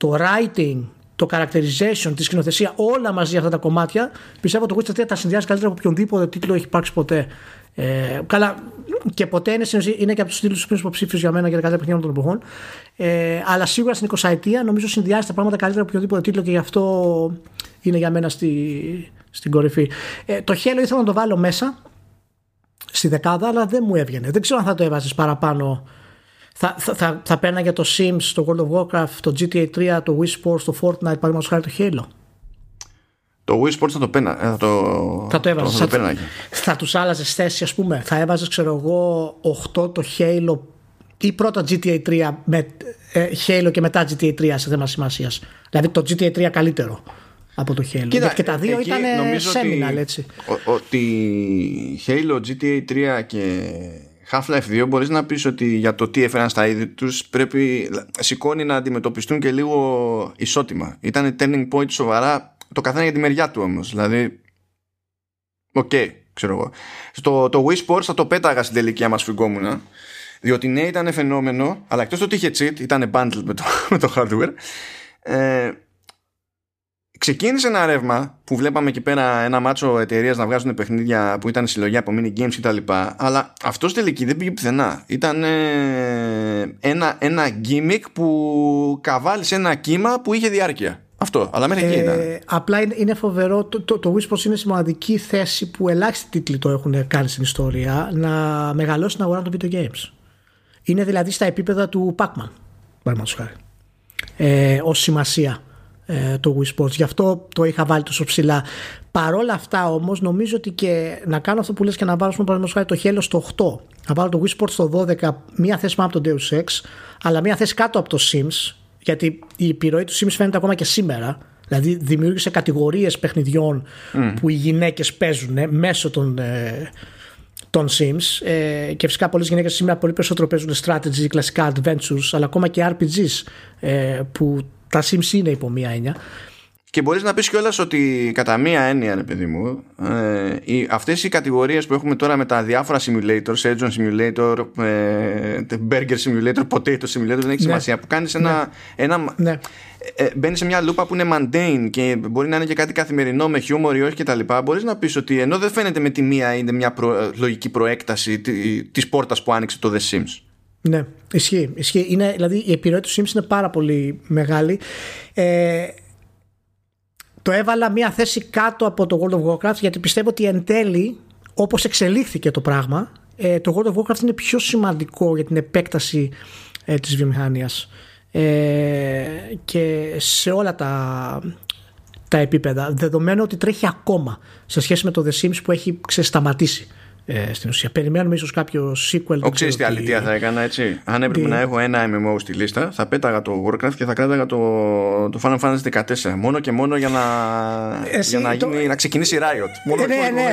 το writing, το characterization, τη σκηνοθεσία, όλα μαζί αυτά τα κομμάτια, πιστεύω ότι το Witcher 3 τα συνδυάζει καλύτερα από οποιονδήποτε τίτλο έχει υπάρξει ποτέ. Ε, καλά, και ποτέ είναι, είναι και από τους τίτλους τους υποψήφιου για μένα για τα καλύτερα παιχνίδια των εποχών. Ε, αλλά σίγουρα στην 20 ετία νομίζω συνδυάζει τα πράγματα καλύτερα από οποιοδήποτε τίτλο και γι' αυτό είναι για μένα στη, στην κορυφή. Ε, το Halo ήθελα να το βάλω μέσα στη δεκάδα, αλλά δεν μου έβγαινε. Δεν ξέρω αν θα το έβαζες παραπάνω θα, θα, θα, θα παίρναγε το Sims, το World of Warcraft, το GTA 3, το Wii Sports, το Fortnite, παραδείγματος χάρη το Halo. Το Wii Sports θα το πένα, θα το, θα το έβαζες. Θα, θα, θα τους άλλαζες θέση ας πούμε. Θα έβαζες ξέρω εγώ 8 το Halo ή πρώτα GTA 3 με ε, Halo και μετά GTA 3 σε θέμα σημασίας. Δηλαδή το GTA 3 καλύτερο από το Halo. Κοίτα, και τα δύο ήταν seminal έτσι. Ότι Halo, GTA 3 και Half-Life 2 μπορείς να πεις ότι για το τι έφεραν στα είδη τους πρέπει σηκώνει να αντιμετωπιστούν και λίγο ισότιμα. Ήταν turning point σοβαρά το καθένα για τη μεριά του όμως. Δηλαδή, OK, okay, ξέρω εγώ. Στο, το Wii Sports θα το πέταγα στην τελική άμα σφιγγόμουν. Διότι ναι ήταν φαινόμενο, αλλά εκτός ότι είχε cheat, ήταν bundled με το, με το hardware. Ε, ξεκίνησε ένα ρεύμα που βλέπαμε εκεί πέρα ένα μάτσο εταιρείας να βγάζουν παιχνίδια που ήταν συλλογή από mini games κτλ. Αλλά αυτός τελική δεν πήγε πουθενά. Ήταν ένα, ένα gimmick που καβάλισε ένα κύμα που είχε διάρκεια. Αυτό, αλλά μέχρι εκεί ε, ήταν. Απλά είναι, φοβερό. Το, το, το Wii είναι σημαντική θέση που ελάχιστοι τίτλοι το έχουν κάνει στην ιστορία να μεγαλώσει την αγορά των video games. Είναι δηλαδή στα επίπεδα του Pac-Man, παραδείγματος χάρη. Ε, Ω σημασία ε, το Wii Sports. Γι' αυτό το είχα βάλει τόσο ψηλά. Παρόλα αυτά όμως, νομίζω ότι και να κάνω αυτό που λες και να βάλω παραδείγματος το Halo στο 8, να βάλω το Wii Sports στο 12, μία θέση πάνω από το Deus Ex, αλλά μία θέση κάτω από το Sims, γιατί η επιρροή του Sims φαίνεται ακόμα και σήμερα. Δηλαδή δημιούργησε κατηγορίες παιχνιδιών που οι γυναίκες παίζουν ε, μέσω των, ε, των Sims ε, και φυσικά πολλές γυναίκες σήμερα πολύ περισσότερο παίζουν strategy, κλασικά adventures αλλά ακόμα και RPGs ε, που τα Sims είναι υπό μία έννοια. Και μπορείς να πεις κιόλας ότι κατά μία έννοια, ρε παιδί μου, ε, οι, αυτές οι κατηγορίες που έχουμε τώρα με τα διάφορα simulators, Edge Simulator, ε, Burger Simulator, Potato Simulator, δεν έχει ναι. σημασία, που κάνεις ένα... Ναι. ένα ναι. Ε, μπαίνεις σε μια λούπα που είναι mundane και μπορεί να είναι και κάτι καθημερινό με χιούμορ ή όχι κτλ. Μπορείς να πεις ότι ενώ δεν φαίνεται με τη μία είναι μια προ, λογική προέκταση της πόρτας που άνοιξε το The Sims. Ναι, ισχύει. ισχύει. Είναι, δηλαδή η επιρροή του Sims είναι πάρα πολύ μεγάλη. Ε, το έβαλα μία θέση κάτω από το World of Warcraft γιατί πιστεύω ότι εν τέλει όπως εξελίχθηκε το πράγμα ε, το World of Warcraft είναι πιο σημαντικό για την επέκταση ε, της βιομηχανίας ε, και σε όλα τα, τα επίπεδα δεδομένου ότι τρέχει ακόμα σε σχέση με το The Sims που έχει ξεσταματήσει ε, στην ουσία. Περιμένουμε ίσως κάποιο sequel. Όχι, ξέρεις τι αλήθεια θα έκανα έτσι. Αν έπρεπε να έχω ένα MMO στη λίστα, θα πέταγα το Warcraft και θα κράταγα το, το Final Fantasy 14. Μόνο και μόνο για να, για να, το... γίνει, να ξεκινήσει Riot. Μόνο ναι, ναι.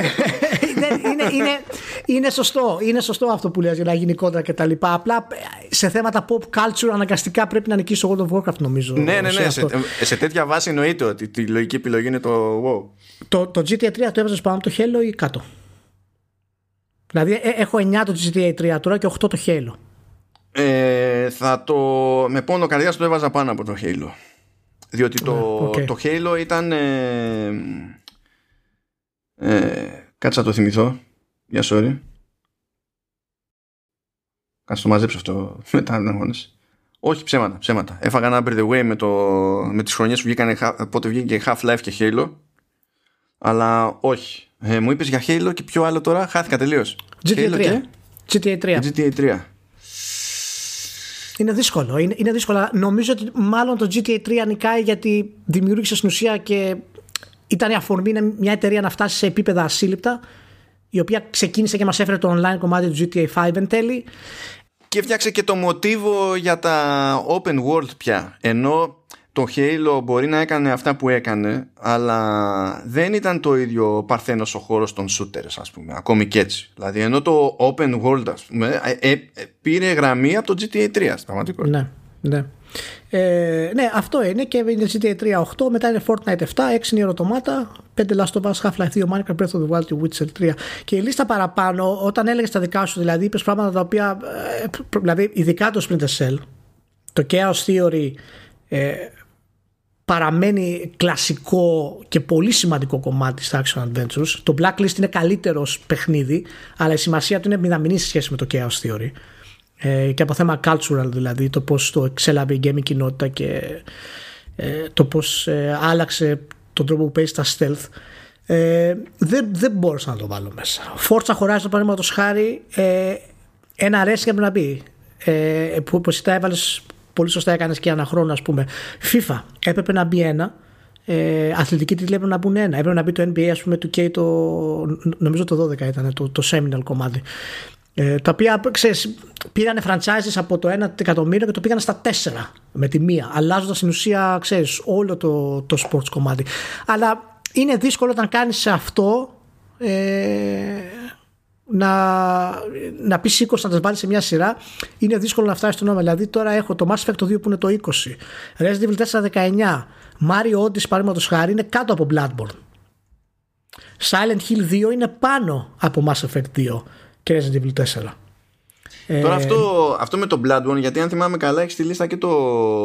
είναι, είναι, είναι, είναι, σωστό, είναι σωστό αυτό που λες για να γίνει κόντρα και τα λοιπά. Απλά σε θέματα pop culture αναγκαστικά πρέπει να νικήσει το World of Warcraft νομίζω. Ναι, ναι, ναι. Σε, σε, τέτοια βάση εννοείται ότι η λογική επιλογή είναι το WoW. Το, το GTA 3 το έβαζες πάνω από το Halo ή κάτω; Δηλαδή ε, έχω 9 το GTA 3 τώρα και 8 το Halo. Ε, θα το. Με πόνο καρδιά το έβαζα πάνω από το Halo. Διότι το, okay. Ναι, το Halo ήταν. Ε, ε, κάτσε να το θυμηθώ. Για sorry. Κάτσε το μαζέψω αυτό μετά αγώνε. Όχι ψέματα, ψέματα. Έφαγα ένα the way με, το, με τις χρονιές που βγήκαν, πότε βγήκε Half-Life και Halo. Αλλά όχι. Ε, μου είπες για Halo και ποιο άλλο τώρα; Χάθηκα τελείως. GTA 3. GTA 3. GTA 3. Είναι δύσκολο. Είναι, είναι δύσκολο. Νομίζω ότι μάλλον το GTA 3 νικάει γιατί δημιούργησε στην ουσία και ήταν η αφορμή μια εταιρεία να φτάσει σε επίπεδα ασύλληπτα η οποία ξεκίνησε και μας έφερε το online κομμάτι του GTA 5 εν τέλει και φτιάξε και το μοτίβο για τα open world πια ενώ το Halo μπορεί να έκανε αυτά που έκανε αλλά δεν ήταν το ίδιο παρθένος ο χώρος των shooters ας πούμε ακόμη και έτσι δηλαδή ενώ το open world ας πούμε ε, ε, ε πήρε γραμμή από το GTA 3 πραγματικό ναι, ναι. Ε, ναι, αυτό είναι και είναι GTA 3 8, μετά είναι Fortnite 7, 6 είναι ερωτομάτα, 5 Last of Us, Half-Life 2, Minecraft Breath of the Wild και Witcher 3. Και η λίστα παραπάνω, όταν έλεγες τα δικά σου, δηλαδή είπες πράγματα τα οποία, ε, δηλαδή ειδικά το Splinter Cell, το Chaos Theory, ε, παραμένει κλασικό και πολύ σημαντικό κομμάτι στα Action Adventures. Το Blacklist είναι καλύτερος παιχνίδι, αλλά η σημασία του είναι μηδαμινή σε σχέση με το Chaos Theory. Ε, και από θέμα cultural δηλαδή, το πώς το εξέλαβε η gaming κοινότητα και ε, το πώς ε, άλλαξε τον τρόπο που παίζει τα stealth. Ε, δεν, δεν μπόρεσα να το βάλω μέσα. Forza Horizon παραδείγματος χάρη, ε, ένα αρέσει πρέπει να μπει. Ε, που όπως τα έβαλες πολύ σωστά έκανες και ένα χρόνο, ας πούμε. FIFA έπρεπε να μπει ένα. Ε, αθλητική τίτλη έπρεπε να μπουν ένα. Έπρεπε να μπει το NBA, ας πούμε, του K το. Νομίζω το 12 ήταν το, το seminal κομμάτι. Ε, τα οποία ξέρεις, πήραν franchises από το 1 εκατομμύριο και το πήγαν στα 4 με τη μία. Αλλάζοντας στην ουσία, ξέρεις, όλο το, το sports κομμάτι. Αλλά είναι δύσκολο όταν κάνεις αυτό. Ε, να, να πεις 20 να τα βάλεις σε μια σειρά είναι δύσκολο να φτάσει στο νόημα. Δηλαδή τώρα έχω το Mass Effect 2 που είναι το 20, Resident Evil 4 19, Mario Odyssey παραδείγματος χάρη είναι κάτω από Bloodborne. Silent Hill 2 είναι πάνω από Mass Effect 2 και Resident Evil 4. Τώρα ε, αυτό, αυτό με το Bloodborne, γιατί αν θυμάμαι καλά, έχεις στη λίστα και το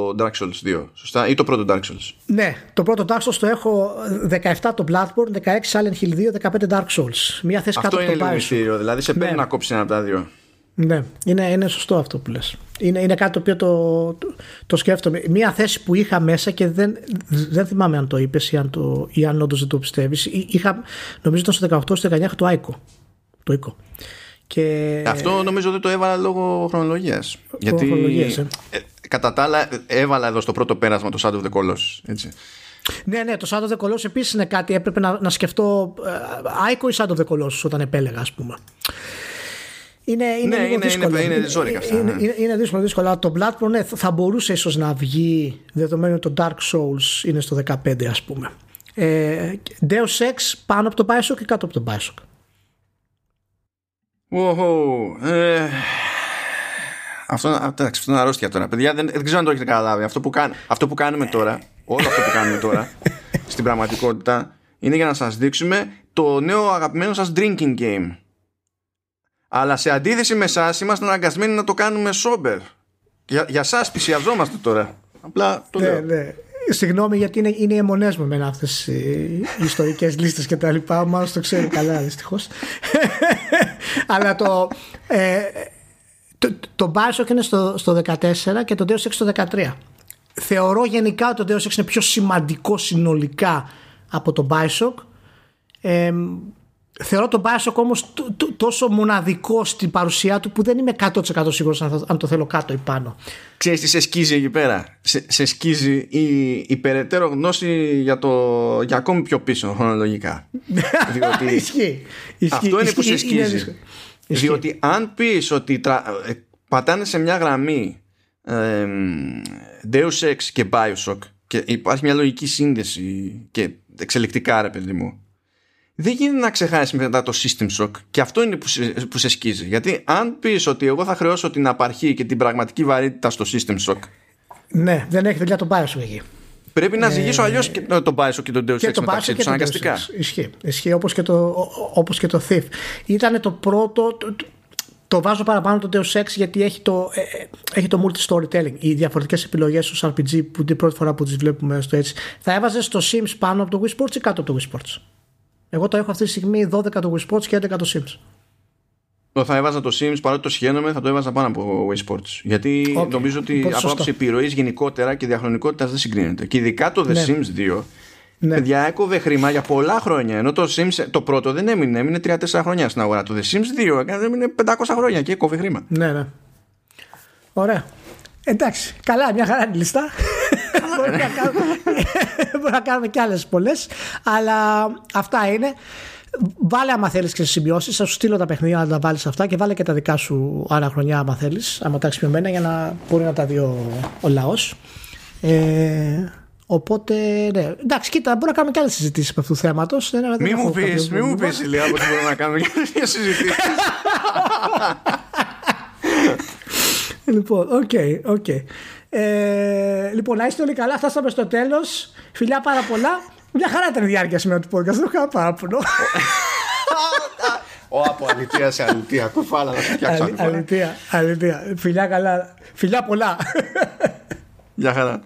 Dark Souls 2. Σωστά, ή το πρώτο Dark Souls. Ναι, το πρώτο Dark Souls το έχω 17 το Bloodborne, 16 Silent Hill 2, 15 Dark Souls. Μία θέση αυτό κάτω από το μυστήριο, δηλαδή σε παίρνει ναι. να κόψεις ένα από τα δύο. Ναι, είναι, είναι σωστό αυτό που λες. Είναι, είναι κάτι το οποίο το, το, το σκέφτομαι. Μία θέση που είχα μέσα και δεν, δεν θυμάμαι αν το είπες ή αν, το, ή αν όντως δεν το πιστεύεις. Είχα, νομίζω ήταν στο 18 στο 19 το Άικο. Το Ίκο. Και... Αυτό νομίζω δεν το έβαλα λόγω χρονολογίας. Γιατί ε. Ε, κατά τα άλλα έβαλα εδώ στο πρώτο πέρασμα το Shadow of the Colossus. Έτσι. Ναι, ναι, το Shadow of the Colossus επίσης είναι κάτι. Έπρεπε να, να σκεφτώ. Άικο ή Shadow of the Colossus όταν επέλεγα, ας πούμε. Είναι, είναι, ναι, είναι, δύσκολο. Είναι, είναι, ζώρικα αυτά, είναι, ναι. είναι, δύσκολο, δύσκολο. Αλλά το Bloodborne ναι, θα μπορούσε ίσως να βγει δεδομένου ότι το Dark Souls είναι στο 15, ας πούμε. Ε, Deus Ex πάνω από το Bioshock και κάτω από το Bioshock. Ε, αυτό, αυτό είναι αρρώστια τώρα. Παιδιά, δεν, δεν ξέρω αν το έχετε καταλάβει. Αυτό που, κάν, αυτό που κάνουμε τώρα, όλο αυτό που κάνουμε τώρα, στην πραγματικότητα, είναι για να σας δείξουμε το νέο αγαπημένο σας drinking game. Αλλά σε αντίθεση με εσάς είμαστε αναγκασμένοι να το κάνουμε sober. Για, για σας πλησιαζόμαστε τώρα. Απλά το ναι, λέω. Ναι. Συγγνώμη γιατί είναι, είναι οι αιμονές μου με αυτές οι ιστορικές λίστες και τα λοιπά. Μάλλον το ξέρει καλά δυστυχώς. Αλλά το, ε, το, το Bioshock είναι στο, στο 14 και το Deus Ex στο 13. Θεωρώ γενικά ότι το Deus Ex είναι πιο σημαντικό συνολικά από τον Bioshock. Ε, θεωρώ τον Bioshock όμως τόσο μοναδικό στην παρουσία του που δεν είμαι 100% σίγουρος αν, αν το θέλω κάτω ή πάνω. Ξέρεις τι σε σκίζει εκεί πέρα; Σε, σε σκίζει η, η περαιτέρω γνώση για, το, για ακόμη πιο πίσω χρονολογικά. Διότι ισχύει, ισχύει, αυτό είναι ισχύει, που σε σκίζει. Είναι Διότι αν πεις ότι τρα, ε, πατάνε σε μια γραμμή ε, Deus Ex και Bioshock και υπάρχει μια λογική σύνδεση και εξελικτικά ρε παιδί μου δεν γίνεται να ξεχάσεις μετά το system shock και αυτό είναι που σε, που σε σκίζει γιατί αν πεις ότι εγώ θα χρεώσω την απαρχή και την πραγματική βαρύτητα στο system shock ναι δεν έχει δουλειά το Bioshock εκεί Πρέπει να ε, ζυγίσω αλλιώς και τον Bioshock και τον Deus Ex μεταξύ τους αναγκαστικά. Ισχύει, ισχύει όπως, και το, όπως και το Thief. Ήταν το πρώτο, το βάζω παραπάνω το Deus Ex γιατί έχει το, ε, ε έχει το multi-storytelling. Οι διαφορετικές επιλογές στο RPG που είναι η πρώτη φορά που τις βλέπουμε στο έτσι. Θα έβαζες το Sims πάνω από το Wii Sports ή κάτω από το Wii Sports; Εγώ το έχω αυτή τη στιγμή 12 το Wii Sports και 11 το Sims. Θα έβαζα το Sims παρότι το σχένομαι, θα το έβαζα πάνω από Wii Sports. Γιατί okay. νομίζω ότι από άποψη επιρροής γενικότερα και διαχρονικότητας δεν συγκρίνεται. Και ειδικά το The ναι. Sims 2 ναι. Παιδιά έκοβε χρήμα για πολλά χρόνια. Ενώ το Sims το πρώτο δεν έμεινε, έμεινε 3-4 χρόνια στην αγορά. Το The Sims 2 έμεινε 500 χρόνια και έκοβε χρήμα. Ναι, ναι. Ωραία. Εντάξει, καλά, μια χαρά είναι λίστα. Μπορούμε να κάνουμε κι άλλες πολλές. Αλλά αυτά είναι. Βάλε άμα θέλεις και σημειώσει. Θα σου στείλω τα παιχνίδια να τα βάλεις αυτά και βάλε και τα δικά σου άλλα χρονιά άμα θέλεις. Άμα τα έχει για να μπορεί να τα δει ο, ο λαός. Ε, Οπότε, ναι. Εντάξει, κοίτα, μπορούμε να κάνουμε και άλλες συζητήσεις από αυτού του θέματος. Μη μου πεις, μη μου πεις, Ηλία, ότι μπορούμε να κάνουμε και άλλες συζητήσεις. λοιπόν, OK, okay, OK. Okay. Ε, λοιπόν, να είστε όλοι καλά. Φτάσαμε στο τέλος. Φιλιά πάρα πολλά. Μια χαρά ήταν η διάρκεια σήμερα του podcast. Δεν είχα παράπονο. Ω, από αλήθεια σε αλήθεια. Κουφάλα να σου φτιάξω. Αλήθεια, αλήθεια. Φιλιά καλά. Φιλιά πολλά. Γεια χαρά.